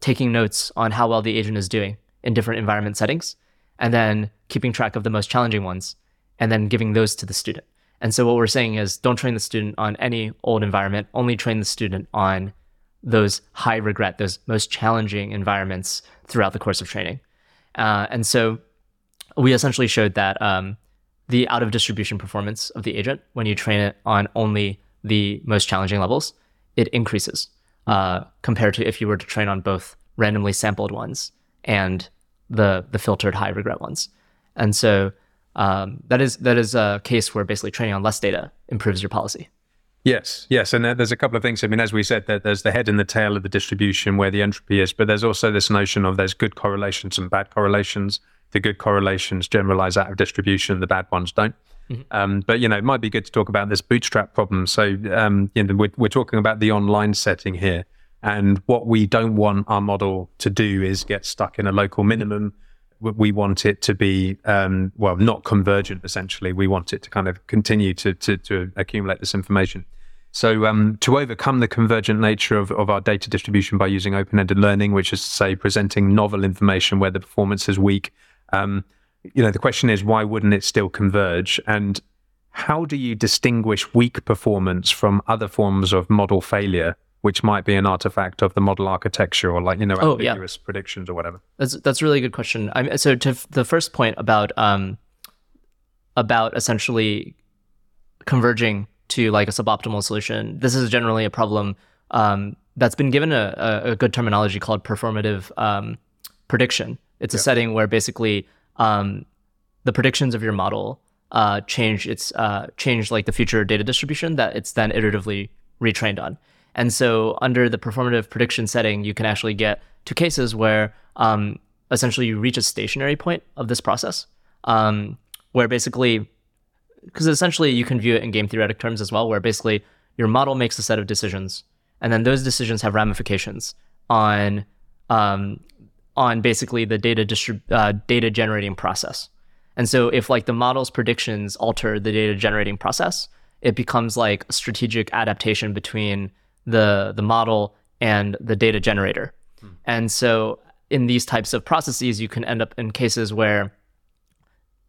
taking notes on how well the agent is doing in different environment settings and then keeping track of the most challenging ones and then giving those to the student. And so what we're saying is don't train the student on any old environment, only train the student on those high regret, those most challenging environments throughout the course of training. Uh, and so we essentially showed that um, the out of distribution performance of the agent, when you train it on only the most challenging levels, it increases uh, compared to if you were to train on both randomly sampled ones and the the filtered high regret ones. And so um, that is that is a case where basically training on less data improves your policy. Yes, yes, and there's a couple of things. I mean, as we said, there's the head and the tail of the distribution where the entropy is, but there's also this notion of there's good correlations and bad correlations. The good correlations generalize out of distribution, the bad ones don't. Mm-hmm. Um, but you know, it might be good to talk about this bootstrap problem. So um, you know, we're, we're talking about the online setting here, and what we don't want our model to do is get stuck in a local minimum we want it to be um, well not convergent essentially. We want it to kind of continue to to, to accumulate this information. So um, to overcome the convergent nature of, of our data distribution by using open-ended learning which is to say presenting novel information where the performance is weak um, you know the question is why wouldn't it still converge? And how do you distinguish weak performance from other forms of model failure which might be an artifact of the model architecture or like you know oh, ambiguous yeah. predictions or whatever that's that's a really good question I mean, so to f- the first point about um about essentially converging to like a suboptimal solution this is generally a problem um, that's been given a, a, a, good terminology called performative um, prediction it's yeah. a setting where basically um, the predictions of your model uh, change its uh, change like the future data distribution that it's then iteratively retrained on and so under the performative prediction setting, you can actually get to cases where um, essentially you reach a stationary point of this process, um, where basically, because essentially you can view it in game theoretic terms as well, where basically your model makes a set of decisions, and then those decisions have ramifications on um, on basically the data uh, data generating process. And so if like the model's predictions alter the data generating process, it becomes like a strategic adaptation between the the model and the data generator. Hmm. And so in these types of processes, you can end up in cases where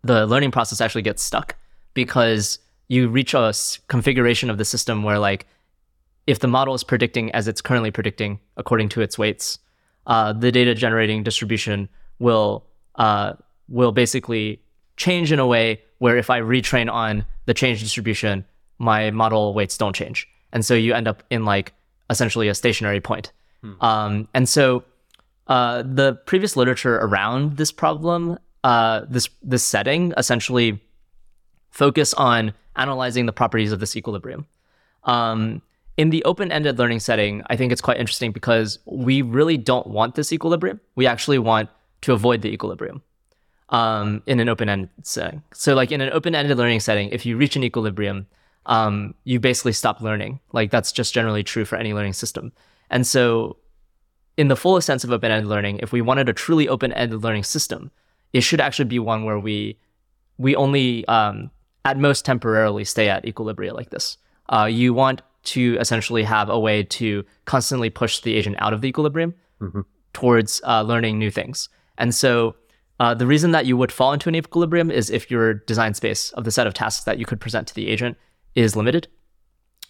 the learning process actually gets stuck because you reach a configuration of the system where like if the model is predicting as it's currently predicting according to its weights, uh, the data generating distribution will uh, will basically change in a way where if I retrain on the change distribution, my model weights don't change and so you end up in like essentially a stationary point. Hmm. Um, and so uh, the previous literature around this problem, uh, this this setting, essentially focus on analyzing the properties of this equilibrium. Um, in the open-ended learning setting, I think it's quite interesting because we really don't want this equilibrium. We actually want to avoid the equilibrium um, in an open-ended setting. So, like in an open-ended learning setting, if you reach an equilibrium, um, you basically stop learning. Like that's just generally true for any learning system. And so, in the fullest sense of open-ended learning, if we wanted a truly open-ended learning system, it should actually be one where we we only um, at most temporarily stay at equilibria like this. Uh, you want to essentially have a way to constantly push the agent out of the equilibrium mm-hmm. towards uh, learning new things. And so uh, the reason that you would fall into an equilibrium is if your design space of the set of tasks that you could present to the agent is limited.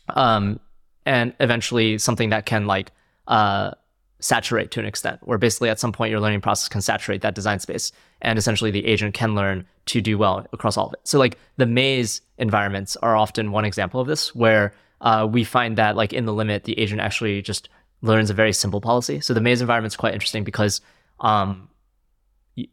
Um, and eventually something that can like uh, saturate to an extent, where basically at some point your learning process can saturate that design space, and essentially the agent can learn to do well across all of it. So like the maze environments are often one example of this, where uh, we find that like in the limit, the agent actually just learns a very simple policy. So the maze environment is quite interesting because um,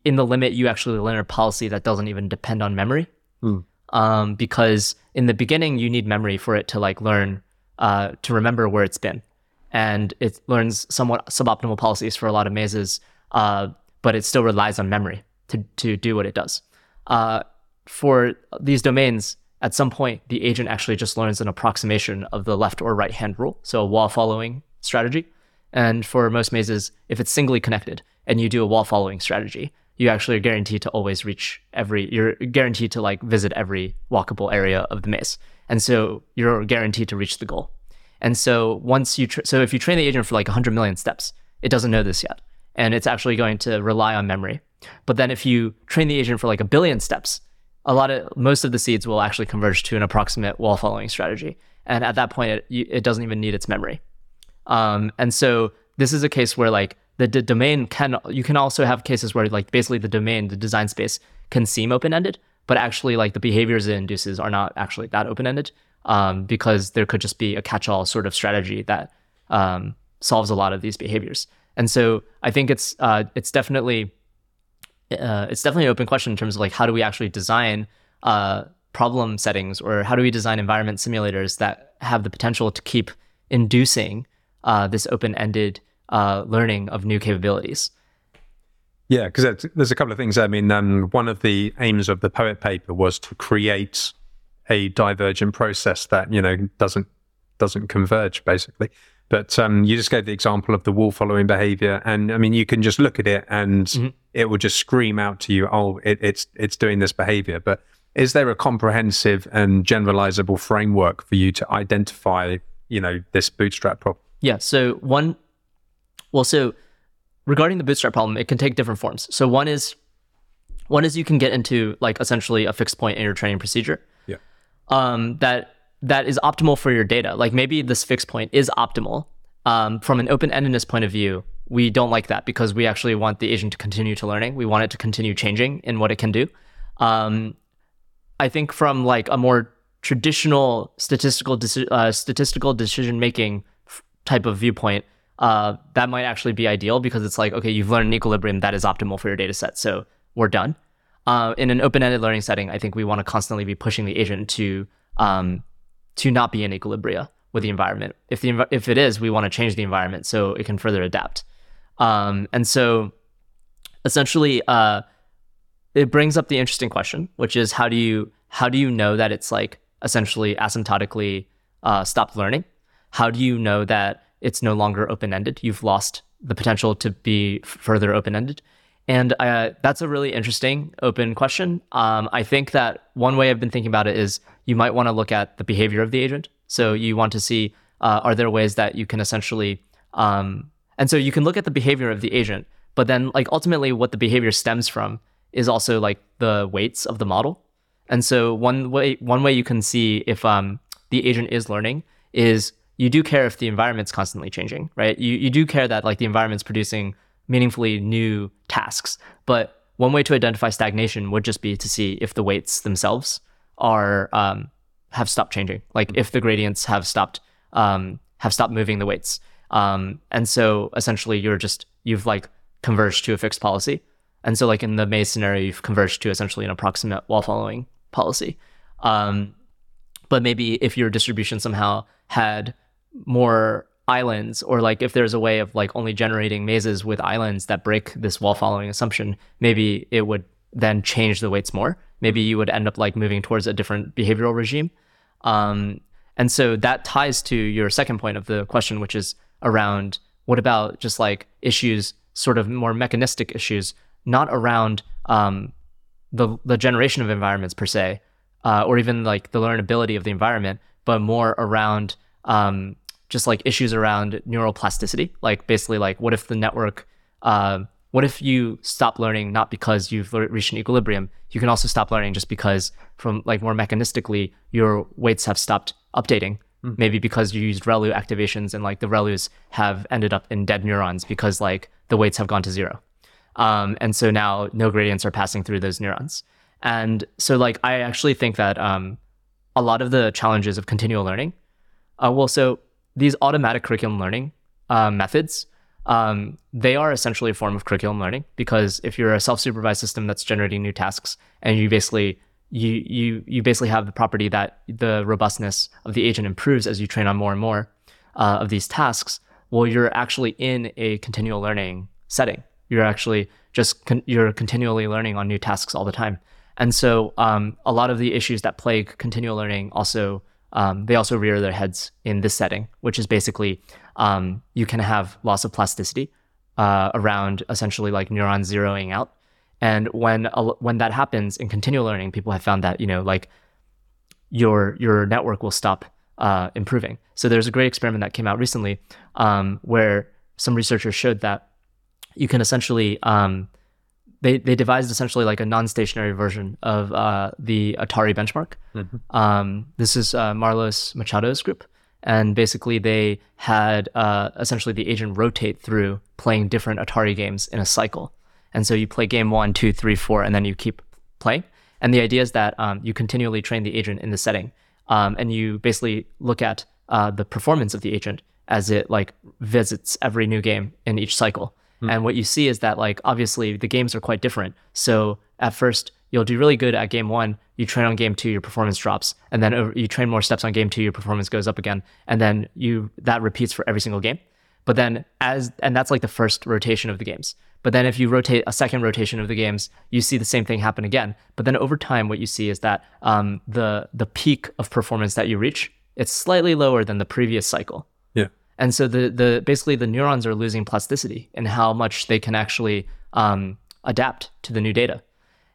in the limit, you actually learn a policy that doesn't even depend on memory. Mm. Um, because in the beginning, you need memory for it to like learn uh, to remember where it's been, and it learns somewhat suboptimal policies for a lot of mazes, uh, but it still relies on memory to to do what it does. Uh, for these domains, at some point, the agent actually just learns an approximation of the left or right hand rule, so a wall following strategy. And for most mazes, if it's singly connected and you do a wall following strategy, you actually are guaranteed to always reach every, you're guaranteed to like visit every walkable area of the maze. And so you're guaranteed to reach the goal. And so once you, tra- so if you train the agent for like 100 million steps, it doesn't know this yet. And it's actually going to rely on memory. But then if you train the agent for like a billion steps, a lot of, most of the seeds will actually converge to an approximate wall following strategy. And at that point, it, it doesn't even need its memory. Um, and so this is a case where like the, the domain can you can also have cases where like basically the domain the design space can seem open-ended but actually like the behaviors it induces are not actually that open-ended um, because there could just be a catch-all sort of strategy that um, solves a lot of these behaviors. And so i think it's uh, it's definitely uh, it's definitely an open question in terms of like how do we actually design uh, problem settings or how do we design environment simulators that have the potential to keep inducing uh, this open-ended uh, learning of new capabilities. Yeah, because there's a couple of things. I mean, um, one of the aims of the POET paper was to create a divergent process that you know doesn't doesn't converge, basically. But um, you just gave the example of the wall following behavior, and I mean, you can just look at it and mm-hmm. it will just scream out to you, "Oh, it, it's it's doing this behavior." But is there a comprehensive and generalizable framework for you to identify, you know, this bootstrap problem? Yeah. So one well, so regarding the bootstrap problem, it can take different forms. So one is one is you can get into like essentially a fixed point in your training procedure. Yeah. Um, that that is optimal for your data. Like maybe this fixed point is optimal. Um, from an open-endedness point of view, we don't like that because we actually want the agent to continue to learning. We want it to continue changing in what it can do. Um, I think from like a more traditional statistical deci- uh, statistical decision making f- type of viewpoint, uh, that might actually be ideal because it's like, okay, you've learned an equilibrium that is optimal for your data set. So we're done. Uh, in an open-ended learning setting, I think we want to constantly be pushing the agent to um, to not be in equilibria with the environment. If the if it is, we want to change the environment so it can further adapt. Um, and so, essentially, uh, it brings up the interesting question, which is how do you how do you know that it's like essentially asymptotically uh, stopped learning? How do you know that it's no longer open ended. You've lost the potential to be further open ended. And uh, that's a really interesting open question. Um, I think that one way I've been thinking about it is you might want to look at the behavior of the agent. So you want to see uh, are there ways that you can essentially, um, and so you can look at the behavior of the agent, but then like ultimately what the behavior stems from is also like the weights of the model. And so one way one way you can see if um, the agent is learning is you do care if the environment's constantly changing, right? You you do care that like the environment's producing meaningfully new tasks. But one way to identify stagnation would just be to see if the weights themselves are um, have stopped changing, like if the gradients have stopped um, have stopped moving the weights. Um, and so essentially, you're just you've like converged to a fixed policy. And so like in the maze scenario, you've converged to essentially an approximate wall following policy. Um, but maybe if your distribution somehow had more islands or like if there's a way of like only generating mazes with islands that break this wall following assumption maybe it would then change the weights more. Maybe you would end up like moving towards a different behavioral regime. Um, and so that ties to your second point of the question which is around what about just like issues sort of more mechanistic issues not around um, the the generation of environments per se uh, or even like the learnability of the environment but more around um, just like issues around neural plasticity. Like basically, like what if the network, uh, what if you stop learning not because you've reached an equilibrium? You can also stop learning just because from like more mechanistically, your weights have stopped updating maybe because you used ReLU activations and like the ReLUs have ended up in dead neurons because like the weights have gone to zero. Um, and so now no gradients are passing through those neurons. And so like I actually think that um, a lot of the challenges of continual learning, uh, well, so these automatic curriculum learning uh, methods, um, they are essentially a form of curriculum learning because if you're a self-supervised system that's generating new tasks and you basically you you you basically have the property that the robustness of the agent improves as you train on more and more uh, of these tasks. Well, you're actually in a continual learning setting. You're actually just con- you're continually learning on new tasks all the time. And so um, a lot of the issues that plague continual learning also um, they also rear their heads in this setting, which is basically um, you can have loss of plasticity uh, around essentially like neurons zeroing out. And when uh, when that happens in continual learning, people have found that you know like your your network will stop uh, improving. So there's a great experiment that came out recently um, where some researchers showed that you can essentially um, they they devised essentially like a non-stationary version of uh, the Atari benchmark. Mm-hmm. Um, this is uh, Marlos Machado's group, and basically they had uh, essentially the agent rotate through playing different Atari games in a cycle. And so you play game one, two, three, four, and then you keep playing. And the idea is that um, you continually train the agent in the setting, um, and you basically look at uh, the performance of the agent as it like visits every new game in each cycle. Mm. And what you see is that like obviously the games are quite different. So at first you'll do really good at game one. You train on game two, your performance drops, and then you train more steps on game two, your performance goes up again, and then you that repeats for every single game. But then as and that's like the first rotation of the games. But then if you rotate a second rotation of the games, you see the same thing happen again. But then over time, what you see is that um, the the peak of performance that you reach it's slightly lower than the previous cycle. And so the the basically the neurons are losing plasticity in how much they can actually um, adapt to the new data.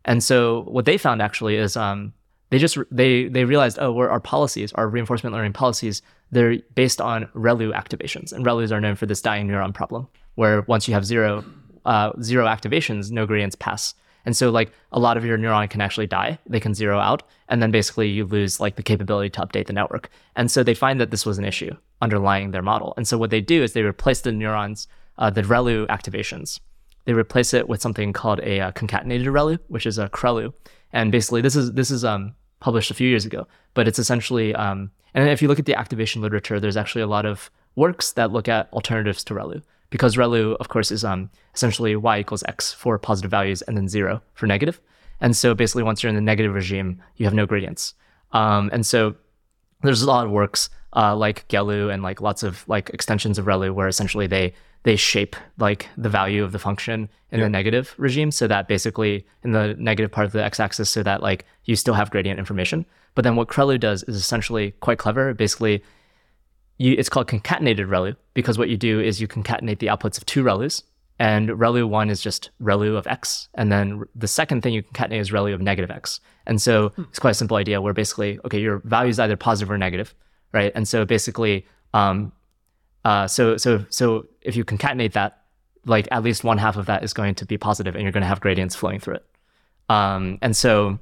And so what they found actually is um, they just they they realized oh our policies our reinforcement learning policies they're based on ReLU activations and ReLUs are known for this dying neuron problem where once you have zero uh, zero activations no gradients pass and so like a lot of your neuron can actually die. They can zero out. And then basically you lose like the capability to update the network. And so they find that this was an issue underlying their model. And so what they do is they replace the neurons, uh, the ReLU activations. They replace it with something called a uh, concatenated ReLU, which is a CReLU. And basically this is this is um, published a few years ago, but it's essentially um, and if you look at the activation literature, there's actually a lot of works that look at alternatives to ReLU because ReLU, of course, is um, essentially y equals x for positive values and then zero for negative. And so basically, once you're in the negative regime, you have no gradients. Um, and so there's a lot of works uh, like GELU and like lots of like extensions of ReLU where essentially they they shape like the value of the function in yeah. the negative regime so that basically in the negative part of the x-axis so that like you still have gradient information. But then what CReLU does is essentially quite clever. Basically, you, it's called concatenated ReLU because what you do is you concatenate the outputs of two ReLUs. And ReLU one is just ReLU of x. And then the second thing you concatenate is ReLU of negative x. And so hmm. it's quite a simple idea where basically, okay, your value is either positive or negative, right? And so basically, um, uh, so so so if you concatenate that, like at least one half of that is going to be positive, and you're going to have gradients flowing through it. Um, and so,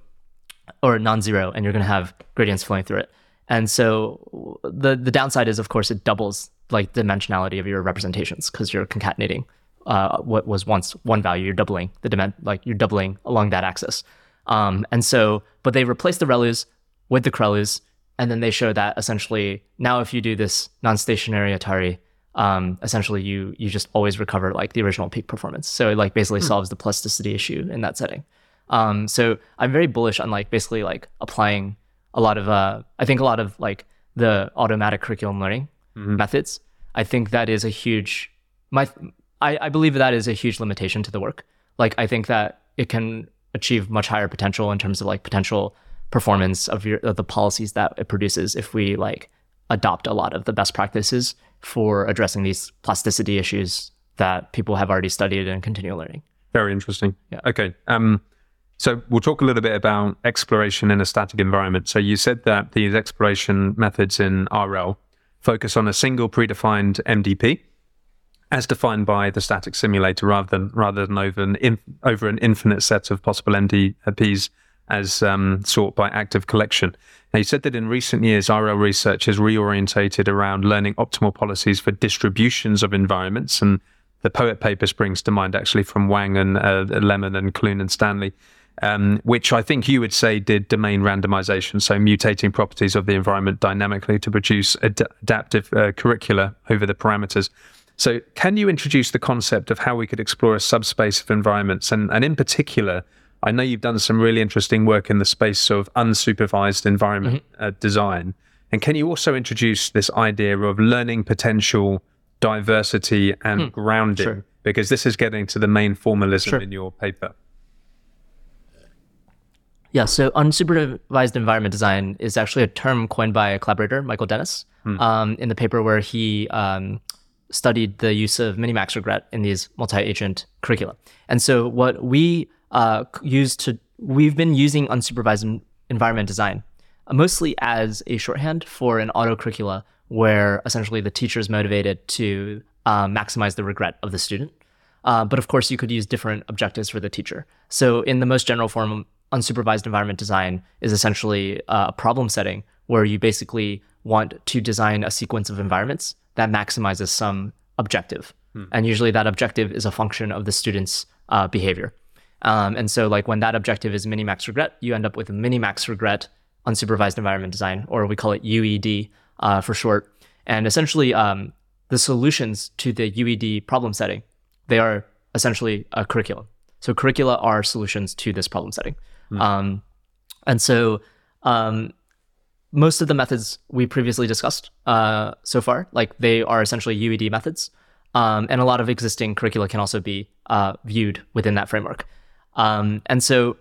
or non-zero, and you're going to have gradients flowing through it. And so the the downside is, of course, it doubles like dimensionality of your representations because you're concatenating uh, what was once one value. You're doubling the dimen like you're doubling along that axis. Um, and so, but they replace the ReLUs with the CReLUs, and then they show that essentially now if you do this non-stationary Atari, um, essentially you you just always recover like the original peak performance. So it like basically hmm. solves the plasticity issue in that setting. Um, so I'm very bullish on like basically like applying a lot of uh, I think a lot of like the automatic curriculum learning mm-hmm. methods. I think that is a huge my I, I believe that is a huge limitation to the work. Like I think that it can achieve much higher potential in terms of like potential performance of your of the policies that it produces if we like adopt a lot of the best practices for addressing these plasticity issues that people have already studied and continue learning. Very interesting. Yeah. Okay. Um, so we'll talk a little bit about exploration in a static environment. So you said that these exploration methods in RL focus on a single predefined MDP as defined by the static simulator rather than rather than over an over an infinite set of possible MDPs as um, sought by active collection. Now, you said that in recent years, RL research has reorientated around learning optimal policies for distributions of environments. And the POET paper springs to mind actually from Wang and uh, Lehman and Clune and Stanley. Um, which I think you would say did domain randomization, so mutating properties of the environment dynamically to produce ad- adaptive uh, curricula over the parameters. So, can you introduce the concept of how we could explore a subspace of environments, and, and in particular, I know you've done some really interesting work in the space of unsupervised environment mm-hmm. uh, design. And can you also introduce this idea of learning potential, diversity, and hmm. grounding? Sure. Because this is getting to the main formalism sure. in your paper. Yeah, so unsupervised environment design is actually a term coined by a collaborator, Michael Dennis, hmm. um, in the paper where he um, studied the use of minimax regret in these multi-agent curricula. And so what we uh, used to we've been using unsupervised environment design uh, mostly as a shorthand for an auto curricula where essentially the teacher is motivated to uh, maximize the regret of the student. Uh, but of course, you could use different objectives for the teacher. So, in the most general form, unsupervised environment design is essentially uh, a problem setting where you basically want to design a sequence of environments that maximizes some objective. Hmm. And usually, that objective is a function of the student's uh, behavior. Um, and so like when that objective is minimax regret, you end up with a minimax regret unsupervised environment design, or we call it UED uh, for short. And essentially, um, the solutions to the UED problem setting, they are essentially a curriculum. So curricula are solutions to this problem setting. Mm. Um, and so um, most of the methods we previously discussed uh, so far, like they are essentially UED methods. Um, and a lot of existing curricula can also be uh, viewed within that framework. Um, and so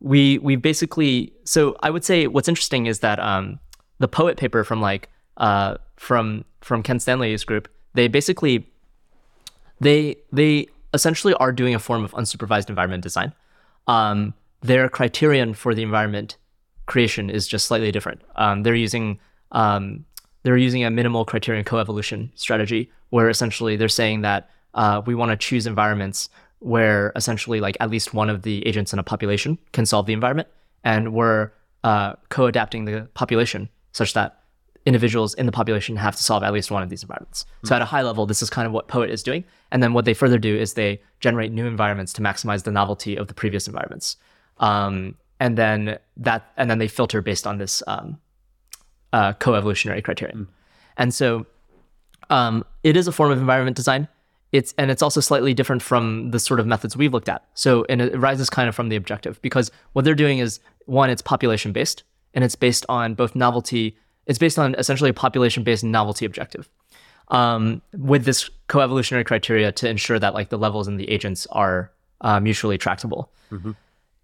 we we basically so I would say what's interesting is that um, the POET paper from like uh, from from Ken Stanley's group they basically they they essentially are doing a form of unsupervised environment design. Their criterion for the environment creation is just slightly different. Um, they're using um, they're using a minimal criterion coevolution strategy, where essentially they're saying that uh, we want to choose environments where essentially like at least one of the agents in a population can solve the environment, and we're uh, co-adapting the population such that individuals in the population have to solve at least one of these environments. Mm-hmm. So at a high level, this is kind of what POET is doing. And then what they further do is they generate new environments to maximize the novelty of the previous environments. Um, and then that, and then they filter based on this um, uh, co-evolutionary criterion. Mm. And so um, it is a form of environment design it's and it's also slightly different from the sort of methods we've looked at. So and it rises kind of from the objective because what they're doing is one, it's population based and it's based on both novelty. It's based on essentially a population based novelty objective. Um, with this co-evolutionary criteria to ensure that like the levels and the agents are uh, mutually tractable. Mm-hmm.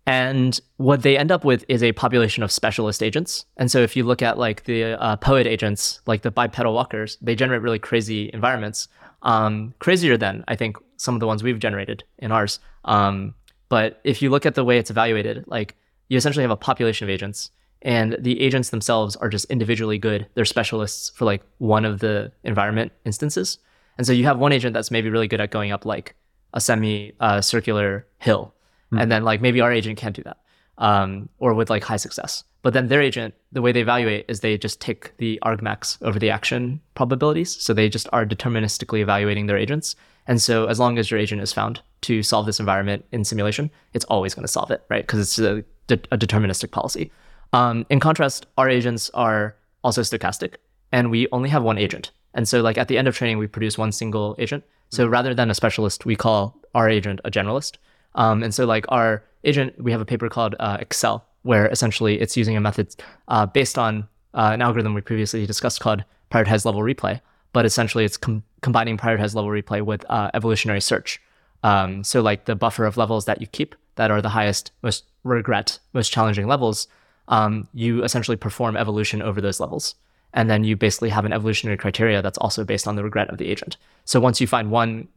And what they end up with is a population of specialist agents. And so if you look at like the uh, POET agents, like the bipedal walkers, they generate really crazy environments um, crazier than I think some of the ones we've generated in ours. Um, but if you look at the way it's evaluated, like you essentially have a population of agents, and the agents themselves are just individually good. They're specialists for like one of the environment instances, and so you have one agent that's maybe really good at going up like a semi-circular uh, hill, mm. and then like maybe our agent can't do that, um, or with like high success. But then their agent, the way they evaluate is they just take the argmax over the action probabilities. So they just are deterministically evaluating their agents. And so as long as your agent is found to solve this environment in simulation, it's always going to solve it, right? Because it's a, a, deterministic policy. Um, in contrast, our agents are also stochastic, and we only have one agent. And so, like at the end of training, we produce one single agent. So rather than a specialist, we call our agent a generalist. Um, and so, like our agent, we have a paper called uh, ACCEL, where essentially it's using a method uh, based on uh, an algorithm we previously discussed called prioritized level replay. But essentially, it's com- combining prioritized level replay with uh, evolutionary search. Um, so, like the buffer of levels that you keep that are the highest, most regret, most challenging levels, um, you essentially perform evolution over those levels. And then you basically have an evolutionary criteria that's also based on the regret of the agent. So once you find one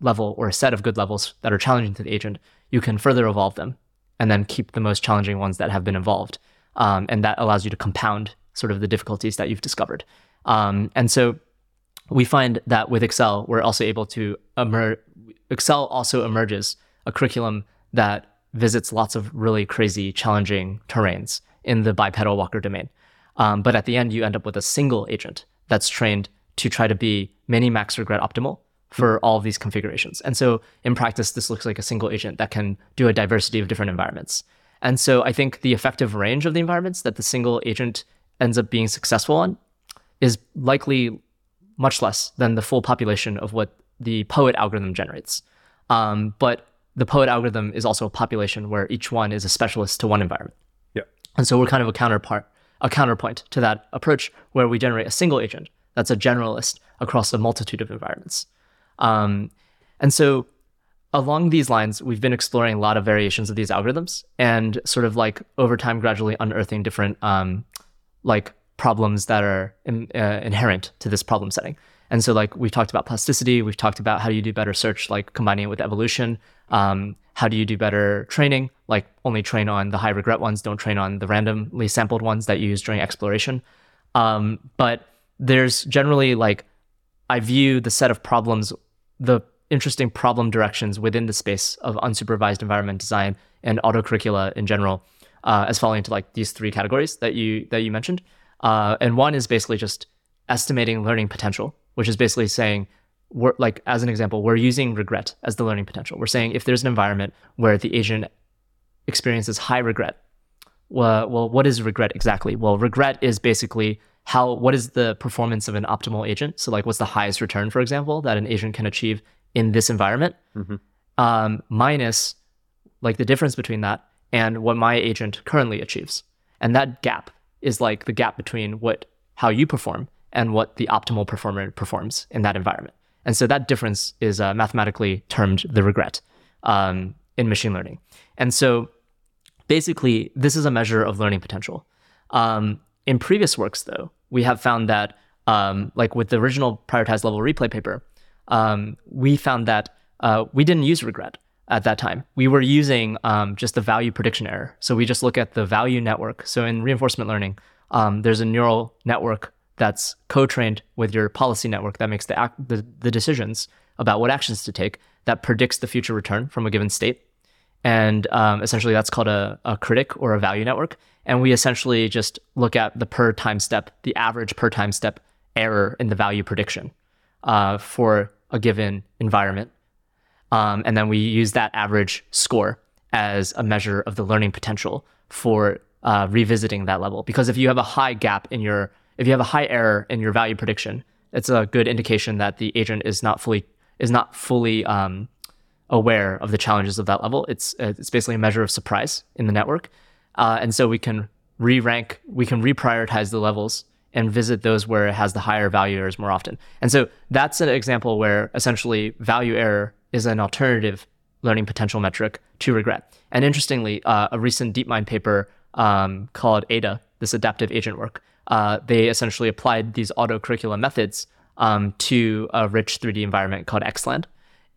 level or a set of good levels that are challenging to the agent, you can further evolve them and then keep the most challenging ones that have been evolved. Um, and that allows you to compound sort of the difficulties that you've discovered. Um, and so we find that with ACCEL, we're also able to emerge. ACCEL also emerges a curriculum that visits lots of really crazy, challenging terrains in the bipedal walker domain. Um, but at the end, you end up with a single agent that's trained to try to be mini max regret optimal for all of these configurations. And so in practice, this looks like a single agent that can do a diversity of different environments. And so I think the effective range of the environments that the single agent ends up being successful on is likely much less than the full population of what the POET algorithm generates. Um, but the POET algorithm is also a population where each one is a specialist to one environment. Yeah. And so we're kind of a counterpart, a counterpoint to that approach where we generate a single agent that's a generalist across a multitude of environments. Um, and so along these lines, we've been exploring a lot of variations of these algorithms and sort of like over time gradually unearthing different um, like problems that are in, uh, inherent to this problem setting. And so like we've talked about plasticity, we've talked about how do you do better search, like combining it with evolution. Um, how do you do better training? Like only train on the high regret ones, don't train on the randomly sampled ones that you use during exploration. Um, but there's generally like I view the set of problems, the interesting problem directions within the space of unsupervised environment design and auto curricula in general, uh, as falling into like these three categories that you that you mentioned. Uh, and one is basically just estimating learning potential, which is basically saying we're like as an example, we're using regret as the learning potential. We're saying if there's an environment where the agent experiences high regret, well, well, what is regret exactly? Well, regret is basically how what is the performance of an optimal agent? So like what's the highest return, for example, that an agent can achieve in this environment, mm-hmm. um, minus like the difference between that and what my agent currently achieves. And that gap is like the gap between what how you perform and what the optimal performer performs in that environment. And so that difference is uh, mathematically termed the regret um, in machine learning. And so basically, this is a measure of learning potential. Um, in previous works, though, we have found that, um, like with the original prioritized level replay paper, um, we found that uh, we didn't use regret at that time. We were using um, just the value prediction error. So we just look at the value network. So in reinforcement learning, um, there's a neural network that's co-trained with your policy network that makes the, act, the, the decisions about what actions to take that predicts the future return from a given state. And um, essentially, that's called a, a critic or a value network. And we essentially just look at the per time step, the average per time step error in the value prediction uh, for a given environment. Um, and then we use that average score as a measure of the learning potential for uh, revisiting that level. Because if you have a high gap in your if you have a high error in your value prediction, it's a good indication that the agent is not fully is not fully um, aware of the challenges of that level. It's it's basically a measure of surprise in the network, uh, and so we can re-rank, we can reprioritize the levels and visit those where it has the higher value errors more often. And so that's an example where essentially value error is an alternative learning potential metric to regret. And interestingly, uh, a recent DeepMind paper um, called ADA, this adaptive agent work, uh, they essentially applied these autocurriculum methods um, to a rich 3D environment called XLand.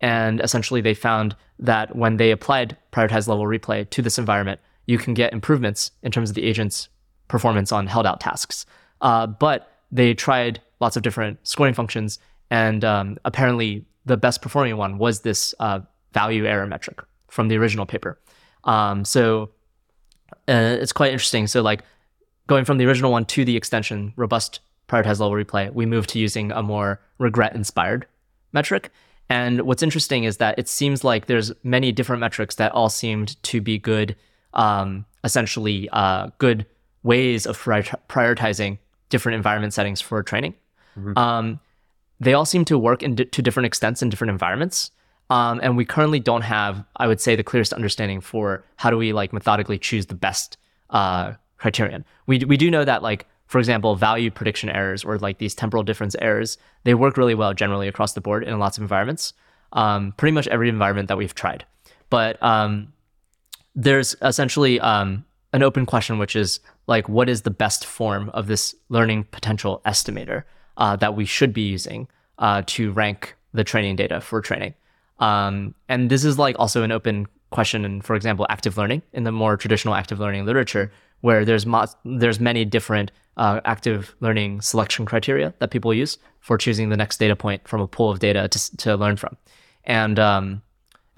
And essentially, they found that when they applied prioritized level replay to this environment, you can get improvements in terms of the agent's performance on held out tasks. Uh, but they tried lots of different scoring functions, and um, apparently, the best performing one was this uh, value error metric from the original paper. Um, so uh, it's quite interesting. So, like, going from the original one to the extension, robust prioritized level replay, we moved to using a more regret inspired metric. And what's interesting is that it seems like there's many different metrics that all seemed to be good, um, essentially uh, good ways of prioritizing different environment settings for training. Mm-hmm. Um, they all seem to work in di- to different extents in different environments. Um, and we currently don't have, I would say, the clearest understanding for how do we like methodically choose the best uh, criterion. We we do know that like for example, value prediction errors or like these temporal difference errors, they work really well generally across the board in lots of environments. Um, pretty much every environment that we've tried. But um, there's essentially um, an open question, which is like, what is the best form of this learning potential estimator uh, that we should be using uh, to rank the training data for training? Um, and this is like also an open question in, for example, active learning in the more traditional active learning literature, where there's mo- there's many different uh, active learning selection criteria that people use for choosing the next data point from a pool of data to, to learn from, and um,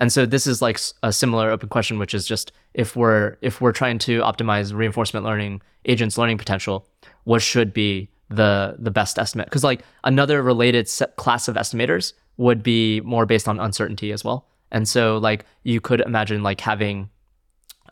And so this is like a similar open question, which is just if we're if we're trying to optimize reinforcement learning agents' learning potential, what should be the the best estimate? Because like another related class of estimators would be more based on uncertainty as well. And so like you could imagine like having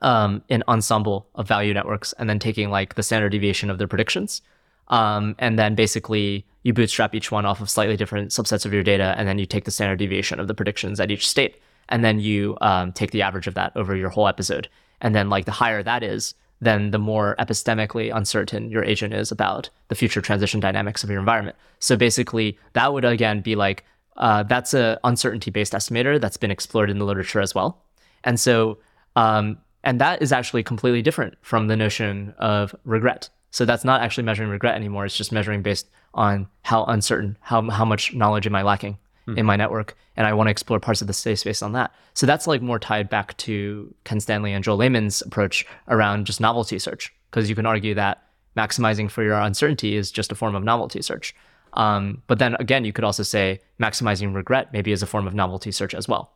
um, an ensemble of value networks and then taking like the standard deviation of their predictions. Um, and then basically you bootstrap each one off of slightly different subsets of your data, and then you take the standard deviation of the predictions at each state, and then you um, take the average of that over your whole episode. And then like the higher that is, then the more epistemically uncertain your agent is about the future transition dynamics of your environment. So basically, that would again be like uh, that's a uncertainty based estimator that's been explored in the literature as well. And so, um, and that is actually completely different from the notion of regret. So that's not actually measuring regret anymore. It's just measuring based on how uncertain, how how much knowledge am I lacking hmm. in my network, and I want to explore parts of the space based on that. So that's like more tied back to Ken Stanley and Joel Lehman's approach around just novelty search, because you can argue that maximizing for your uncertainty is just a form of novelty search. Um, but then again, you could also say maximizing regret maybe is a form of novelty search as well,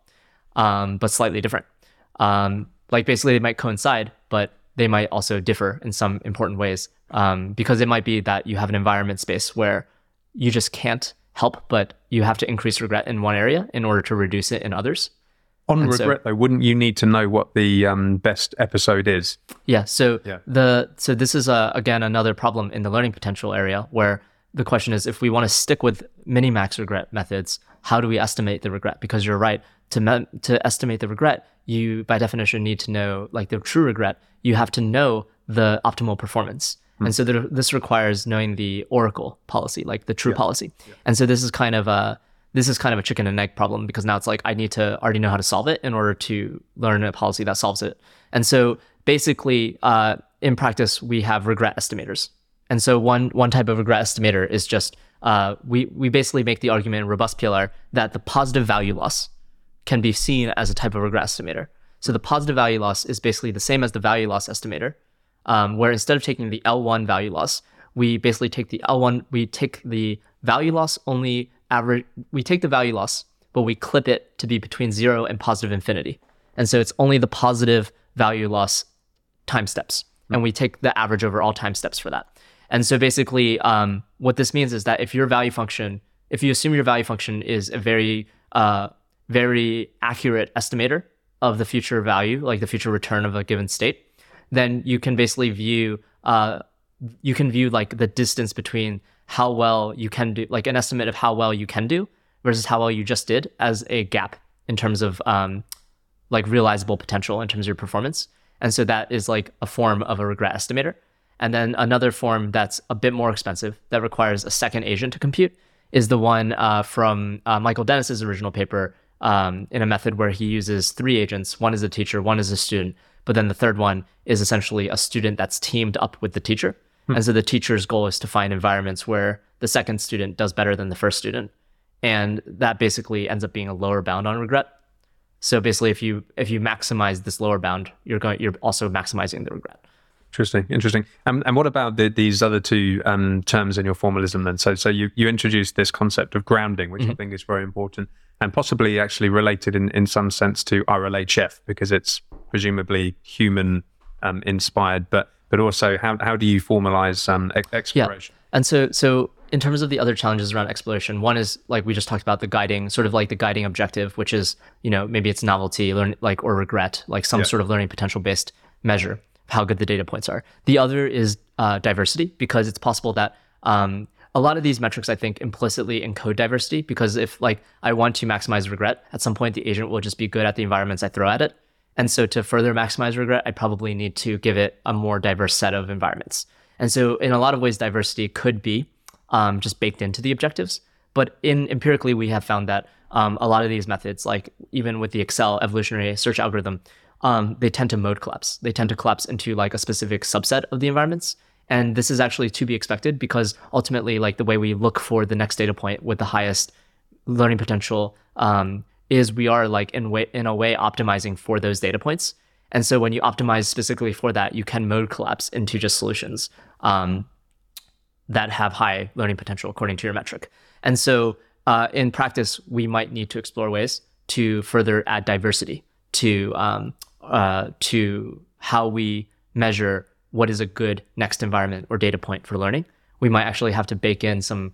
um, but slightly different. Um, like basically, they might coincide, but they might also differ in some important ways um, because it might be that you have an environment space where you just can't help, but you have to increase regret in one area in order to reduce it in others. On and regret, so, though, wouldn't you need to know what the um, best episode is? Yeah. So yeah. the so this is uh, again another problem in the learning potential area where the question is if we want to stick with minimax regret methods, how do we estimate the regret? Because you're right to me- to estimate the regret, you by definition need to know like the true regret. You have to know the optimal performance. Hmm. And so there, this requires knowing the oracle policy, like the true yeah. policy. Yeah. And so this is kind of a this is kind of a chicken and egg problem because now it's like I need to already know how to solve it in order to learn a policy that solves it. And so basically, uh, in practice, we have regret estimators. And so one one type of regret estimator is just uh, we we basically make the argument in robust PLR that the positive value loss can be seen as a type of regret estimator. So the positive value loss is basically the same as the value loss estimator, um, where instead of taking the L1 value loss, we basically take the L1, we take the value loss only average, we take the value loss, but we clip it to be between zero and positive infinity. And so it's only the positive value loss time steps. And we take the average over all time steps for that. And so basically, um, what this means is that if your value function, if you assume your value function is a very, uh, very accurate estimator of the future value, like the future return of a given state, then you can basically view uh, you can view like the distance between how well you can do, like an estimate of how well you can do versus how well you just did as a gap in terms of um, like realizable potential in terms of your performance. And so that is like a form of a regret estimator. And then another form that's a bit more expensive that requires a second agent to compute is the one uh, from uh, Michael Dennis's original paper um, in a method where he uses three agents. One is a teacher, one is a student, but then the third one is essentially a student that's teamed up with the teacher. Hmm. And so the teacher's goal is to find environments where the second student does better than the first student. And that basically ends up being a lower bound on regret. So basically if you if you maximize this lower bound, you're going you're also maximizing the regret. Interesting, interesting. Um, and what about the, these other two um, terms in your formalism then? So, so you, you introduced this concept of grounding, which mm-hmm. I think is very important and possibly actually related in, in some sense to RLHF because it's presumably human um, inspired, but but also how, how do you formalize um, exploration? Yeah. And so so in terms of the other challenges around exploration, one is like we just talked about the guiding, sort of like the guiding objective, which is you know maybe it's novelty, learn like or regret, like some yeah. sort of learning potential based measure how good the data points are. The other is uh, diversity because it's possible that um, a lot of these metrics I think implicitly encode diversity because if like I want to maximize regret, at some point the agent will just be good at the environments I throw at it. And so to further maximize regret, I probably need to give it a more diverse set of environments. And so in a lot of ways, diversity could be um, just baked into the objectives. But in empirically, we have found that um, a lot of these methods, like even with the ACCEL evolutionary search algorithm, um, they tend to mode collapse. They tend to collapse into like a specific subset of the environments. And this is actually to be expected because ultimately, like the way we look for the next data point with the highest learning potential um, is we are like in way in a way optimizing for those data points. And so when you optimize specifically for that, you can mode collapse into just solutions um, that have high learning potential according to your metric. And so uh, in practice, we might need to explore ways to further add diversity to um, uh, to how we measure what is a good next environment or data point for learning, we might actually have to bake in some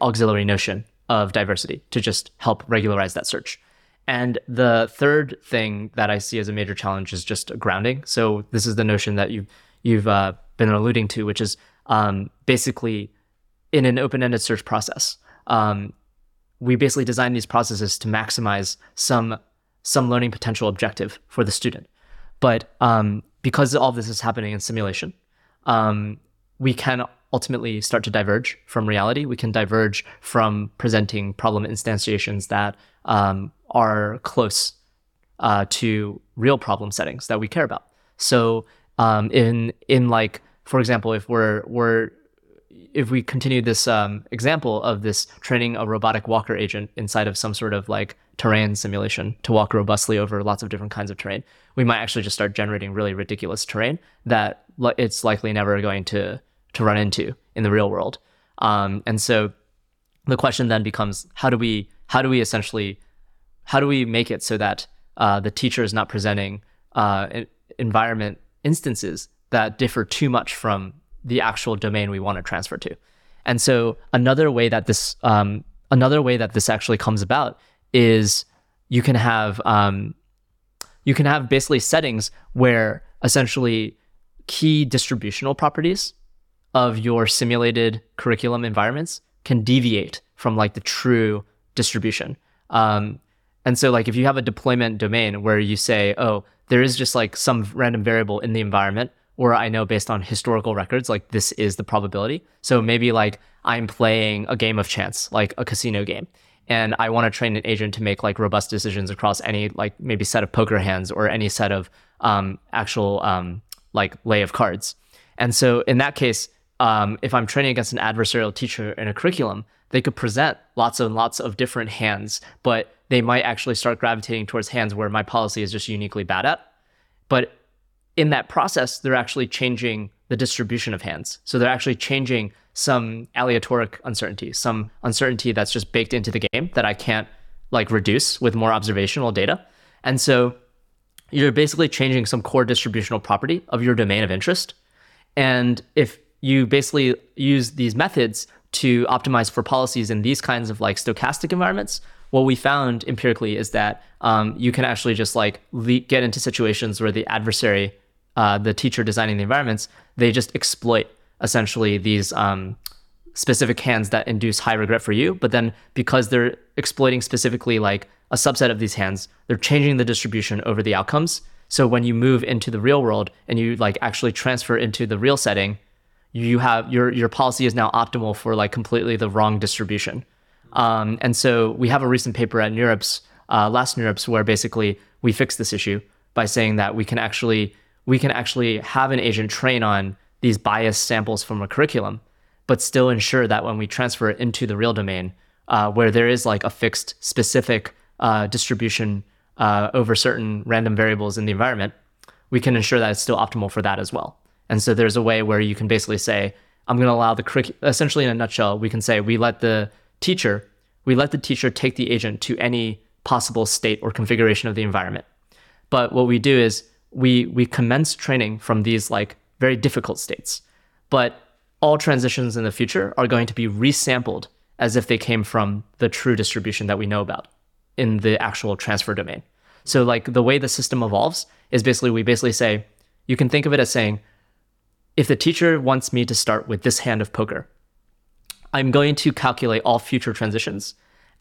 auxiliary notion of diversity to just help regularize that search. And the third thing that I see as a major challenge is just grounding. So this is the notion that you've you've uh, been alluding to, which is um, basically in an open-ended search process. Um, we basically design these processes to maximize some some learning potential objective for the student. But um, because all this is happening in simulation, um, we can ultimately start to diverge from reality. We can diverge from presenting problem instantiations that um, are close uh, to real problem settings that we care about. So um, in in like for example, if we're we're if we continue this um, example of this training a robotic walker agent inside of some sort of like terrain simulation to walk robustly over lots of different kinds of terrain, we might actually just start generating really ridiculous terrain that it's likely never going to to run into in the real world. Um, and so the question then becomes how do we how do we essentially how do we make it so that uh, the teacher is not presenting uh, environment instances that differ too much from the actual domain we want to transfer to. And so another way that this um, another way that this actually comes about is you can have um, you can have basically settings where essentially key distributional properties of your simulated curriculum environments can deviate from like the true distribution. Um, and so like if you have a deployment domain where you say, oh, there is just like some random variable in the environment or I know based on historical records, like this is the probability. So maybe like I'm playing a game of chance, like a casino game, and I want to train an agent to make like robust decisions across any like maybe set of poker hands or any set of um, actual um, like lay of cards. And so in that case, um, if I'm training against an adversarial teacher in a curriculum, they could present lots and lots of different hands, but they might actually start gravitating towards hands where my policy is just uniquely bad at. But in that process, they're actually changing the distribution of hands. So they're actually changing some aleatoric uncertainty, some uncertainty that's just baked into the game that I can't like reduce with more observational data. And so you're basically changing some core distributional property of your domain of interest. And if you basically use these methods to optimize for policies in these kinds of like stochastic environments, what we found empirically is that um, you can actually just like le- get into situations where the adversary, uh, the teacher designing the environments, they just exploit essentially these um, specific hands that induce high regret for you. But then because they're exploiting specifically like a subset of these hands, they're changing the distribution over the outcomes. So when you move into the real world and you like actually transfer into the real setting, you have your your policy is now optimal for like completely the wrong distribution. Um, and so we have a recent paper at NeurIPS, uh, last NeurIPS, where basically we fixed this issue by saying that we can actually we can actually have an agent train on these biased samples from a curriculum, but still ensure that when we transfer it into the real domain, uh, where there is like a fixed specific uh, distribution uh, over certain random variables in the environment, we can ensure that it's still optimal for that as well. And so there's a way where you can basically say, I'm going to allow the curriculum, essentially in a nutshell, we can say we let the teacher, we let the teacher take the agent to any possible state or configuration of the environment. But what we do is we we commence training from these like very difficult states. But all transitions in the future are going to be resampled as if they came from the true distribution that we know about in the actual transfer domain. So like the way the system evolves is basically we basically say you can think of it as saying if the teacher wants me to start with this hand of poker, I'm going to calculate all future transitions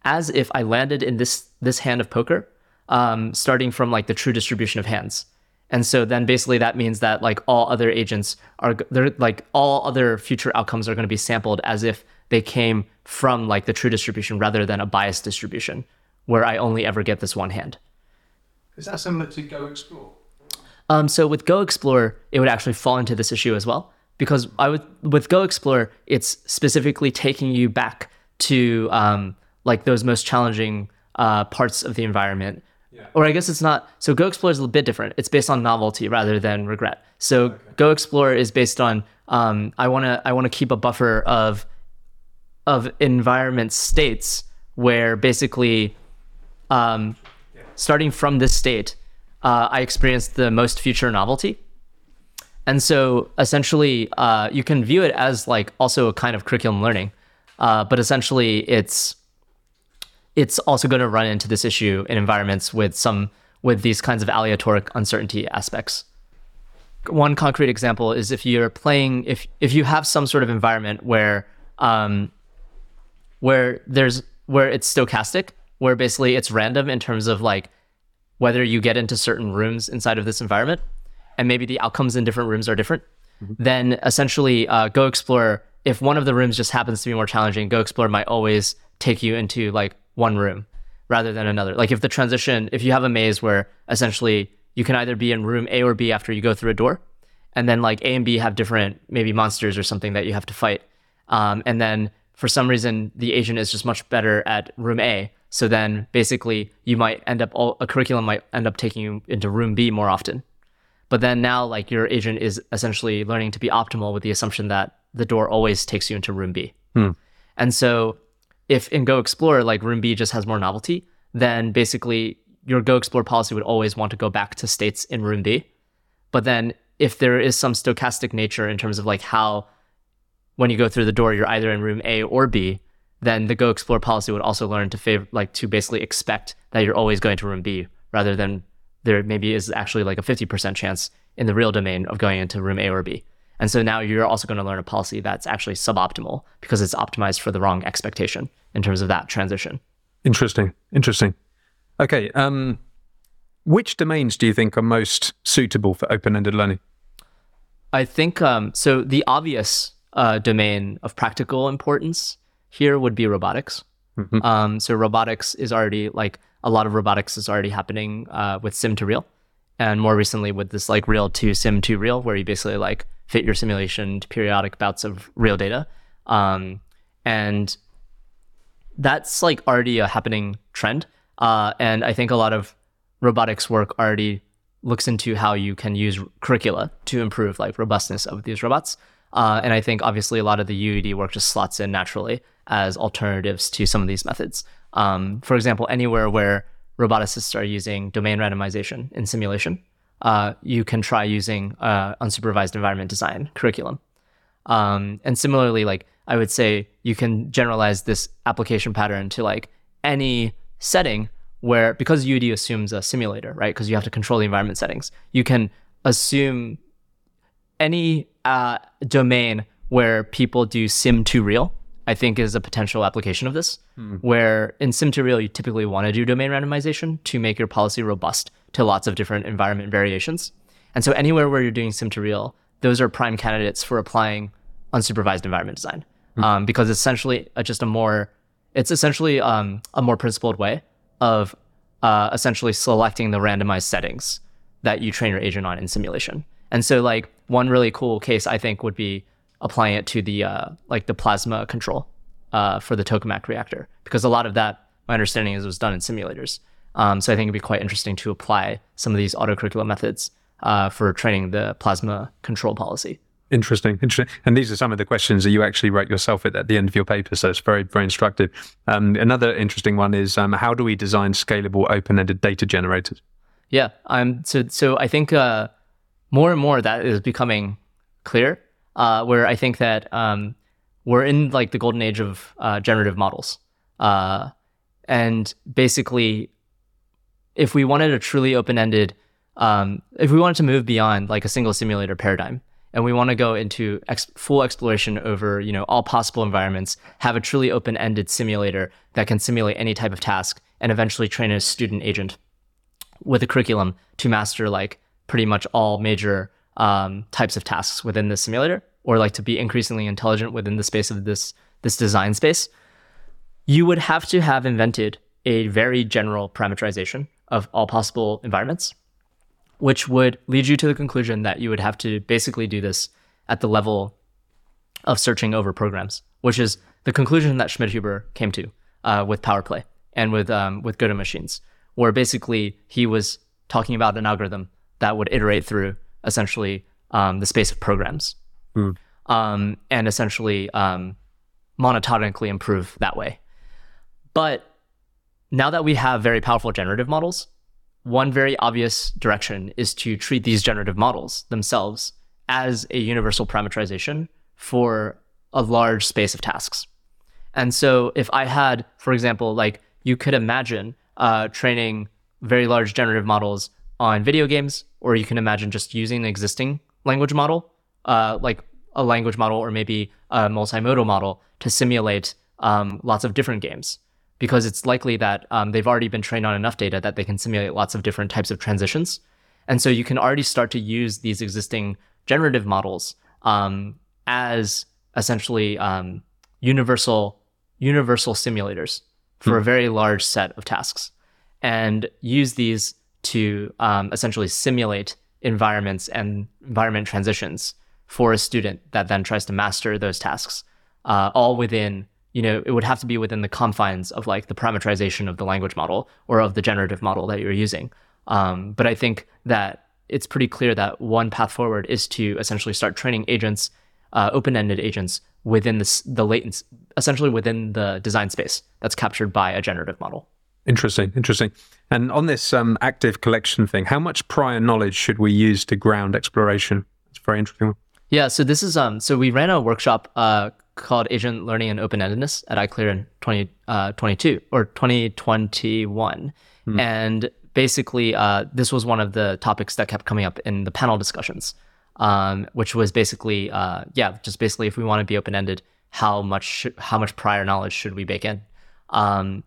as if I landed in this this hand of poker, um, starting from like the true distribution of hands. And so then basically that means that like all other agents are they're like all other future outcomes are going to be sampled as if they came from like the true distribution rather than a biased distribution where I only ever get this one hand. Is that similar to Go Explore? Um, so with Go Explore, it would actually fall into this issue as well because I would with Go Explore, it's specifically taking you back to um, like those most challenging uh, parts of the environment. Yeah. Or I guess it's not. So Go Explore is a little bit different. It's based on novelty rather than regret. So okay. Go Explore is based on um, I want to I want to keep a buffer of of environment states where basically um, starting from this state, uh, I experienced the most future novelty. And so essentially, uh, you can view it as like also a kind of curriculum learning, uh, but essentially it's it's also going to run into this issue in environments with some with these kinds of aleatoric uncertainty aspects. One concrete example is if you're playing if if you have some sort of environment where um, where there's where it's stochastic, where basically it's random in terms of like whether you get into certain rooms inside of this environment, and maybe the outcomes in different rooms are different. Mm-hmm. Then essentially, uh, Go Explorer, if one of the rooms just happens to be more challenging, Go Explorer might always take you into like one room rather than another. Like if the transition, if you have a maze where essentially you can either be in room A or B after you go through a door, and then like A and B have different maybe monsters or something that you have to fight, um, and then for some reason the agent is just much better at room A. So then basically you might end up all, a curriculum might end up taking you into room B more often. But then now like your agent is essentially learning to be optimal with the assumption that the door always takes you into room B. Hmm. And so if in Go Explorer, like room B just has more novelty, then basically your Go Explore policy would always want to go back to states in room B. But then if there is some stochastic nature in terms of like how when you go through the door, you're either in room A or B, then the Go Explore policy would also learn to favor like to basically expect that you're always going to room B rather than there maybe is actually like a 50% chance in the real domain of going into room A or B. And so now you're also going to learn a policy that's actually suboptimal because it's optimized for the wrong expectation in terms of that transition. Interesting. Interesting. Okay. Um, which domains do you think are most suitable for open ended learning? I think um, so. The obvious uh, domain of practical importance here would be robotics. Mm-hmm. Um, so robotics is already like a lot of robotics is already happening uh, with sim to real, and more recently with this like real to sim to real, where you basically like fit your simulation to periodic bouts of real data. Um, and that's like already a happening trend. Uh, and I think a lot of robotics work already looks into how you can use curricula to improve like robustness of these robots. Uh, and I think obviously a lot of the UED work just slots in naturally as alternatives to some of these methods. Um, for example, anywhere where roboticists are using domain randomization in simulation, uh, you can try using uh, unsupervised environment design curriculum. Um, and similarly, like I would say, you can generalize this application pattern to like any setting where because UED assumes a simulator, right? Because you have to control the environment settings. You can assume any uh, domain where people do sim to real. I think is a potential application of this, hmm. where in sim to real you typically want to do domain randomization to make your policy robust to lots of different environment variations. And so anywhere where you're doing sim to real, those are prime candidates for applying unsupervised environment design mm-hmm. um, because it's essentially just a more, it's essentially um, a more principled way of uh, essentially selecting the randomized settings that you train your agent on in simulation. And so like one really cool case I think would be applying it to the uh, like the plasma control uh, for the tokamak reactor because a lot of that my understanding is was done in simulators. Um, so I think it'd be quite interesting to apply some of these autocurricular methods uh, for training the plasma control policy. Interesting, interesting. And these are some of the questions that you actually write yourself at, at the end of your paper. So it's very, very instructive. Um, another interesting one is um, how do we design scalable open-ended data generators? Yeah, um, so so I think uh, more and more that is becoming clear. Uh, where I think that um, we're in like the golden age of uh, generative models, uh, and basically if we wanted a truly open-ended, um, if we wanted to move beyond like a single simulator paradigm, and we want to go into ex- full exploration over you know all possible environments, have a truly open-ended simulator that can simulate any type of task, and eventually train a student agent with a curriculum to master like pretty much all major um, types of tasks within the simulator, or like to be increasingly intelligent within the space of this this design space. You would have to have invented a very general parameterization of all possible environments, which would lead you to the conclusion that you would have to basically do this at the level of searching over programs, which is the conclusion that Schmidhuber came to uh, with PowerPlay and with um, with Gödel machines, where basically he was talking about an algorithm that would iterate through essentially um, the space of programs, mm. um, and essentially um, monotonically improve that way. But now that we have very powerful generative models, one very obvious direction is to treat these generative models themselves as a universal parameterization for a large space of tasks. And so if I had, for example, like you could imagine uh, training very large generative models on video games, or you can imagine just using an existing language model, uh, like a language model or maybe a multimodal model to simulate um, lots of different games. Because it's likely that um, they've already been trained on enough data that they can simulate lots of different types of transitions. And so you can already start to use these existing generative models um, as essentially um, universal universal simulators for hmm. a very large set of tasks and use these to um, essentially simulate environments and environment transitions for a student that then tries to master those tasks uh, all within you know it would have to be within the confines of like the parameterization of the language model or of the generative model that you're using um, but i think that it's pretty clear that one path forward is to essentially start training agents uh, open-ended agents within this, the latency, essentially within the design space that's captured by a generative model. Interesting, interesting. And on this um, active collection thing, how much prior knowledge should we use to ground exploration? It's very interesting. Yeah, so this is um, so we ran a workshop uh, called Agent Learning and Open Endedness at ICLR in 2022 uh, or 2021, hmm. and basically uh, this was one of the topics that kept coming up in the panel discussions um, which was basically, uh, yeah, just basically if we want to be open ended, how much how much prior knowledge should we bake in? Um,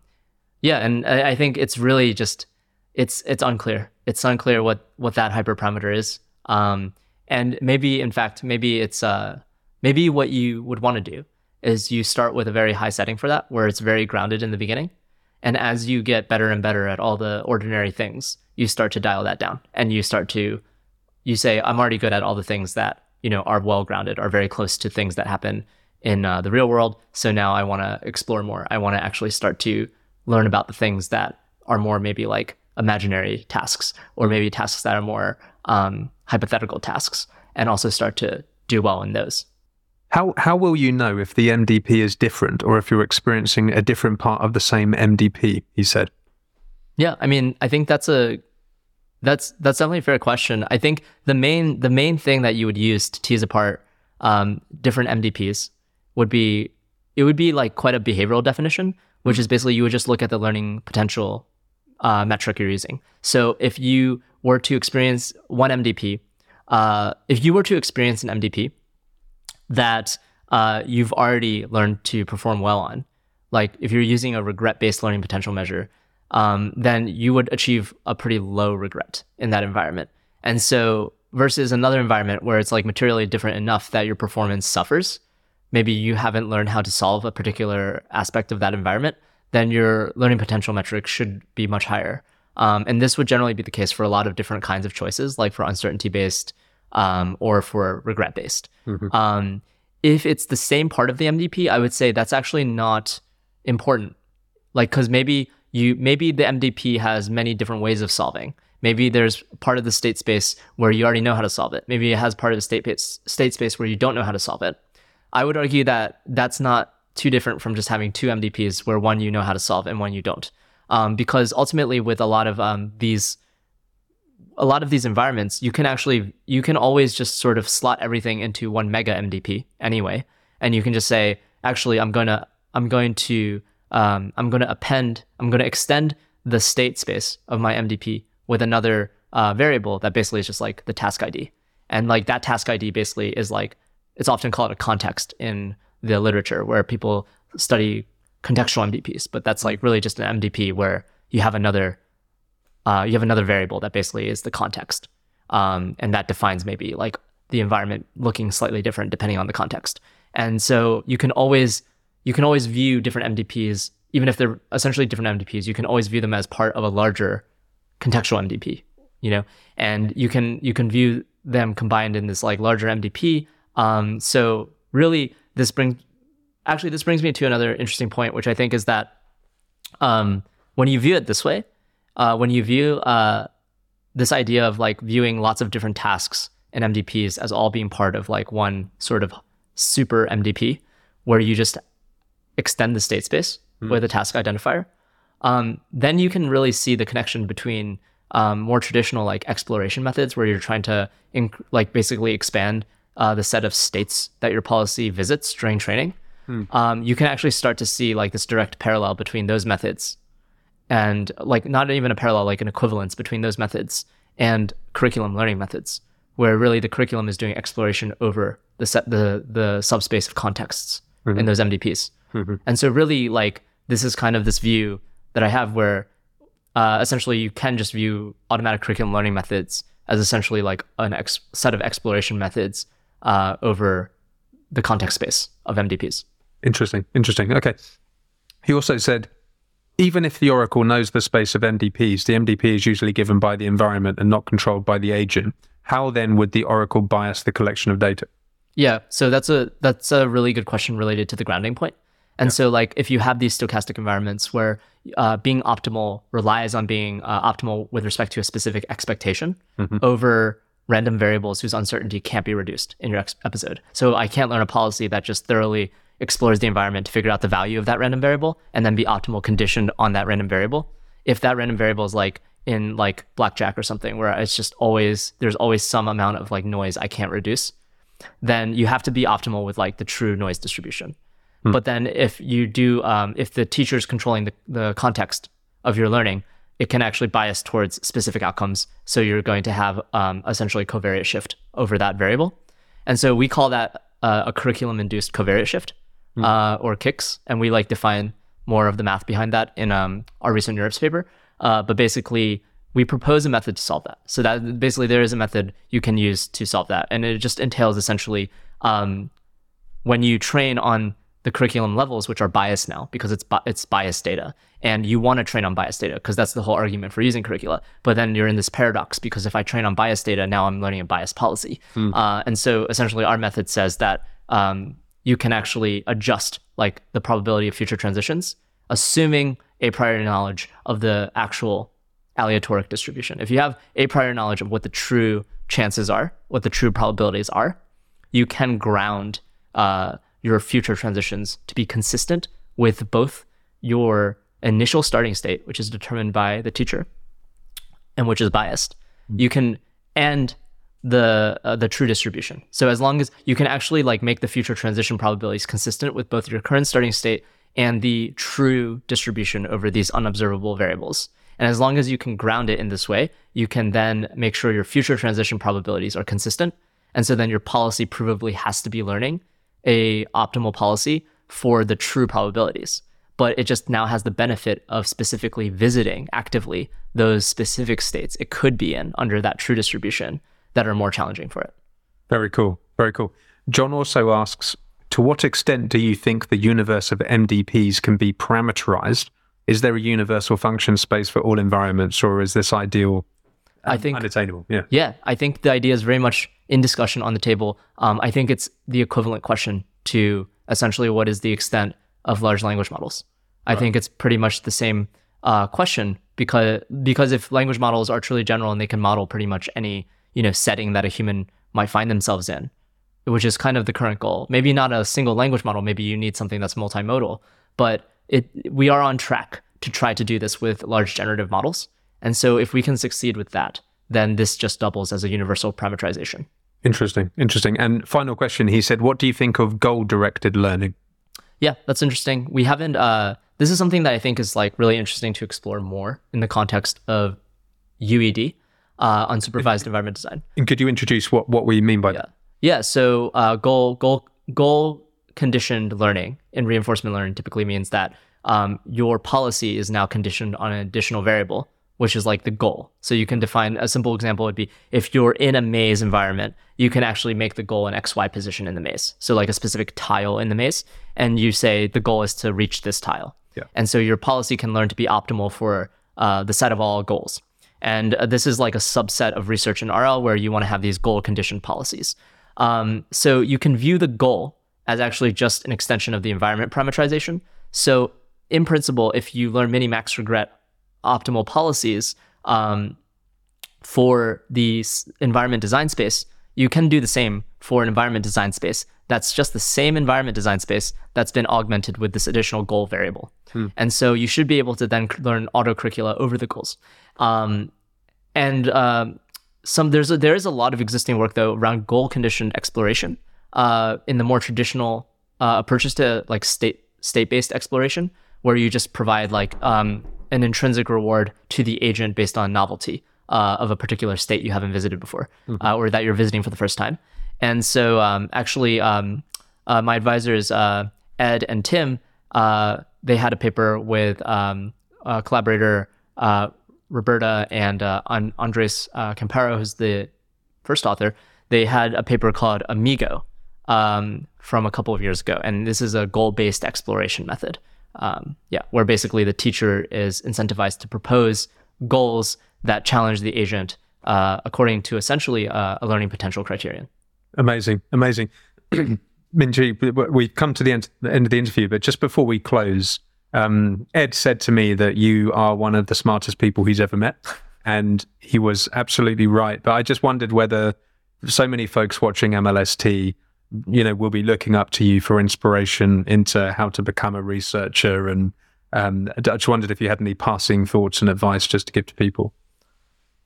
yeah, and I, I, think it's really just it's it's unclear. It's unclear what what that hyperparameter is. Um, and maybe in fact, maybe it's uh, maybe what you would want to do is you start with a very high setting for that, where it's very grounded in the beginning. And as you get better and better at all the ordinary things, you start to dial that down and you start to you say I'm already good at all the things that you know are well grounded, are very close to things that happen in uh, the real world. So now I want to explore more. I want to actually start to learn about the things that are more maybe like imaginary tasks, or maybe tasks that are more um, hypothetical tasks, and also start to do well in those. How how will you know if the MDP is different or if you're experiencing a different part of the same MDP? He said. Yeah, I mean, I think that's a that's that's definitely a fair question. I think the main the main thing that you would use to tease apart um, different MDPs would be it would be like quite a behavioral definition, which is basically you would just look at the learning potential uh, metric you're using. So if you were to experience one MDP, uh, if you were to experience an MDP that uh, you've already learned to perform well on, like if you're using a regret based learning potential measure, um, then you would achieve a pretty low regret in that environment. And so, versus another environment where it's like materially different enough that your performance suffers, maybe you haven't learned how to solve a particular aspect of that environment, then your learning potential metric should be much higher. Um, and this would generally be the case for a lot of different kinds of choices, like for uncertainty based um, or for regret based. Mm-hmm. Um, if it's the same part of the MDP, I would say that's actually not important. Like, because maybe you maybe the MDP has many different ways of solving. Maybe there's part of the state space where you already know how to solve it. Maybe it has part of the state state space where you don't know how to solve it. I would argue that that's not too different from just having two MDPs where one you know how to solve and one you don't. Um, because ultimately, with a lot of um, these, a lot of these environments, you can actually you can always just sort of slot everything into one mega MDP anyway, and you can just say, actually, I'm gonna I'm going to um, I'm to append, I'm to extend the state space of my MDP with another uh, variable that basically is just like the task ID. And like that task ID basically is like, it's often called a context in the literature where people study contextual MDPs, but that's like really just an MDP where you have another, uh, you have another variable that basically is the context. Um, and that defines maybe like the environment looking slightly different depending on the context. And so you can always you can always view different MDPs, even if they're essentially different MDPs, you can always view them as part of a larger contextual MDP, you know, and you can you can view them combined in this like larger MDP. Um, so really, this brings actually this brings me to another interesting point, which I think is that um, when you view it this way, uh, when you view uh, this idea of like viewing lots of different tasks and MDPs as all being part of like one sort of super MDP, where you just extend the state space mm. with a task identifier. um, then you can really see the connection between um, more traditional like exploration methods where you're trying to inc- like basically expand uh, the set of states that your policy visits during training. Um, you can actually start to see like this direct parallel between those methods and like not even a parallel, like an equivalence between those methods and curriculum learning methods, where really the curriculum is doing exploration over the set the the subspace of contexts in those MDPs. And so really like this is kind of this view that I have where uh, essentially you can just view automatic curriculum learning methods as essentially like an ex- set of exploration methods uh, over the context space of MDPs. Interesting. Interesting. Okay. He also said, even if the oracle knows the space of MDPs, the MDP is usually given by the environment and not controlled by the agent. How then would the oracle bias the collection of data? Yeah, so that's a that's a really good question related to the grounding point. And so, like, if you have these stochastic environments where uh, being optimal relies on being uh, optimal with respect to a specific expectation over random variables whose uncertainty can't be reduced in your ex- episode. So I can't learn a policy that just thoroughly explores the environment to figure out the value of that random variable and then be optimal conditioned on that random variable. If that random variable is like in like blackjack or something where it's just always there's always some amount of like noise I can't reduce, then you have to be optimal with like the true noise distribution. But then if you do, um, if the teacher is controlling the, the context of your learning, it can actually bias towards specific outcomes. So you're going to have um, essentially covariate shift over that variable. And so we call that uh, a curriculum induced covariate shift uh, or CICS. And we like define more of the math behind that in um, our recent NeurIPS paper. Uh, but basically, we propose a method to solve that. So that basically there is a method you can use to solve that. And it just entails essentially um, when you train on the curriculum levels, which are biased now because it's bi- it's biased data, and you want to train on biased data because that's the whole argument for using curricula. But then you're in this paradox because if I train on biased data, now I'm learning a biased policy. Uh, and so essentially, our method says that um, you can actually adjust like the probability of future transitions, assuming a prior knowledge of the actual aleatoric distribution. If you have a prior knowledge of what the true chances are, what the true probabilities are, you can ground uh, your future transitions to be consistent with both your initial starting state, which is determined by the teacher, and which is biased. You can and the uh, the true distribution. So as long as you can actually like make the future transition probabilities consistent with both your current starting state and the true distribution over these unobservable variables. And as long as you can ground it in this way, you can then make sure your future transition probabilities are consistent. And so then your policy provably has to be learning a optimal policy for the true probabilities. But it just now has the benefit of specifically visiting actively those specific states it could be in under that true distribution that are more challenging for it. Very cool. Very cool. John also asks To what extent do you think the universe of MDPs can be parameterized? Is there a universal function space for all environments, or is this ideal I think unattainable? Yeah. Yeah, I think the idea is very much in discussion on the table. Um, I think it's the equivalent question to essentially what is the extent of large language models. I think it's pretty much the same uh, question because because if language models are truly general and they can model pretty much any you know setting that a human might find themselves in, which is kind of the current goal. Maybe not a single language model. Maybe you need something that's multimodal, but it we are on track to try to do this with large generative models. And so if we can succeed with that, then this just doubles as a universal parameterization. Interesting. Interesting. And final question he said, What do you think of goal directed learning? Yeah, that's interesting. We haven't. Uh, this is something that I think is like really interesting to explore more in the context of UED, uh, unsupervised environment design. And could you introduce what, what we mean by that? Yeah. So uh, goal goal goal conditioned learning in reinforcement learning typically means that um, your policy is now conditioned on an additional variable, which is like the goal. So you can define a simple example would be if you're in a maze environment, you can actually make the goal an XY position in the maze. So like a specific tile in the maze, and you say the goal is to reach this tile. Yeah. And so your policy can learn to be optimal for uh, the set of all goals. And uh, this is like a subset of research in RL where you want to have these goal conditioned policies. Um, so you can view the goal as actually just an extension of the environment parameterization. So in principle, if you learn minimax regret optimal policies um, for the environment design space, you can do the same for an environment design space that's just the same environment design space that's been augmented with this additional goal variable. And so you should be able to then learn auto curricula over the goals. Um, and um, some there's a, there is a lot of existing work though around goal conditioned exploration uh, in the more traditional uh, approaches to like state state based exploration, where you just provide like um, an intrinsic reward to the agent based on novelty uh, of a particular state you haven't visited before uh, or that you're visiting for the first time. And so um, actually, um, uh, my advisors uh, Ed and Tim uh, they had a paper with um, a collaborator uh, Roberta and uh, An- Andres uh, Campero, who's the first author. They had a paper called Amigo um, from a couple of years ago, and this is a goal-based exploration method. Um, yeah, where basically the teacher is incentivized to propose goals that challenge the agent uh, according to essentially uh, a learning potential criterion. Amazing, amazing. [clears throat] Minqi, we- we've come to the end, the end of the interview, but just before we close, um, Ed said to me that you are one of the smartest people he's ever met, and he was absolutely right. But I just wondered whether so many folks watching MLST, you know, will be looking up to you for inspiration into how to become a researcher, and um, I just wondered if you had any passing thoughts and advice just to give to people.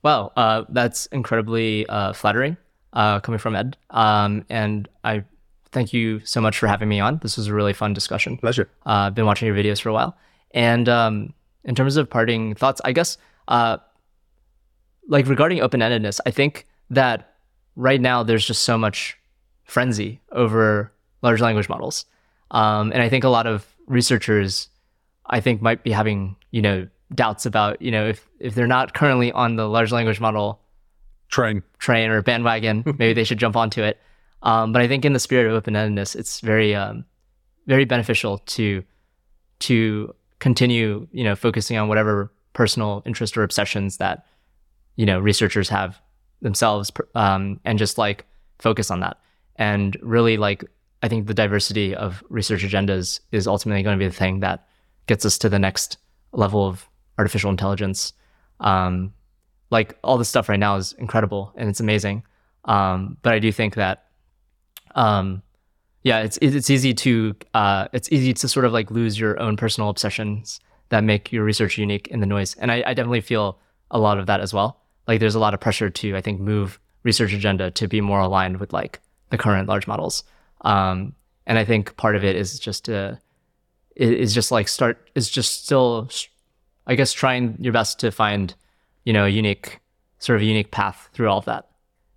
Wow, uh, that's incredibly uh, flattering uh, coming from Ed. Um, and I thank you so much for having me on. This was a really fun discussion. Pleasure. Uh, I've been watching your videos for a while. And um, in terms of parting thoughts, I guess, uh, like regarding open endedness, I think that right now there's just so much frenzy over large language models. Um, and I think a lot of researchers, I think, might be having, you know, doubts about, you know, if, if they're not currently on the large language model Train. train or bandwagon, [laughs] maybe they should jump onto it. Um, but I think in the spirit of open-endedness, it's very, um, very beneficial to to continue, you know, focusing on whatever personal interest or obsessions that you know researchers have themselves, um, and just like focus on that. And really, like I think the diversity of research agendas is ultimately going to be the thing that gets us to the next level of artificial intelligence. Um, like all this stuff right now is incredible and it's amazing. Um, but I do think that, um, yeah, it's it's easy to uh, it's easy to sort of like lose your own personal obsessions that make your research unique in the noise. And I, I definitely feel a lot of that as well. Like there's a lot of pressure to I think move research agenda to be more aligned with like the current large models. Um, and I think part of it is just to is just like start is just still I guess trying your best to find you know a unique sort of unique path through all of that.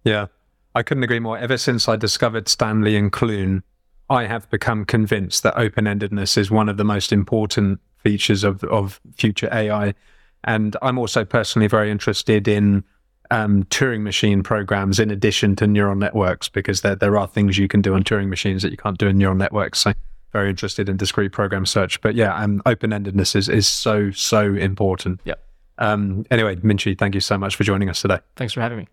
Yeah, I couldn't agree more. Ever since I discovered Stanley and Clune, I have become convinced that open endedness is one of the most important features of, of future AI. And I'm also personally very interested in um, Turing machine programs in addition to neural networks because there, there are things you can do on Turing machines that you can't do in neural networks. So, very interested in discrete program search. But yeah, um, open endedness is, is so, so important. Yeah. Um, anyway, Minqi, thank you so much for joining us today. Thanks for having me.